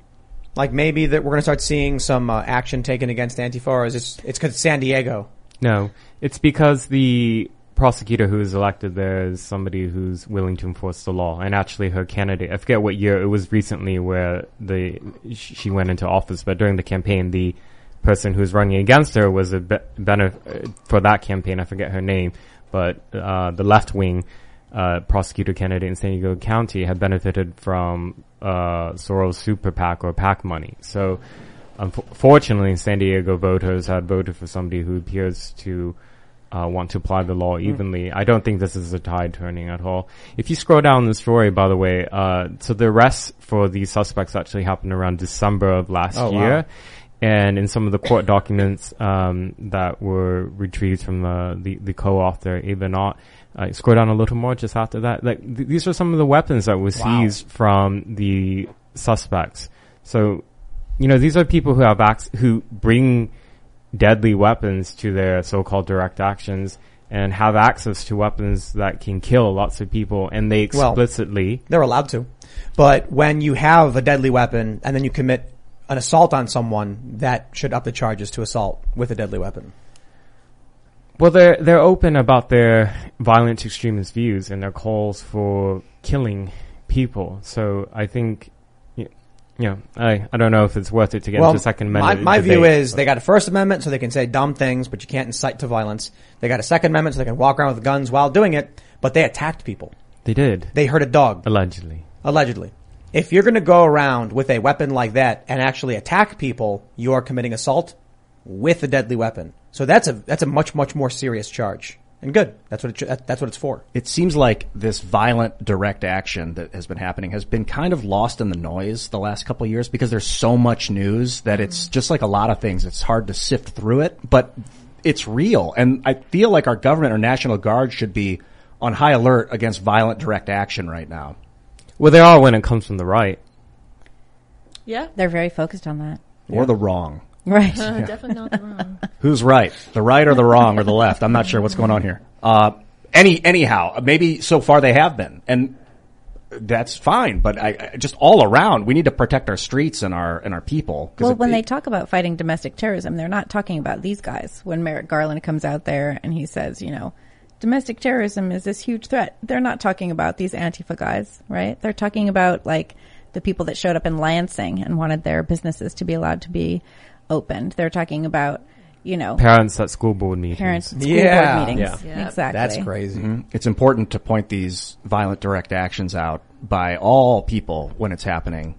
Like maybe that we're going to start seeing some uh, action taken against Antifa, or is this it's because San Diego? No, it's because the prosecutor who is elected there is somebody who's willing to enforce the law. And actually, her candidate, I forget what year it was recently where the she went into office, but during the campaign, the person who's running against her was a be- benef- for that campaign. I forget her name, but uh, the left wing uh, prosecutor candidate in San Diego County had benefited from uh, Soros super PAC or PAC money. So unfortunately, San Diego voters had voted for somebody who appears to uh, want to apply the law evenly. I don't think this is a tide turning at all. If you scroll down the story, by the way, uh, so the arrests for these suspects actually happened around December of last Oh, wow. year. And in some of the court documents um, that were retrieved from uh, the the co-author Ava Knott, uh, scroll down a little more just after that. Like th- these are some of the weapons that were Wow. seized from the suspects. So, you know, these are people who have ac- who bring deadly weapons to their so-called direct actions and have access to weapons that can kill lots of people, and they Well, explicitly They're allowed to. But when you have a deadly weapon and then you commit an assault on someone, that should up the charges to assault with a deadly weapon. Well, they're they're open about their violent extremist views and their calls for killing people. So I think, y- you know, I I don't know if it's worth it to get into Second Amendment. my view debate, is but- they got a First Amendment so they can say dumb things, but you can't incite to violence. They got a Second Amendment so they can walk around with guns while doing it, but they attacked people. they did They hurt a dog. allegedly. Allegedly. If you're going to go around with a weapon like that and actually attack people, you are committing assault with a deadly weapon. So that's a that's a much much more serious charge. And good. That's what it, that's what it's for. It seems like this violent direct action that has been happening has been kind of lost in the noise the last couple of years because there's so much news that it's mm-hmm. just like a lot of things. It's hard to sift through it, but it's real. And I feel like our government or National Guard should be on high alert against violent direct action right now. Well, they are when it comes from the right. Yeah. They're very focused on that. Or the wrong. [LAUGHS] Right. Uh, definitely not the wrong. [LAUGHS] Who's right? The right or the wrong or the left? I'm not sure what's going on here. Uh, any, anyhow, maybe so far they have been. And that's fine, but I, I just all around, we need to protect our streets and our, and our people. 'Cause Well, it- when it- they talk about fighting domestic terrorism, they're not talking about these guys. When Merrick Garland comes out there and he says, you know, domestic terrorism is this huge threat, they're not talking about these Antifa guys, right? They're talking about like the people that showed up in Lansing and wanted their businesses to be allowed to be opened. They're talking about, you know, Parents at school board meetings. parents at school Yeah. board meetings. Yeah. Exactly. That's crazy. Mhm. It's important to point these violent direct actions out by all people when it's happening,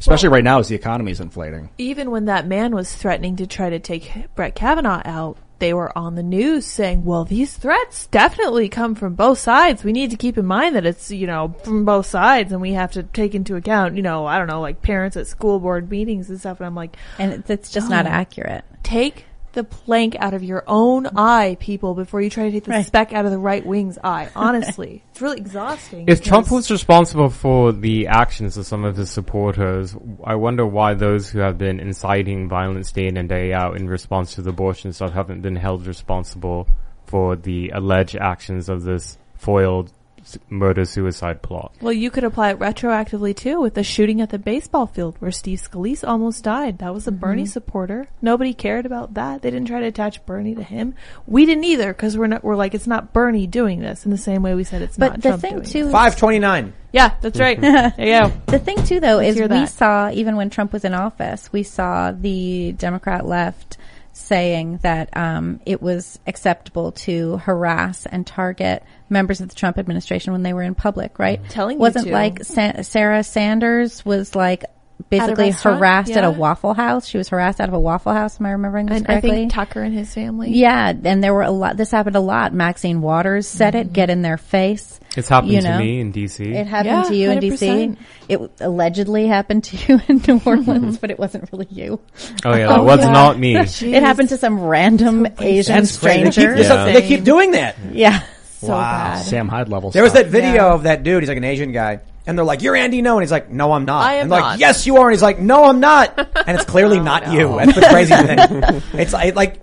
especially right now as the economy is inflating. Even when that man was threatening to try to take Brett Kavanaugh out, they were on the news saying, well, these threats definitely come from both sides. We need to keep in mind that it's, you know, from both sides and we have to take into account, you know, I don't know, like parents at school board meetings and stuff. And I'm like, and it's- it's just not oh, accurate. take the plank out of your own eye, people, before you try to take the speck out of the right wing's eye. Honestly, [LAUGHS] it's really exhausting. If Trump was responsible for the actions of some of his supporters, I wonder why those who have been inciting violence day in and day out in response to the abortion stuff haven't been held responsible for the alleged actions of this foiled s- murder-suicide plot. Well, you could apply it retroactively too with the shooting at the baseball field where Steve Scalise almost died. That was a Bernie Mm-hmm. supporter. Nobody cared about that. They didn't try to attach Bernie to him. We didn't either because we're not. We're like it's not Bernie doing this in the same way we said it's But not the Trump thing doing too. Five twenty nine. Yeah, that's right. [LAUGHS] [LAUGHS] there you go. The thing too, though, Let's is we that. saw even when Trump was in office, we saw the Democrat left saying that um, it was acceptable to harass and target members of the Trump administration when they were in public. Right? Telling you wasn't to. like Sa- Sarah Sanders was like basically restaurant? harassed at a Waffle House. She was harassed out of a Waffle House. Am I remembering this And I think Tucker and his family. yeah, and there were a lot. This happened a lot. Maxine Waters said it. Mm-hmm. Get in their face. It's happened You to me in DC. It happened Yeah, to you in DC. It allegedly happened to you in New [LAUGHS] Orleans, but it wasn't really you. oh yeah, that oh, was yeah. not me. It happened to some random Asian That's crazy. They keep, stranger. this they keep doing that. Yeah. So bad. Sam Hyde level. There was that video Yeah. of that dude. He's like an Asian guy, and they're like, "You're Andy Ngo," and he's like, "No, I'm not." I am and they're not. like, "Yes, you are," and he's like, "No, I'm not," and it's clearly [LAUGHS] not you. That's the crazy [LAUGHS] thing. It's like, like,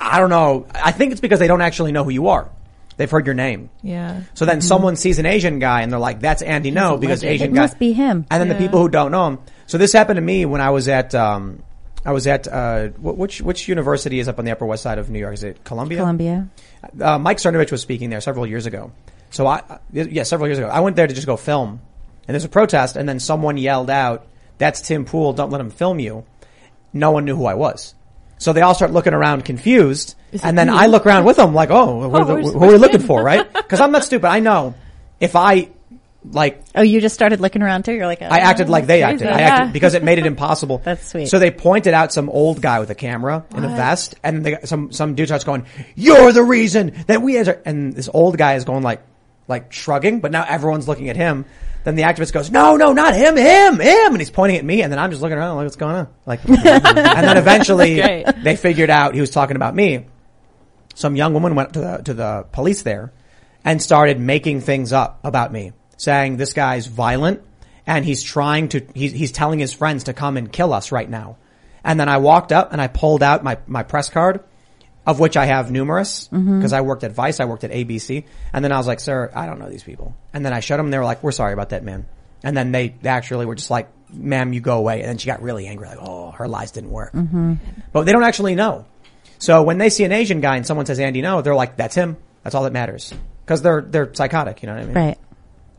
I don't know. I think it's because they don't actually know who you are. They've heard your name. Yeah. So then someone sees an Asian guy and they're like, "That's Andy Ngo," because legend. Asian It guy must be him. And then the people who don't know him. So this happened to me when I was at, um, I was at, uh, which which university is up on the Upper West Side of New York? Is it Columbia? Columbia. Uh, Mike Cernovich was speaking there several years ago. So I, uh, yeah, several years ago, I went there to just go film, and there's a protest, and then someone yelled out, "That's Tim Pool! Don't let him film you." No one knew who I was, so they all start looking around confused, and then you? I look around with them like, "Oh, Oh, are the- where's- who are we looking for?" Right? [LAUGHS] Because I'm not stupid. I know if I like Oh, you just started looking around too. You're like, I acted oh, like they acted. I Yeah. acted because it made it [LAUGHS] impossible. That's sweet. So they pointed out some old guy with a camera in a vest, and they, some some dude starts going, "You're the reason that we." As and this old guy is going like, like shrugging, but now everyone's looking at him. Then the activist goes, "No, no, not him, him, him," and he's pointing at me, and then I'm just looking around like, "What's going on?" Like, [LAUGHS] and then eventually they figured out he was talking about me. Some young woman went to the to the police there and started making things up about me, saying this guy's violent and he's trying to he's he's telling his friends to come and kill us right now. And then I walked up and I pulled out my my press card, of which I have numerous mm-hmm. because I worked at Vice, I worked at ABC, and then I was like, "Sir, I don't know these people." And then I showed them. and They were like, "We're sorry about that, man." And then they actually were just like, "Ma'am, you go away." And then she got really angry, like, "Oh, her lies didn't work." Mm-hmm. But they don't actually know. So when they see an Asian guy and someone says Andy Ngo, they're like, that's him. That's all that matters. Cause they're, they're psychotic, you know what I mean? Right.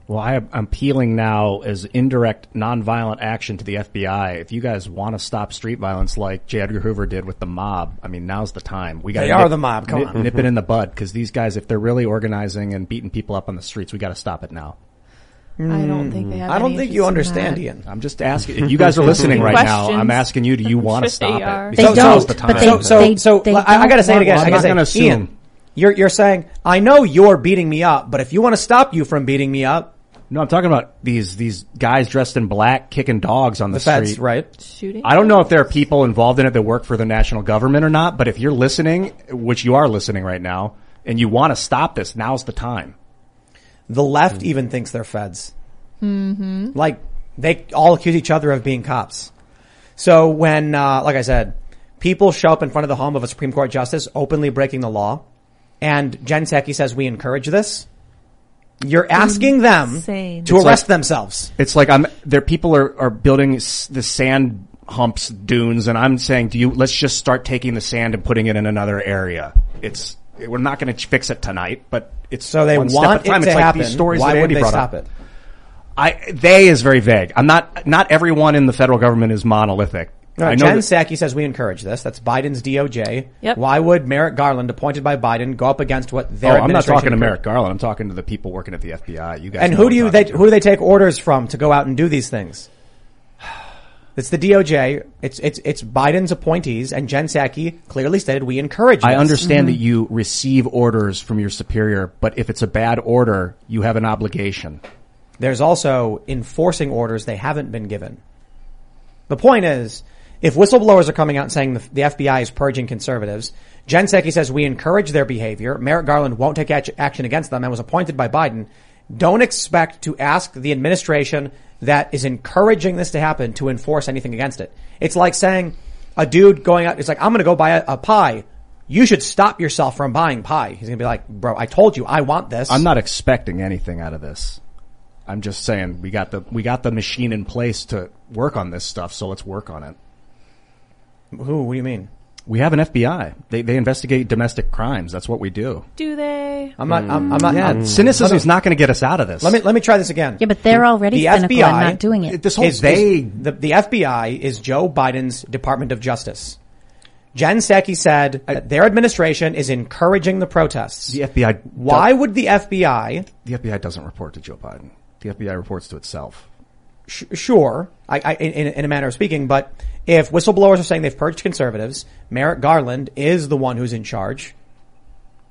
Well, I, I'm appealing now as indirect nonviolent action to the FBI. If you guys want to stop street violence like J. Edgar Hoover did with the mob, I mean, now's the time. We got They are the mob, come nip, on. nip it in the bud because these guys, if they're really organizing and beating people up on the streets, we got to stop it now. I don't think they have. I don't any think you understand. Ian. I'm just asking. If you guys are listening right now, I'm asking you: Do you want to stop are. it? They Because don't, now's the time. but they- So, so, so, they I, I gotta don't say it again. want I to. gotta I'm not gonna Ian, you're, you're saying, I know you're beating me up, but if you want to stop you from beating me up, No, I'm talking about these these guys dressed in black kicking dogs on the, the feds, street. right? Shooting. I don't know if there are people involved in it that work for the national government or not, but if you're listening, which you are listening right now, and you want to stop this, now's the time. The left even thinks they're feds. Mm-hmm. Like they all accuse each other of being cops. So when, uh, like I said, people show up in front of the home of a Supreme Court justice openly breaking the law, and Jen Psaki says we encourage this, you're asking them Insane. to It's arrest like- themselves. It's like I'm there. People are are building s- the sand humps dunes, and I'm saying, do you? Let's just start taking the sand and putting it in another area. It's we're not going to fix it tonight, but it's So they one step want at a time. it It's to like happen. these stories Why that would Andy they brought stop up. it? I they is very vague. I'm not. Not everyone in the federal government is monolithic. No, I know Jen that- Psaki says we encourage this. That's Biden's DOJ. Yep. Why would Merrick Garland, appointed by Biden, go up against what they're doing? Oh, I'm not administration talking to? Merrick Garland. I'm talking to the people working at the FBI. You guys. And who do you they talking who do they take orders from to go out and do these things? It's the DOJ. It's it's it's Biden's appointees, and Jen Psaki clearly stated we encourage. I understand Mm-hmm. that you receive orders from your superior, but if it's a bad order, you have an obligation. There's also enforcing orders they haven't been given. The point is, if whistleblowers are coming out and saying the, the FBI is purging conservatives, Jen Psaki says we encourage their behavior. Merrick Garland won't take act- action against them and was appointed by Biden. Don't expect to ask the administration that is encouraging this to happen to enforce anything against it. It's like saying a dude going out, it's like, I'm going to go buy a, a pie. You should stop yourself from buying pie. He's going to be like, bro, I told you I want this. I'm not expecting anything out of this. I'm just saying we got the we got the machine in place to work on this stuff, so let's work on it. Who? What do you mean? We have an FBI. They they investigate domestic crimes. That's what we do. Do they? I'm not, I'm, I'm not, Yeah, I'm- cynicism is not going to get us out of this. Let me let me try this again. Yeah, but they're already the cynical FBI and not doing it. This whole is, vague. is- the, the FBI is Joe Biden's Department of Justice. Jen Psaki said that their administration is encouraging the protests. the FBI. Why would the FBI? The FBI doesn't report to Joe Biden. The FBI reports to itself. Sh- sure, I, I, in, in a manner of speaking, but if whistleblowers are saying they've purged conservatives, Merrick Garland is the one who's in charge.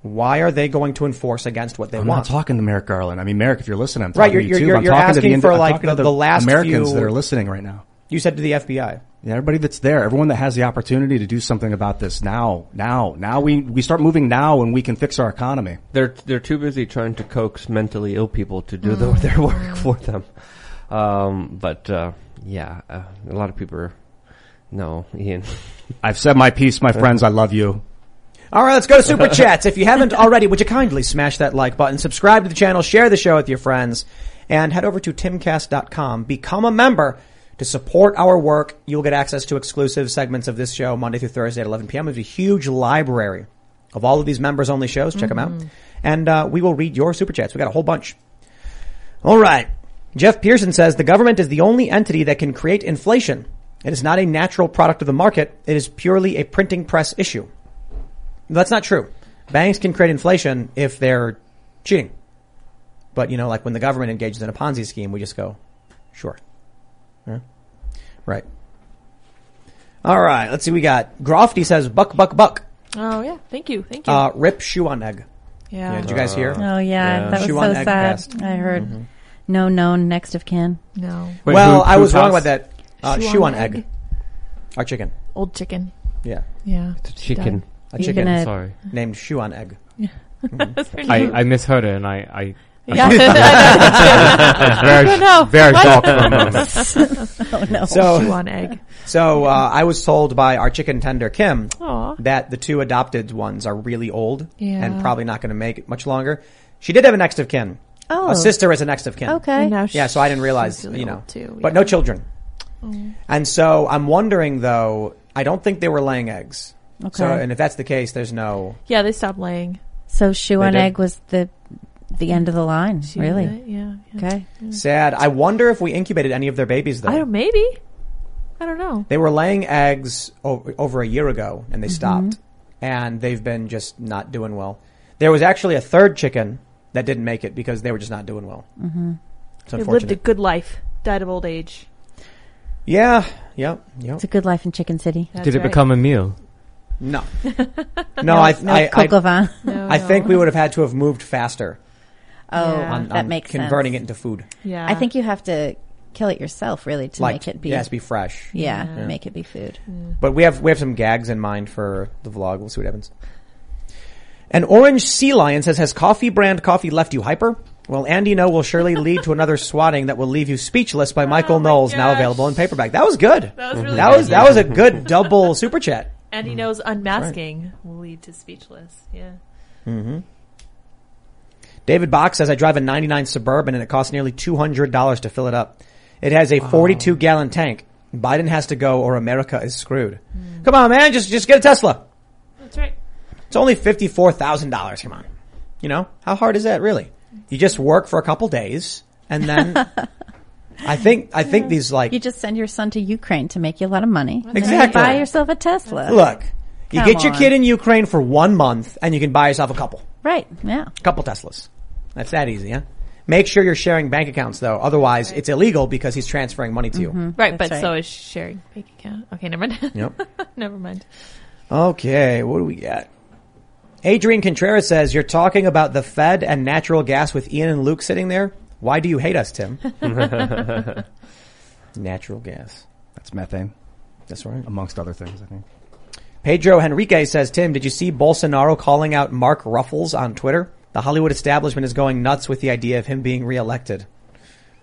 Why are they going to enforce against what they want? I'm not talking to Merrick Garland. I mean, Merrick, if you're listening, I'm Right, talking you're- to you you're- too. I'm you're talking to the, asking for, I'm like, talking to the- the last Americans few- that are listening right now. you said to the FBI. Yeah, everybody that's there, everyone that has the opportunity to do something about this now, now, now we, we start moving now and we can fix our economy. They're they're too busy trying to coax mentally ill people to do the, mm. their work for them. Um, but uh, yeah, uh, a lot of people are no, Ian. [LAUGHS] I've said my piece, my friends. I love you. All right, let's go to super chats. If you haven't [LAUGHS] already, would you kindly smash that like button, subscribe to the channel, share the show with your friends, and head over to timcast.com. Become a member to support our work. You'll get access to exclusive segments of this show Monday through Thursday at 11 p.m. There's a huge library of all of these members only shows. Check them out. And uh, we will read your super chats. We got a whole bunch. All right. Jeff Pearson says the government is the only entity that can create inflation. It is not a natural product of the market. It is purely a printing press issue. That's not true. Banks can create inflation if they're cheating. But you know, like when the government engages in a Ponzi scheme, we just go, sure. Yeah. Right. All right. Let's see. We got Grofty says buck, buck, buck. Oh yeah, thank you, thank you. Uh, rip shoe on egg. Yeah. Did you guys hear? Oh yeah, that was Shoe so on egg sad. passed. I heard Mhm. No known next of kin. no, well, who- I who was wrong passed? about that. Uh, shoe, on egg. Our chicken. old chicken. Yeah. Yeah, Chicken. A You're chicken gonna- Sorry. named shoe on egg. [LAUGHS] That's pretty I. I misheard it and I, I Yeah. [LAUGHS] I very, No, very shocked for a moment. oh no. So, Shoe on egg. so uh, I was told by our chicken tender Kim Aw. that the two adopted ones are really old Yeah. and probably not going to make it much longer. She did have a next of kin. Oh. A sister is a next of kin. Okay. And now Yeah, so I didn't realize, you know, old, too. but no children. And so I'm wondering though, I don't think they were laying eggs. Okay. So, Okay. and if that's the case, there's no, Yeah, they stopped laying. So shoe They egg was the the end of the line. She really? Yeah. yeah. Okay. sad. I wonder if we incubated any of their babies though. I don't. Maybe. I don't know. They were laying eggs o- over a year ago and they Mm-hmm. stopped. And they've been just not doing well. There was actually a third chicken that didn't make it because they were just not doing well. Mm-hmm. It's They lived a good life. Died of old age. Yeah, yep, yep. It's a good life in Chicken City. That's Did it right. become a meal? No. [LAUGHS] no, I, no I, coq au [LAUGHS] I. No, I no. think we would have had to have moved faster Oh, Yeah. on, that on makes converting sense. it into food. Yeah. I think you have to kill it yourself, really, to like, make it be. yeah, it has to be fresh. yeah, Yeah. make it be food. But we have we have some gags in mind for the vlog. We'll see what happens. An orange sea lion says, "Has coffee brand coffee left you hyper?" Well, Andy Ngo will surely lead to another swatting that will leave you speechless by Michael Oh Knowles, now available in paperback. That was good. That was really that good. was that was a good double super chat. Andy Ngo's unmasking will lead to speechless. Yeah. Mm-hmm. David Box says, "I drive a '99 Suburban and it costs nearly two hundred dollars to fill it up. It has a 42 gallon tank. Biden has to go, or America is screwed. Come on, man, just just get a Tesla." That's right. It's only fifty-four thousand dollars. Come on, you know how hard is that really? You just work for a couple days, and then [LAUGHS] I think I think these like You just send your son to Ukraine to make you a lot of money. and then you Exactly. buy yourself a Tesla. look. You Come get your on. kid in Ukraine for one month, and you can buy yourself a couple, Right. Yeah. A couple Teslas. That's that easy, huh? Make sure you're sharing bank accounts though, otherwise it's illegal because he's transferring money to you. Mm-hmm. Right, That's but right. so is sharing bank account. Okay, never mind. Yep. [LAUGHS] never mind. Okay, what do we got? Adrian Contreras says, you're talking about the Fed and natural gas with Ian and Luke sitting there? Why do you hate us, Tim? [LAUGHS] natural gas. That's methane, That's right. amongst other things, I think. Pedro Henrique says, Tim, did you see Bolsonaro calling out Mark Ruffalo on Twitter? The Hollywood establishment is going nuts with the idea of him being reelected.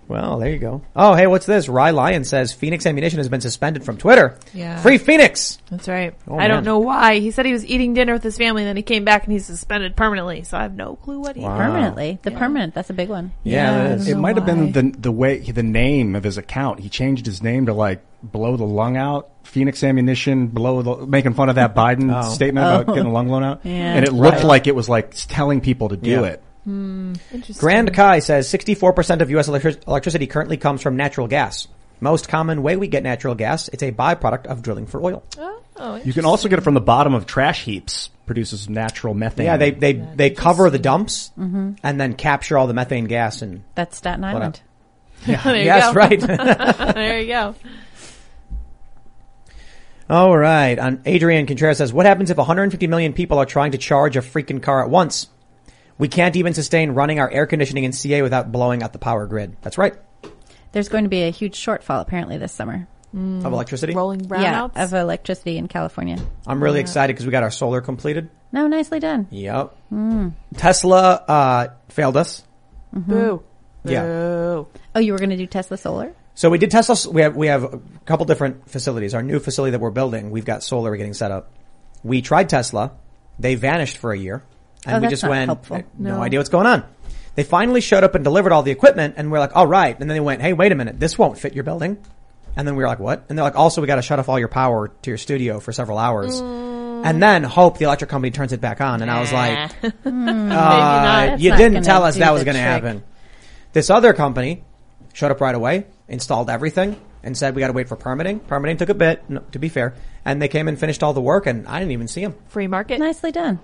Well, there you go. Oh, hey, what's this? Rye Lion says Phoenix Ammunition has been suspended from Twitter. Yeah. Free Phoenix! That's right. Oh, I don't know why. He said he was eating dinner with his family and then he came back and he's suspended permanently. So I have no clue what he Wow. Permanently. The permanent. That's a big one. Yeah, I that. It know might have been the the way the name of his account. He changed his name to like blow the lung out. Phoenix ammunition, blow the, making fun of that Biden Oh. statement about oh. getting the lung blown out. [LAUGHS] Yeah. And it looked Right. like it was like telling people to do Yeah. it. Hmm, interesting. Grand Kai says 64% of U.S. electric- electricity currently comes from natural gas. Most common way we get natural gas, it's a byproduct of drilling for oil. Oh, oh, You can also get it from the bottom of trash heaps. Produces natural methane. Yeah, they, they, they cover the dumps mm-hmm. and then capture all the methane gas and, That's Staten What Island. [LAUGHS] [LAUGHS] there you yes, go. right. [LAUGHS] there you go. all right. And Adrian Contreras says, what happens if 150 million people are trying to charge a freaking car at once? We can't even sustain running our air conditioning in CA without blowing out the power grid. That's right. There's going to be a huge shortfall apparently this summer. Of electricity. Rolling Yeah, brownouts. of electricity in California. I'm really excited because we got our solar completed. No, nicely done. Yep. Tesla, uh, failed us. Boo. Yeah. Boo. Oh, you were going to do Tesla Solar? So we did Tesla. We have we have a couple different facilities. Our new facility that we're building, we've got solar getting set up. We tried Tesla. They vanished for a year, and Oh, we just went helpful. no, No. idea what's going on. They finally showed up and delivered all the equipment, and we're like, all right. And then they went, hey, wait a minute, this won't fit your building. And then we were like, what? And they're like, also, we got to shut off all your power to your studio for several hours, and then hope the electric company turns it back on. And I was like, [LAUGHS] uh, you didn't tell us that was going to happen. This other company showed up right away, installed everything, and said we got to wait for permitting. Permitting took a bit, no, to be fair, and they came and finished all the work, and I didn't even see them. Free market. Nicely done.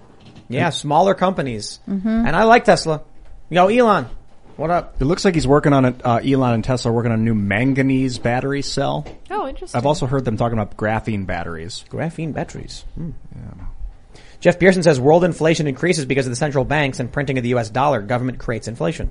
Yeah, smaller companies, and I like Tesla. Yo, Elon, What up? It looks like he's working on it. Uh, Elon and Tesla are working on a new manganese battery cell. Oh, interesting. I've also heard them talking about graphene batteries. Graphene batteries. Hmm. Jeff Pearson says world inflation increases because of the central banks and printing of the U.S. dollar. Government creates inflation.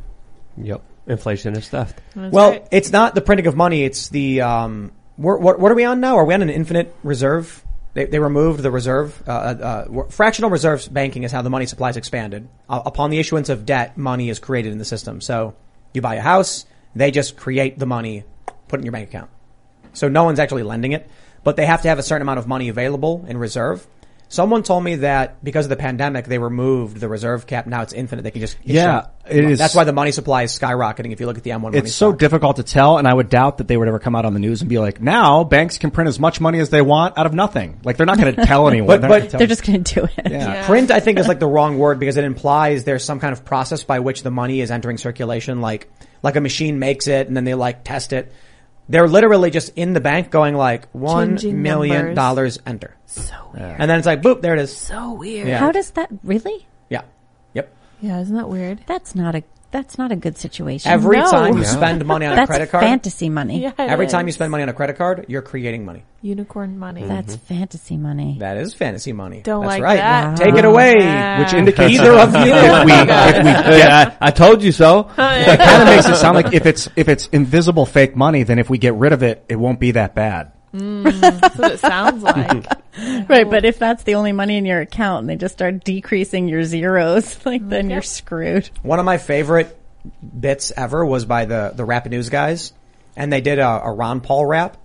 Yep. Inflation is theft. well, it's not the printing of money. It's the um. We're, what, what are we on now? Are we on an infinite reserve? They, they removed the reserve. Uh, uh, fractional reserves banking is how the money supply is expanded. Uh, upon the issuance of debt, money is created in the system. So you buy a house, they just create the money, put it in your bank account. So no one's actually lending it, but they have to have a certain amount of money available in reserve. Someone told me that because of the pandemic, they removed the reserve cap. Now it's infinite. They can just issue. Yeah, it is- That's why the money supply is skyrocketing. If you look at the M1 money It's so difficult to tell, and I would doubt that they would ever come out on the news and be like, "Now banks can print as much money as they want out of nothing." Like they're not going [LAUGHS] to tell anyone. But- not but- tell- They're just going to do it. Yeah. [LAUGHS] Print, I think, is like the wrong word because it implies there's some kind of process by which the money is entering circulation, like like a machine makes it and then they like test it. They're literally just in the bank going like one Changing million numbers. dollars enter, So weird. and then it's like boop, there it is. So weird. Yeah. How does that really? Yeah, yep. Yeah, isn't that weird? That's not a that's not a good situation. Every No. time you Yeah. spend money on a That's credit card, fantasy money. Yeah, it every time you spend money on a credit card, you're creating money. unicorn money. That's mm-hmm. fantasy money. That is fantasy money. Don't That's like right. that. Take it away. which indicates Either of you. if we [LAUGHS] oh if we get Yeah, I told you so. [LAUGHS] Oh, it kind of makes it sound like if it's if it's invisible fake money, then if we get rid of it, it won't be that bad. That's what it sounds [LAUGHS] like. Right, but if that's the only money in your account and they just start decreasing your zeros, [LAUGHS] like then mm, you're screwed. One of my favorite bits ever was by the the Rap News guys, and they did a, a Ron Paul rap,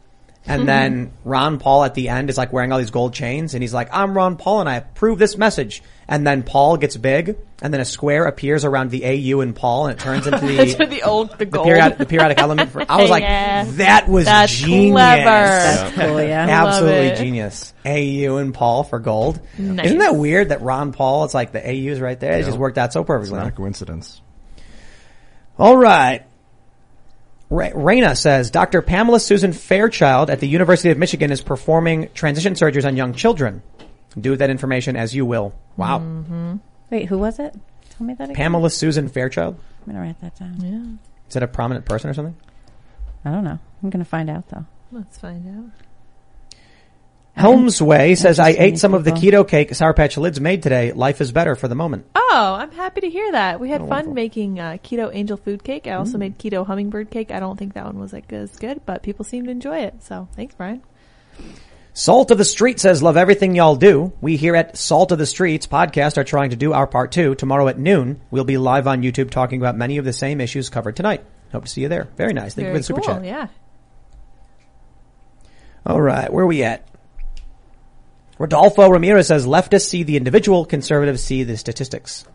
and mm-hmm. then Ron Paul at the end is like wearing all these gold chains, and he's like, "I'm Ron Paul, and I approve this message." And then Paul gets big, and then a square appears around the AU in Paul, and it turns into the [LAUGHS] the old, the the gold. periodic, the periodic element. For, I was like, Yeah. that was That's genius. clever. That's [LAUGHS] cool, yeah. Absolutely Love it. genius. AU and Paul for gold. Nice. Isn't that weird that Ron Paul, it's like the AU is right there. It just worked out so It's perfectly. not a coincidence. All right. Ra- Raina says Dr. Pamela Susan Fairchild at the University of Michigan is performing transition surgeries on young children. Do with that information as you will. Wow. Mm-hmm. Wait, who was it? Tell me that again. Pamela Susan Fairchild? I'm gonna write that down. Yeah. Is that a prominent person or something? I don't know. I'm gonna find out though. Let's find out. Helmsway says, I ate some of the keto cake Sour Patch Lyds made today. Life is better for the moment. Oh, I'm happy to hear that. We had Oh, fun wonderful. making uh, keto angel food cake. I Mm. also made keto hummingbird cake. I don't think that one was like as good, but people seem to enjoy it. So thanks, Brian. Salt of the Street says, love everything y'all do. We here at Salt of the Streets podcast are trying to do our part too. Tomorrow at noon, we'll be live on YouTube talking about many of the same issues covered tonight. Hope to see you there. Very nice. Thank Very you for the super cool. chat. Yeah. All right, where are we at? Rodolfo Ramirez says, leftists see the individual, conservatives see the statistics.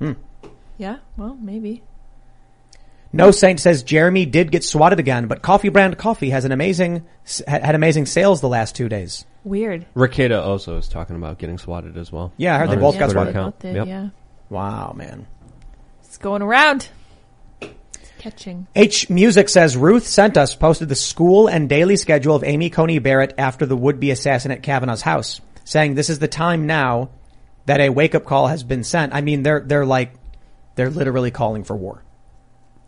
Hmm. Yeah. Well, maybe. No Saint says Jeremy did get swatted again, but Coffee Brand Coffee has an amazing had had amazing sales the last two days. Weird. Ricada also is talking about getting swatted as well. Yeah, I heard they both got swatted. account. Both did, Yep. Yeah. Wow, man. It's going around. It's catching. H Music says Ruth sent us posted the school and daily schedule of Amy Coney Barrett after the would-be assassin at Kavanaugh's house, saying this is the time now that a wake-up call has been sent. I mean, they're they're like they're literally calling for war.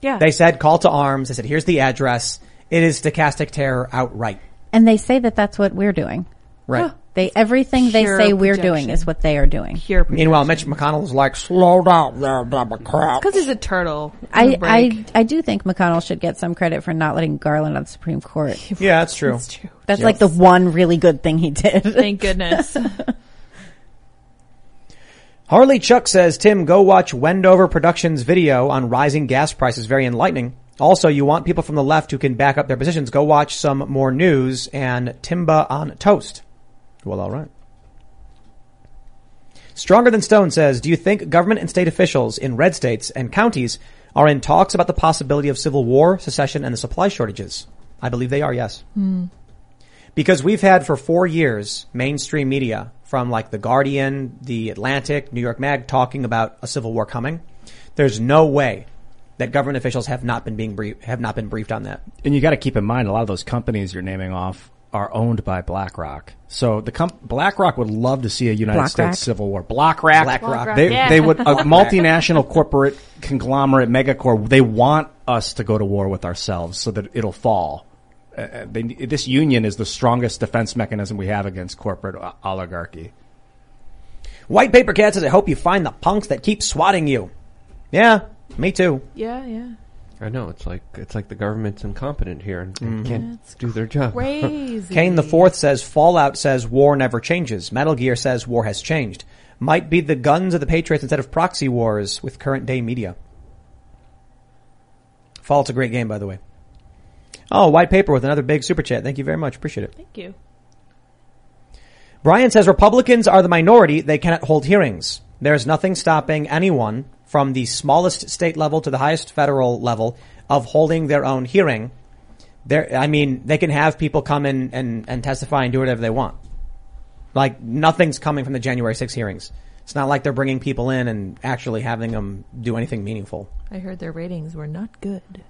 Yeah. They said call to arms. They said here's the address. It is stochastic terror outright. And they say that that's what we're doing. Right. They everything they Pure say we're doing is what they are doing. Pure Meanwhile, Mitch McConnell is like, slow down there, Democrat. Because he's a turtle. I, Give him a break. I I do think McConnell should get some credit for not letting Garland on the Supreme Court. Yeah, that's true. That's true. That's like the one really good thing he did. Thank goodness. [LAUGHS] Harley Chuck says, Tim, go watch Wendover Productions video on rising gas prices. Very enlightening. Also, you want people from the left who can back up their positions. Go watch some more news and Timba on toast. Well, all right. Stronger Than Stone says, do you think government and state officials in red states and counties are in talks about the possibility of civil war, secession, and the supply shortages? I believe they are, yes. Hmm. Because we've had for four years mainstream media from like The Guardian, The Atlantic, New York Mag talking about a civil war coming. There's no way that government officials have not been being brief, have not been briefed on that. And you got to keep in mind, a lot of those companies you're naming off are owned by BlackRock. So the comp- BlackRock would love to see a United BlackRock? States civil war. BlackRock. BlackRock. They, Yeah. they would a [LAUGHS] multinational corporate conglomerate megacorp. They want us to go to war with ourselves so that it'll fall. Uh, they, this union is the strongest defense mechanism we have against corporate oligarchy. White Paper Cat says, I hope you find the punks that keep swatting you. Yeah, me too. Yeah, yeah. I know it's like it's like the government's incompetent here and Mm-hmm. can't do their job. Crazy. [LAUGHS] Kane the Fourth says, Fallout says war never changes. Metal Gear says war has changed. Might be the guns of the Patriots instead of proxy wars with current day media. Fallout's a great game, by the way. Oh, White Paper with another big super chat. Thank you very much. Appreciate it. Thank you. Brian says Republicans are the minority. They cannot hold hearings. There's nothing stopping anyone from the smallest state level to the highest federal level of holding their own hearing. There, I mean, they can have people come in and, and testify and do whatever they want. Like nothing's coming from the January 6 hearings. It's not like they're bringing people in and actually having them do anything meaningful. I heard their ratings were not good.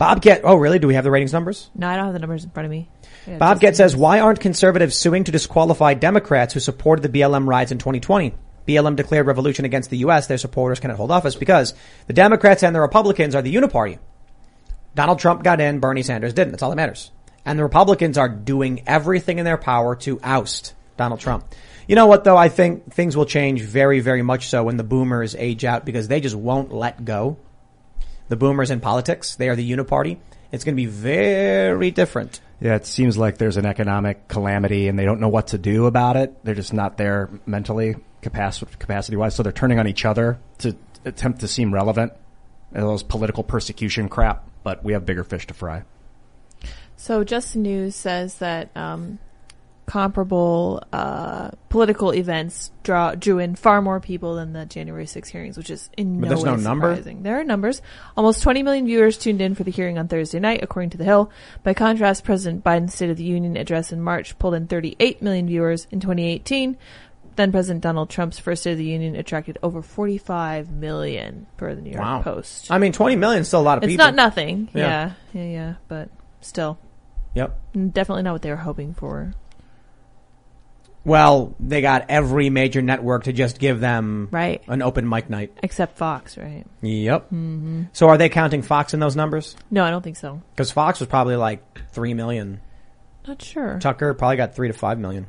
Bobcat, oh really? Do we have the ratings numbers? No, I don't have the numbers in front of me. Got Bobcat says, why aren't conservatives suing to disqualify Democrats who supported the BLM riots in 2020? BLM declared revolution against the U.S. Their supporters cannot hold office because the Democrats and the Republicans are the uniparty. Donald Trump got in, Bernie Sanders didn't. That's all that matters. And the Republicans are doing everything in their power to oust Donald Trump. You know what though? I think things will change very, very much so when the boomers age out because they just won't let go. The boomers in politics, they are the uniparty. It's going to be very different. Yeah, it seems like there's an economic calamity and they don't know what to do about it. They're just not there mentally, capacity, capacity wise. So they're turning on each other to attempt to seem relevant. And those political persecution crap, but we have bigger fish to fry. So Just News says that um, comparable uh, political events draw drew in far more people than the January 6 hearings, which is in But no there's way no number? surprising. There are numbers. Almost 20 million viewers tuned in for the hearing on Thursday night, according to The Hill. By contrast, President Biden's State of the Union address in March pulled in 38 million viewers in 2018. Then President Donald Trump's first State of the Union attracted over 45 million per the New York Wow. Post. I mean, 20 million is still a lot of It's people. It's not nothing. Yeah. Yeah. yeah, yeah, but still. Yep. Definitely not what they were hoping for. Well, they got every major network to just give them Right. an open mic night. Except Fox, right? Yep. Mhm. So are they counting Fox in those numbers? No, I don't think so. Because Fox was probably like three million. Not sure. Tucker probably got three to five million.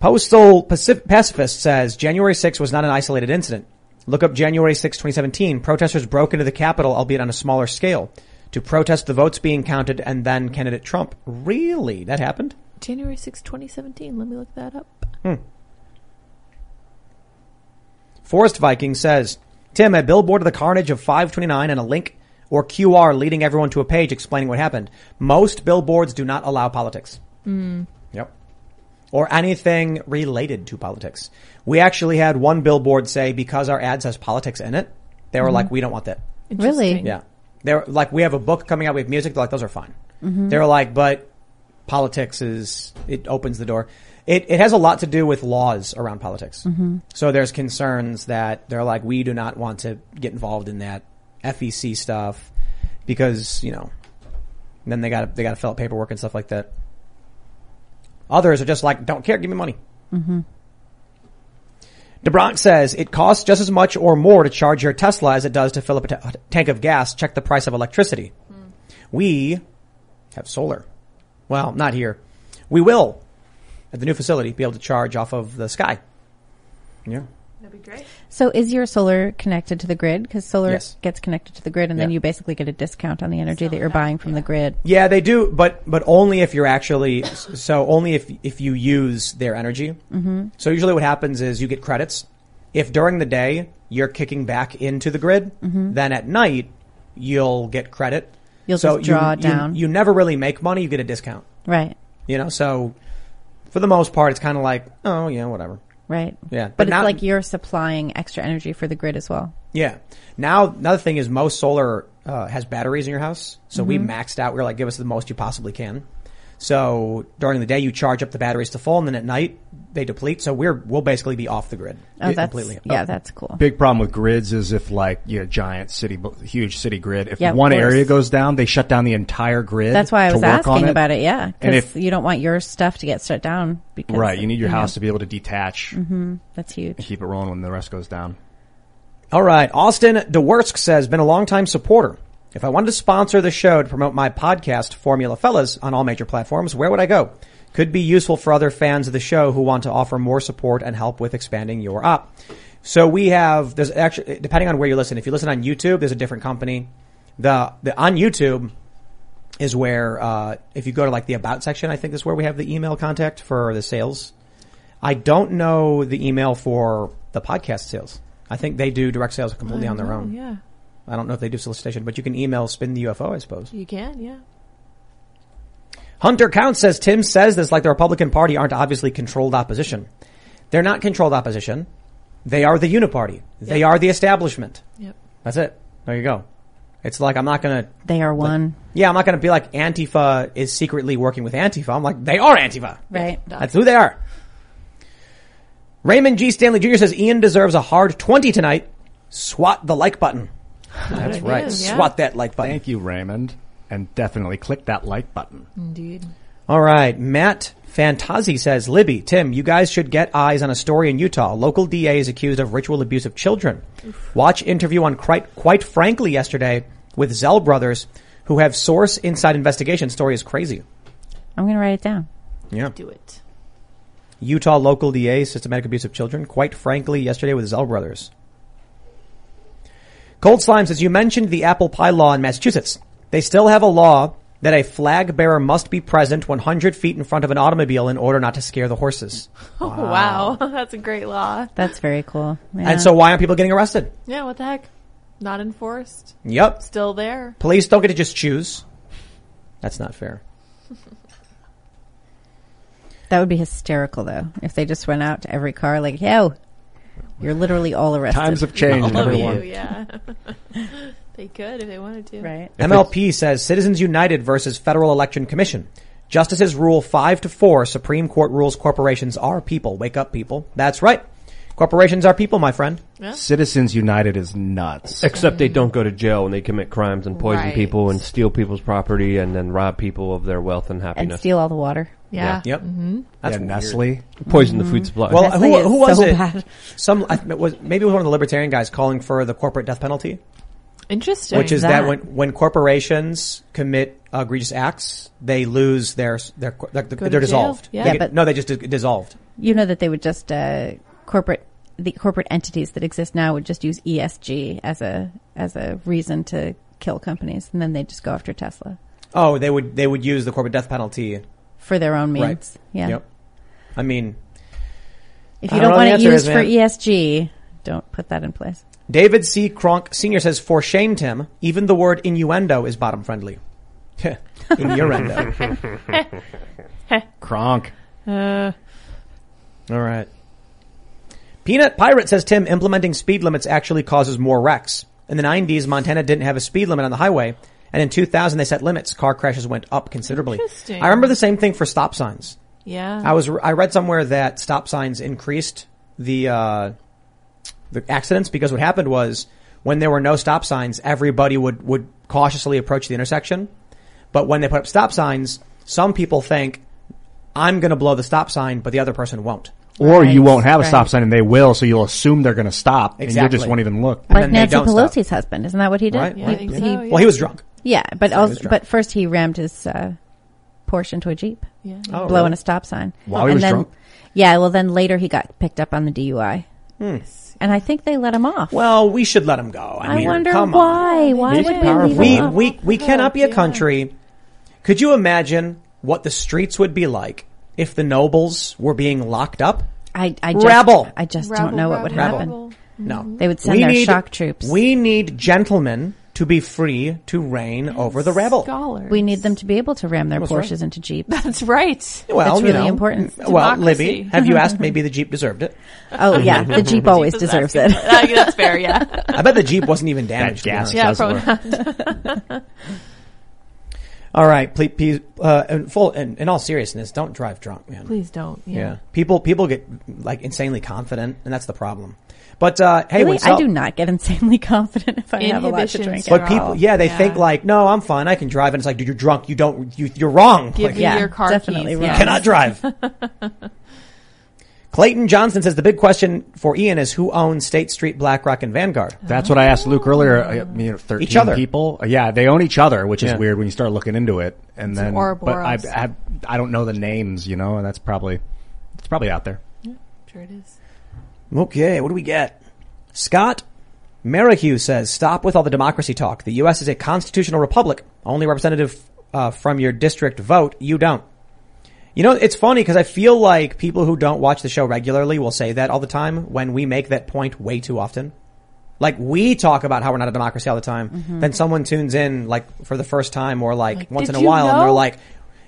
Postal Pacif- Pacifist says January 6 was not an isolated incident. Look up January 6, 2017. Protesters broke into the Capitol, albeit on a smaller scale, to protest the votes being counted and then candidate Trump. Really? That happened? January 6, 2017. Let me look that up. Hmm. Forest Viking says, Tim, a billboard of the carnage of 529 and a link or QR leading everyone to a page explaining what happened. Most billboards do not allow politics. Mm. Yep. Or anything related to politics. We actually had one billboard say because our ad says politics in it, they were Mhm. like, we don't want that. Really? Yeah. They're like, we have a book coming out, we have music, they're like, those are fine. Mhm. They're like, but politics is, it opens the door. It, it has a lot to do with laws around politics. Mhm. So there's concerns that they're like, we do not want to get involved in that FEC stuff because, you know, then they got they got to fill out paperwork and stuff like that. Others are just like, don't care, give me money. Mm-hmm. DeBronx says it costs just as much or more to charge your Tesla as it does to fill up a tank of gas. Check the price of electricity. Hmm. We have solar. Well, not here. We will at the new facility be able to charge off of the sky. Yeah. That'd be great. So is your solar connected to the grid? Because solar Yes. gets connected to the grid and then you basically get a discount on the energy that you're buying from the grid. Yeah, they do, but but only if you're actually so only if if you use their energy. Mhm. So usually what happens is you get credits. If during the day you're kicking back into the grid, Mhm. then at night you'll get credit. You'll so just draw you, down. You, you never really make money. You get a discount. Right. You know, so for the most part, it's kind of like, oh yeah, whatever. Right. Yeah, But, but it's like you're supplying extra energy for the grid as well. Yeah. Now, another thing is most solar uh, has batteries in your house. So we Mhm. maxed out. We are like, give us the most you possibly can. So during the day you charge up the batteries to full and then at night they deplete. So we're, we'll basically be off the grid. Oh, that's completely. yeah, that's cool. Big problem with grids is if like you know giant city, huge city grid. If Yeah, one area goes down, they shut down the entire grid. That's why I was asking it. about it. Yeah, And because if you don't want your stuff to get shut down. Because right, you need your know. house to be able to detach hmm That's huge. and keep it rolling when the rest goes down. All right. Austin DeWersk says, been a longtime supporter. If I wanted to sponsor the show to promote my podcast, Formula Fellas, on all major platforms, where would I go? Could be useful for other fans of the show who want to offer more support and help with expanding your op. So we have, there's actually, depending on where you listen, if you listen on YouTube, there's a different company. The, the, on YouTube is where, uh, if you go to like the about section, I think is where we have the email contact for the sales. I don't know the email for the podcast sales. I think they do direct sales completely on their know, own. yeah. I don't know if they do solicitation, but you can email spin the UFO, I suppose. You can, yeah. Hunter Count says Tim says this like the Republican Party aren't obviously controlled opposition. They're not controlled opposition. They are the uniparty. They are the establishment. Yep. That's it. There you go. It's like I'm not gonna. They are one. Yeah, I'm not gonna be like Antifa is secretly working with Antifa. I'm like they are Antifa. Right. That's who they are. Raymond G. Stanley Jr. says Ian deserves a hard 20 tonight. Swat the like button. [LAUGHS] That's right. idea, yeah. Swat that like button. Thank you, Raymond, and definitely click that like button. Indeed. All right. Matt Fantazi says, Libby, Tim, you guys should get eyes on a story in Utah. Local DA is accused of ritual abuse of children. Watch interview on quite, quite frankly yesterday with Zell brothers who have source inside investigation. Story is crazy. I'm going to write it down. Yeah. Do it. Utah local DA, systematic abuse of children. Quite frankly, yesterday with Zell brothers. Cold Slime says, you mentioned the apple pie law in Massachusetts. They still have a law that a flag bearer must be present 100 feet in front of an automobile in order not to scare the horses. [LAUGHS] Oh, wow. [LAUGHS] That's a great law. That's very cool. Yeah. And so why aren't people getting arrested? Yeah, what the heck? Not enforced. Yep. Still there. Police don't get to just choose. That's not fair. [LAUGHS] That would be hysterical though, if they just went out to every car like, yo, you're literally all arrested. Times have changed, All of everyone. you, yeah. [LAUGHS] they could if they wanted to. Right. MLP says Citizens United versus Federal Election Commission. Justices rule five to four. Supreme Court rules corporations are people. Wake up, people. That's right. Corporations are people, my friend. Citizens United is nuts. Except they don't go to jail when they commit crimes and poison Right. people and steal people's property and then rob people of their wealth and and happiness. steal all the water. Yeah. Yep. Mm-hmm. That's yeah, weird. Nestle. Poison the food supply. Well, Nestle who, is who was so it? bad. Some I, it was maybe it was one of the libertarian guys calling for the corporate death penalty, Interesting. which is that, that. when when corporations commit egregious acts, they lose their their, their, to they're jail. dissolved. Yeah. They get- but- no, they just di- dissolved. You know that they would just uh, corporate the corporate entities that exist now would just use ESG as a as a reason to kill companies, and then they just go after Tesla Oh, they would they would use the corporate death penalty. for their own means. Right. Yeah. Yep. I mean, If I you don't don't, want it answer used for. ESG, don't put that in place. David C. Kronk Sr. says, for shame, Tim, even the word innuendo is bottom friendly. [LAUGHS] innuendo. [LAUGHS] Kronk. Uh, All right. Peanut Pirate says, Tim, implementing speed limits actually causes more wrecks. In the 90s, Montana didn't have a speed limit on the highway. And in 2000, they set limits. Car crashes went up considerably. Interesting. I remember the same thing for stop signs. yeah. I was, I read somewhere that stop signs increased the, uh, the accidents because what happened was when there were no stop signs, everybody would, would cautiously approach the intersection. But when they put up stop signs, some people think, I'm gonna blow the stop sign, but the other person won't. Or Right, you won't have a right. stop sign and they will, so you'll assume they're going to stop and you just won't even look. And Like then Nancy don't stop. Pelosi's husband, isn't that what he did? Right. Yeah, He- think he- yeah. Well, he was drunk. Yeah, but So also, drunk. but first he rammed his uh, Porsche into a jeep, yeah. Oh, blowing really? a stop sign. While he and was then, drunk? Yeah, well, then later he got picked up on the DUI, and I think they let him off. Well, we should let him go. I, I mean, wonder come why. Why He's would we leave On. We, off? we, we cannot be a country. Could you imagine what the streets would be like if the nobles were being locked up? I, I just, Rebel. I just Rebel, don't know what would rebel, happen. rebel. Mm-hmm. No. They would send their shock troops. We need gentlemen to be free to reign over the rebel. Scholars. We need them to be able to ram their That's Porsches right. into Jeeps. [LAUGHS] That's right. Well, That's you really know, important. Well, Democracy. Libby, have you asked? Maybe the Jeep deserved it. Oh yeah, [LAUGHS] the Jeep always Jeep deserves asking it. That's fair, yeah. I bet the Jeep wasn't even damaged. to be gas yeah, probably not. [LAUGHS] All right, please, please uh, in full, in, in all seriousness, don't drive drunk, man. Please don't. Yeah. Yeah. People, people get like insanely confident, and that's the problem. But, uh, hey, Really? when self- I do not get insanely [LAUGHS] confident if I have a lot to Inhibitions drink. But at people, yeah, they think like, no, I'm fine, I can drive, and it's like, dude, you're drunk, you don't, you, you're wrong. Give Like, me yeah, your car definitely keys. wrong. You cannot drive. [LAUGHS] [LAUGHS] Clayton Johnson says the big question for Ian is who owns State Street, BlackRock, and Vanguard. That's what I asked Luke earlier. I mean, thirteen Each other. people. Yeah, they own each other, which is Yeah. weird when you start looking into it. And then, but I, Ouroboros. I, I don't know the names, you know, and that's probably it's probably out there. Sure it is. Okay, what do we get? Scott Merrihew says, stop with all the democracy talk. The U.S. is a constitutional republic. Only representative uh, from your district vote. You don't. You know, it's funny because I feel like people who don't watch the show regularly will say that all the time when we make that point way too often. Like we talk about how we're not a democracy all the time. Mhm. Then someone tunes in like for the first time or like, once in a you while and they're like,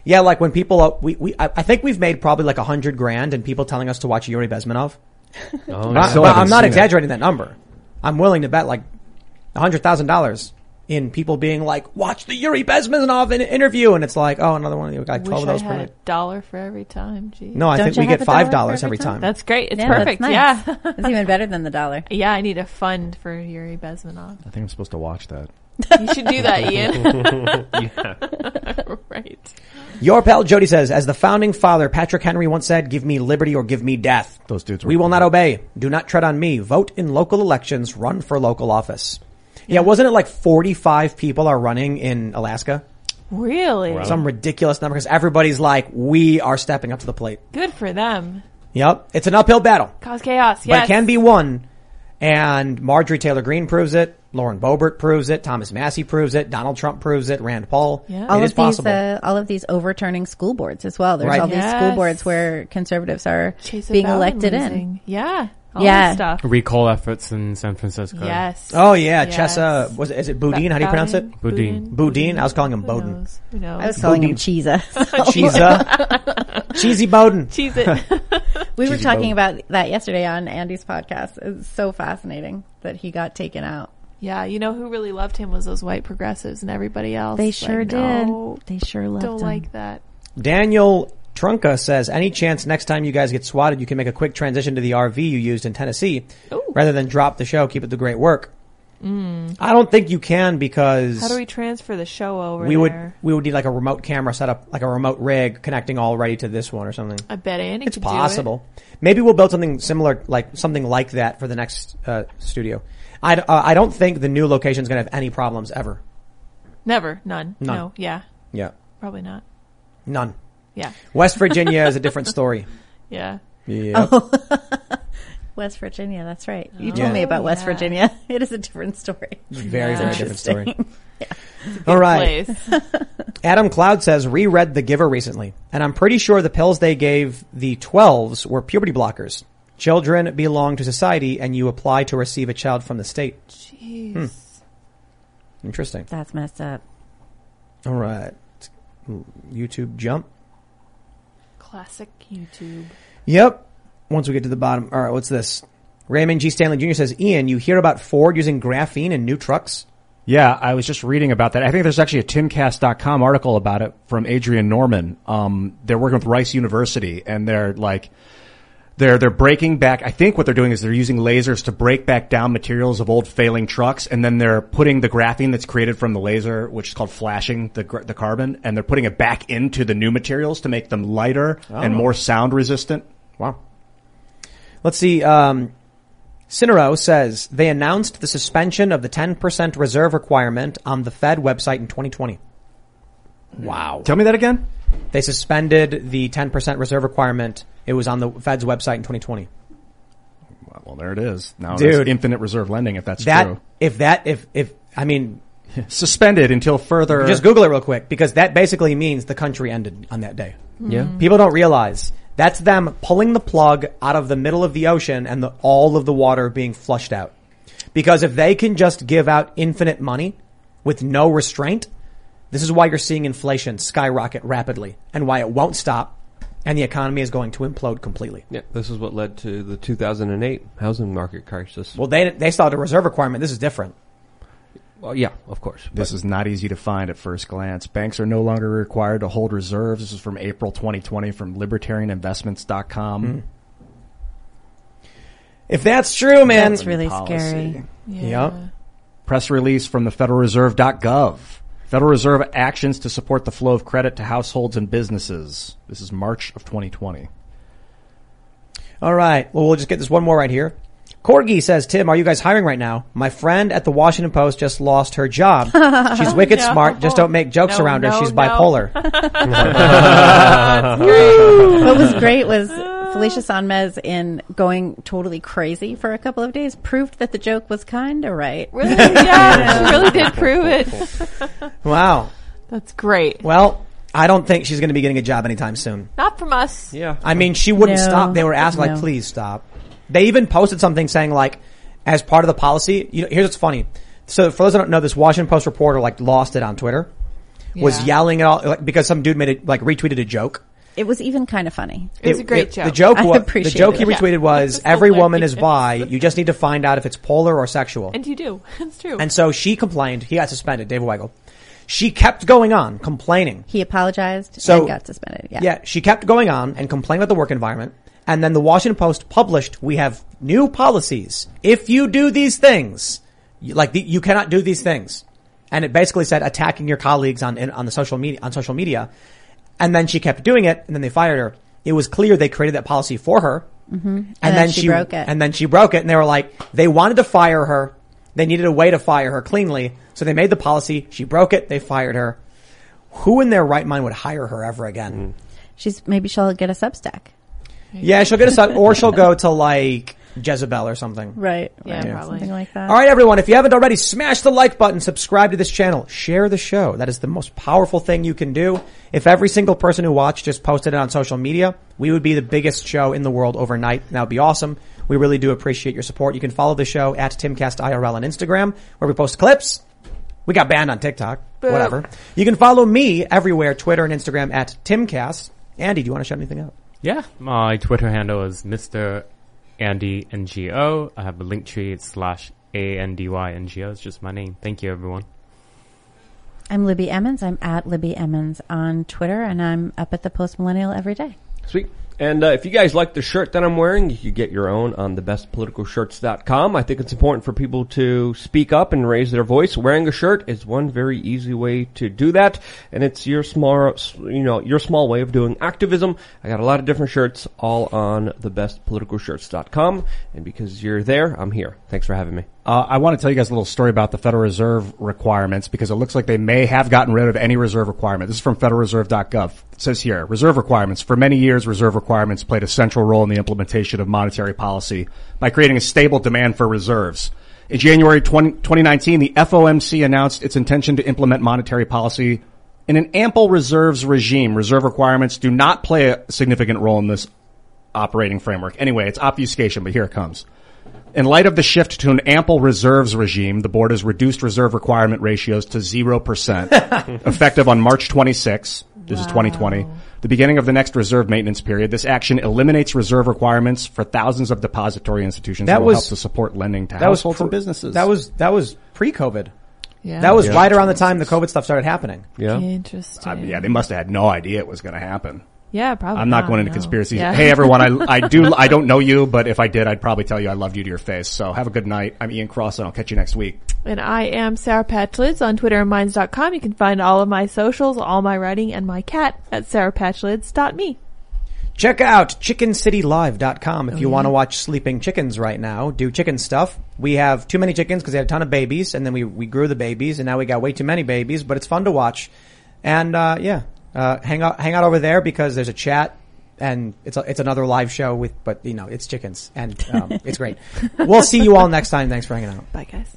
yeah, like when people, uh, we, we, I, I think we've made probably like a hundred grand and people telling us to watch Yuri Bezmenov. Oh, But- still but I'm not seen it. exaggerating that number. I'm willing to bet like a hundred thousand dollars in people being like, "Watch the Yuri Bezmenov interview," and it's like, "Oh, another one. You got Wish twelve of I those per had a dollar for every time. Gee. No, I Don't think we get five dollars every every time. That's great. It's Yeah, perfect. nice. Yeah. [LAUGHS] it's even better than the dollar. yeah, I need a fund for Yuri Bezmenov. I think I'm supposed to watch that. [LAUGHS] You should do that, Ian. [LAUGHS] right. Your pal Jody says, as the founding father Patrick Henry once said, "Give me liberty or give me death." Those dudes. Were We will not obey. Do not tread on me. Vote in local elections. Run for local office. Yeah, wasn't it like 45 people are running in Alaska? Really? Some ridiculous number because everybody's like, we are stepping up to the plate. Good for them. Yep. It's an uphill battle. Cause chaos. But it can be won. And Marjorie Taylor Greene proves it. Lauren Boebert proves it. Thomas Massie proves it. Donald Trump proves it. Rand Paul. Yeah. all It of is possible. these, uh, all of these overturning school boards as well. There's Right. all these school boards where conservatives are Chase being Bowden elected in. Yeah. All Yeah. that stuff. Recall efforts in San Francisco. Yes. oh yeah. Yes. Chesa, was it, is it Boudin? How do you pronounce it? Boudin. Boudin. I was calling him Who Bowden. knows? Who knows? I was calling him Boudin. Cheesa. [LAUGHS] Cheesa. Cheesy Bowden. Cheese it. [LAUGHS] we were Cheesy talking Bowden. about that yesterday on Andy's podcast. It's so fascinating that he got taken out. yeah, you know who really loved him was those white progressives and everybody else. They Like, sure no, did. They sure loved Don't him. like that. Daniel Trunka says, any chance next time you guys get swatted, you can make a quick transition to the RV you used in Tennessee rather than drop the show. Keep it the great work. I don't think you can because Mm. How do we transfer the show over we would we would need like a remote camera set up, like a remote rig connecting already to this one or something. I bet Andy It's do it. possible. Maybe we'll build something similar, like something like that for the next uh, studio. I, uh, I don't think the new location is going to have any problems ever. Never. None. None. No. Yeah. Yeah, Probably not. none. Yeah. West Virginia is a different story. [LAUGHS] Yeah. Yeah. Oh. [LAUGHS] West Virginia, that's right. You Oh, told me about West yeah. Virginia. [LAUGHS] It is a different story. Very, Yeah. very different story. Interesting. All right. Place. Adam Cloud says reread The Giver recently, and I'm pretty sure the pills they gave the 12s were puberty blockers. Children belong to society, and you apply to receive a child from the state. Jeez. Hmm. Interesting. That's messed up. All right. YouTube jump. Classic YouTube. Yep. Once we get to the bottom. All right, what's this? Raymond G. Stanley Jr. says, Ian, you hear about Ford using graphene in new trucks? Yeah, I was just reading about that. I think there's actually a timcast.com article about it from Adrian Norman. Um, they're working with Rice University and they're like, they're, they're breaking back. I think what they're doing is they're using lasers to break back down materials of old failing trucks and then they're putting the graphene that's created from the laser, which is called flashing the, the carbon, and they're putting it back into the new materials to make them lighter and Oh. more sound resistant. Wow. Let's see. Um, Cinero says they announced the suspension of the 10% reserve requirement on the Fed website in 2020. Wow. Tell me that again? They suspended the 10% reserve requirement. It was on the Fed's website in 2020. Well, there it is. Now Dude. there's infinite reserve lending if that's That, true. if that, if, if, I mean, [LAUGHS] Suspended until further. just Google it real quick because that basically means the country ended on that day. Hmm. Yeah. People don't realize that's them pulling the plug out of the middle of the ocean and the, all of the water being flushed out. Because if they can just give out infinite money with no restraint, this is why you're seeing inflation skyrocket rapidly and why it won't stop and the economy is going to implode completely. Yeah, this is what led to the 2008 housing market crisis. Well, they, they still had a reserve requirement. This is different. Well, yeah, of course. This is not easy to find at first glance. Banks are no longer required to hold reserves. This is from April 2020 from libertarianinvestments.com. Hmm. If that's true, man. That's really Policy. scary. Yep. Press release from the FederalReserve.gov. Federal Reserve actions to support the flow of credit to households and businesses. This is March of 2020. All right. Well, we'll just get this one more right here. Corgi says, Tim, are you guys hiring right now? My friend at the Washington Post just lost her job. [LAUGHS] She's wicked No. smart. Just don't make jokes No, around her. no, She's no. bipolar. [LAUGHS] [LAUGHS] what was great was Felicia Sonmez in going totally crazy for a couple of days proved that the joke was kind of right. Really? Yeah, she really did prove it. wow. That's great. Well, I don't think she's going to be getting a job anytime soon. Not from us. Yeah. I mean, she wouldn't No. stop. They were asking like, No. please stop. They even posted something saying like, as part of the policy, you know, here's what's funny. So for those that don't know, this Washington Post reporter like lost it on Twitter, was yelling at all, like, because some dude made it, like retweeted a joke. It was even kind of funny. It was a great The joke. The joke [LAUGHS] was, the appreciate joke he it. retweeted was, [LAUGHS] It's every woman is hilarious. bi, you just need to find out if it's polar or sexual. And you do. [LAUGHS] It's true. And so she complained, he got suspended, David Weigel. She kept going on, complaining. He apologized So- and got suspended. Yeah. Yeah, she kept going on and complained about the work environment. And then the Washington Post published, we have new policies. If you do these things, you- like the, you cannot do these things. And it basically said attacking your colleagues on, in, on the social media, on social media. And then she kept doing it and then they fired her. It was clear they created that policy for her. Mm-hmm. And, And, then, she, broke it. And then she broke it and they were like, they wanted to fire her. They needed a way to fire her cleanly. So they made the policy. She broke it. They fired her. Who in their right mind would hire her ever again? She's maybe she'll get a Substack. Yeah, she'll get a sub, or she'll go [LAUGHS] to like Jezebel or something. Right. Yeah, right. probably. Something like that. All right, everyone. If you haven't already, smash the like button, subscribe to this channel, share the show. That is the most powerful thing you can do. If every single person who watched just posted it on social media, we would be the biggest show in the world overnight. And that would be awesome. We really do appreciate your support. You can follow the show at TimCastIRL on Instagram, where we post clips. We got banned on TikTok. Boo. Whatever. You can follow me everywhere, Twitter and Instagram at TimCast. Andy, do you want to shut anything out? Yeah, my Twitter handle is Mr. Andy NGO. I have a link tree. It's slash A N D Y N G O. It's just my name. Thank you, everyone. I'm Libby Emmons. I'm at Libby Emmons on Twitter, and I'm up at the Post Millennial every day. Sweet. And uh, if you guys like the shirt that I'm wearing, you can get your own on thebestpoliticalshirts.com. I think it's important for people to speak up and raise their voice. Wearing a shirt is one very easy way to do that, and it's your small, you know, your small way of doing activism. I got a lot of different shirts, all on thebestpoliticalshirts.com, and because you're there, I'm here. Thanks for having me. Uh, I want to tell you guys a little story about the Federal Reserve requirements because it looks like they may have gotten rid of any reserve requirement. This is from federalreserve.gov. It says here, reserve requirements. For many years, reserve requirements played a central role in the implementation of monetary policy by creating a stable demand for reserves. In January 20, 2019, the FOMC announced its intention to implement monetary policy in an ample reserves regime. Reserve requirements do not play a significant role in this operating framework. Anyway, it's obfuscation, but here it comes. In light of the shift to an ample reserves regime, the board has reduced reserve requirement ratios to 0%, [LAUGHS] effective on March 26. This is 2020. The beginning of the next reserve maintenance period. This action eliminates reserve requirements for thousands of depository institutions That and will was- help to support lending to That was households pr- and businesses. That was that was pre-COVID. Yeah. That was Yeah. right around the time the COVID stuff started happening. Yeah. Interesting. I mean, yeah, they must have had no idea it was going to happen. Yeah, probably. I'm not going into no. conspiracies. Yeah. Hey everyone, I, I do, [LAUGHS] I don't know you, but if I did, I'd probably tell you I loved you to your face. So have a good night. I'm Ian Cross and I'll catch you next week. And I am Sour Patch Lyds on Twitter and Minds.com. You can find all of my socials, all my writing, and my cat at sourpatchlyds.me. Check out chickencitylive.com if you want to watch sleeping chickens right now, do chicken stuff. We have too many chickens because they had a ton of babies and then we, we grew the babies and now we got way too many babies, but it's fun to watch. And, uh, yeah, uh, hang out, hang out over there because there's a chat and it's a, it's another live show with, but you know, it's chickens and, um, it's great. [LAUGHS] We'll see you all next time. Thanks for hanging out. Bye guys.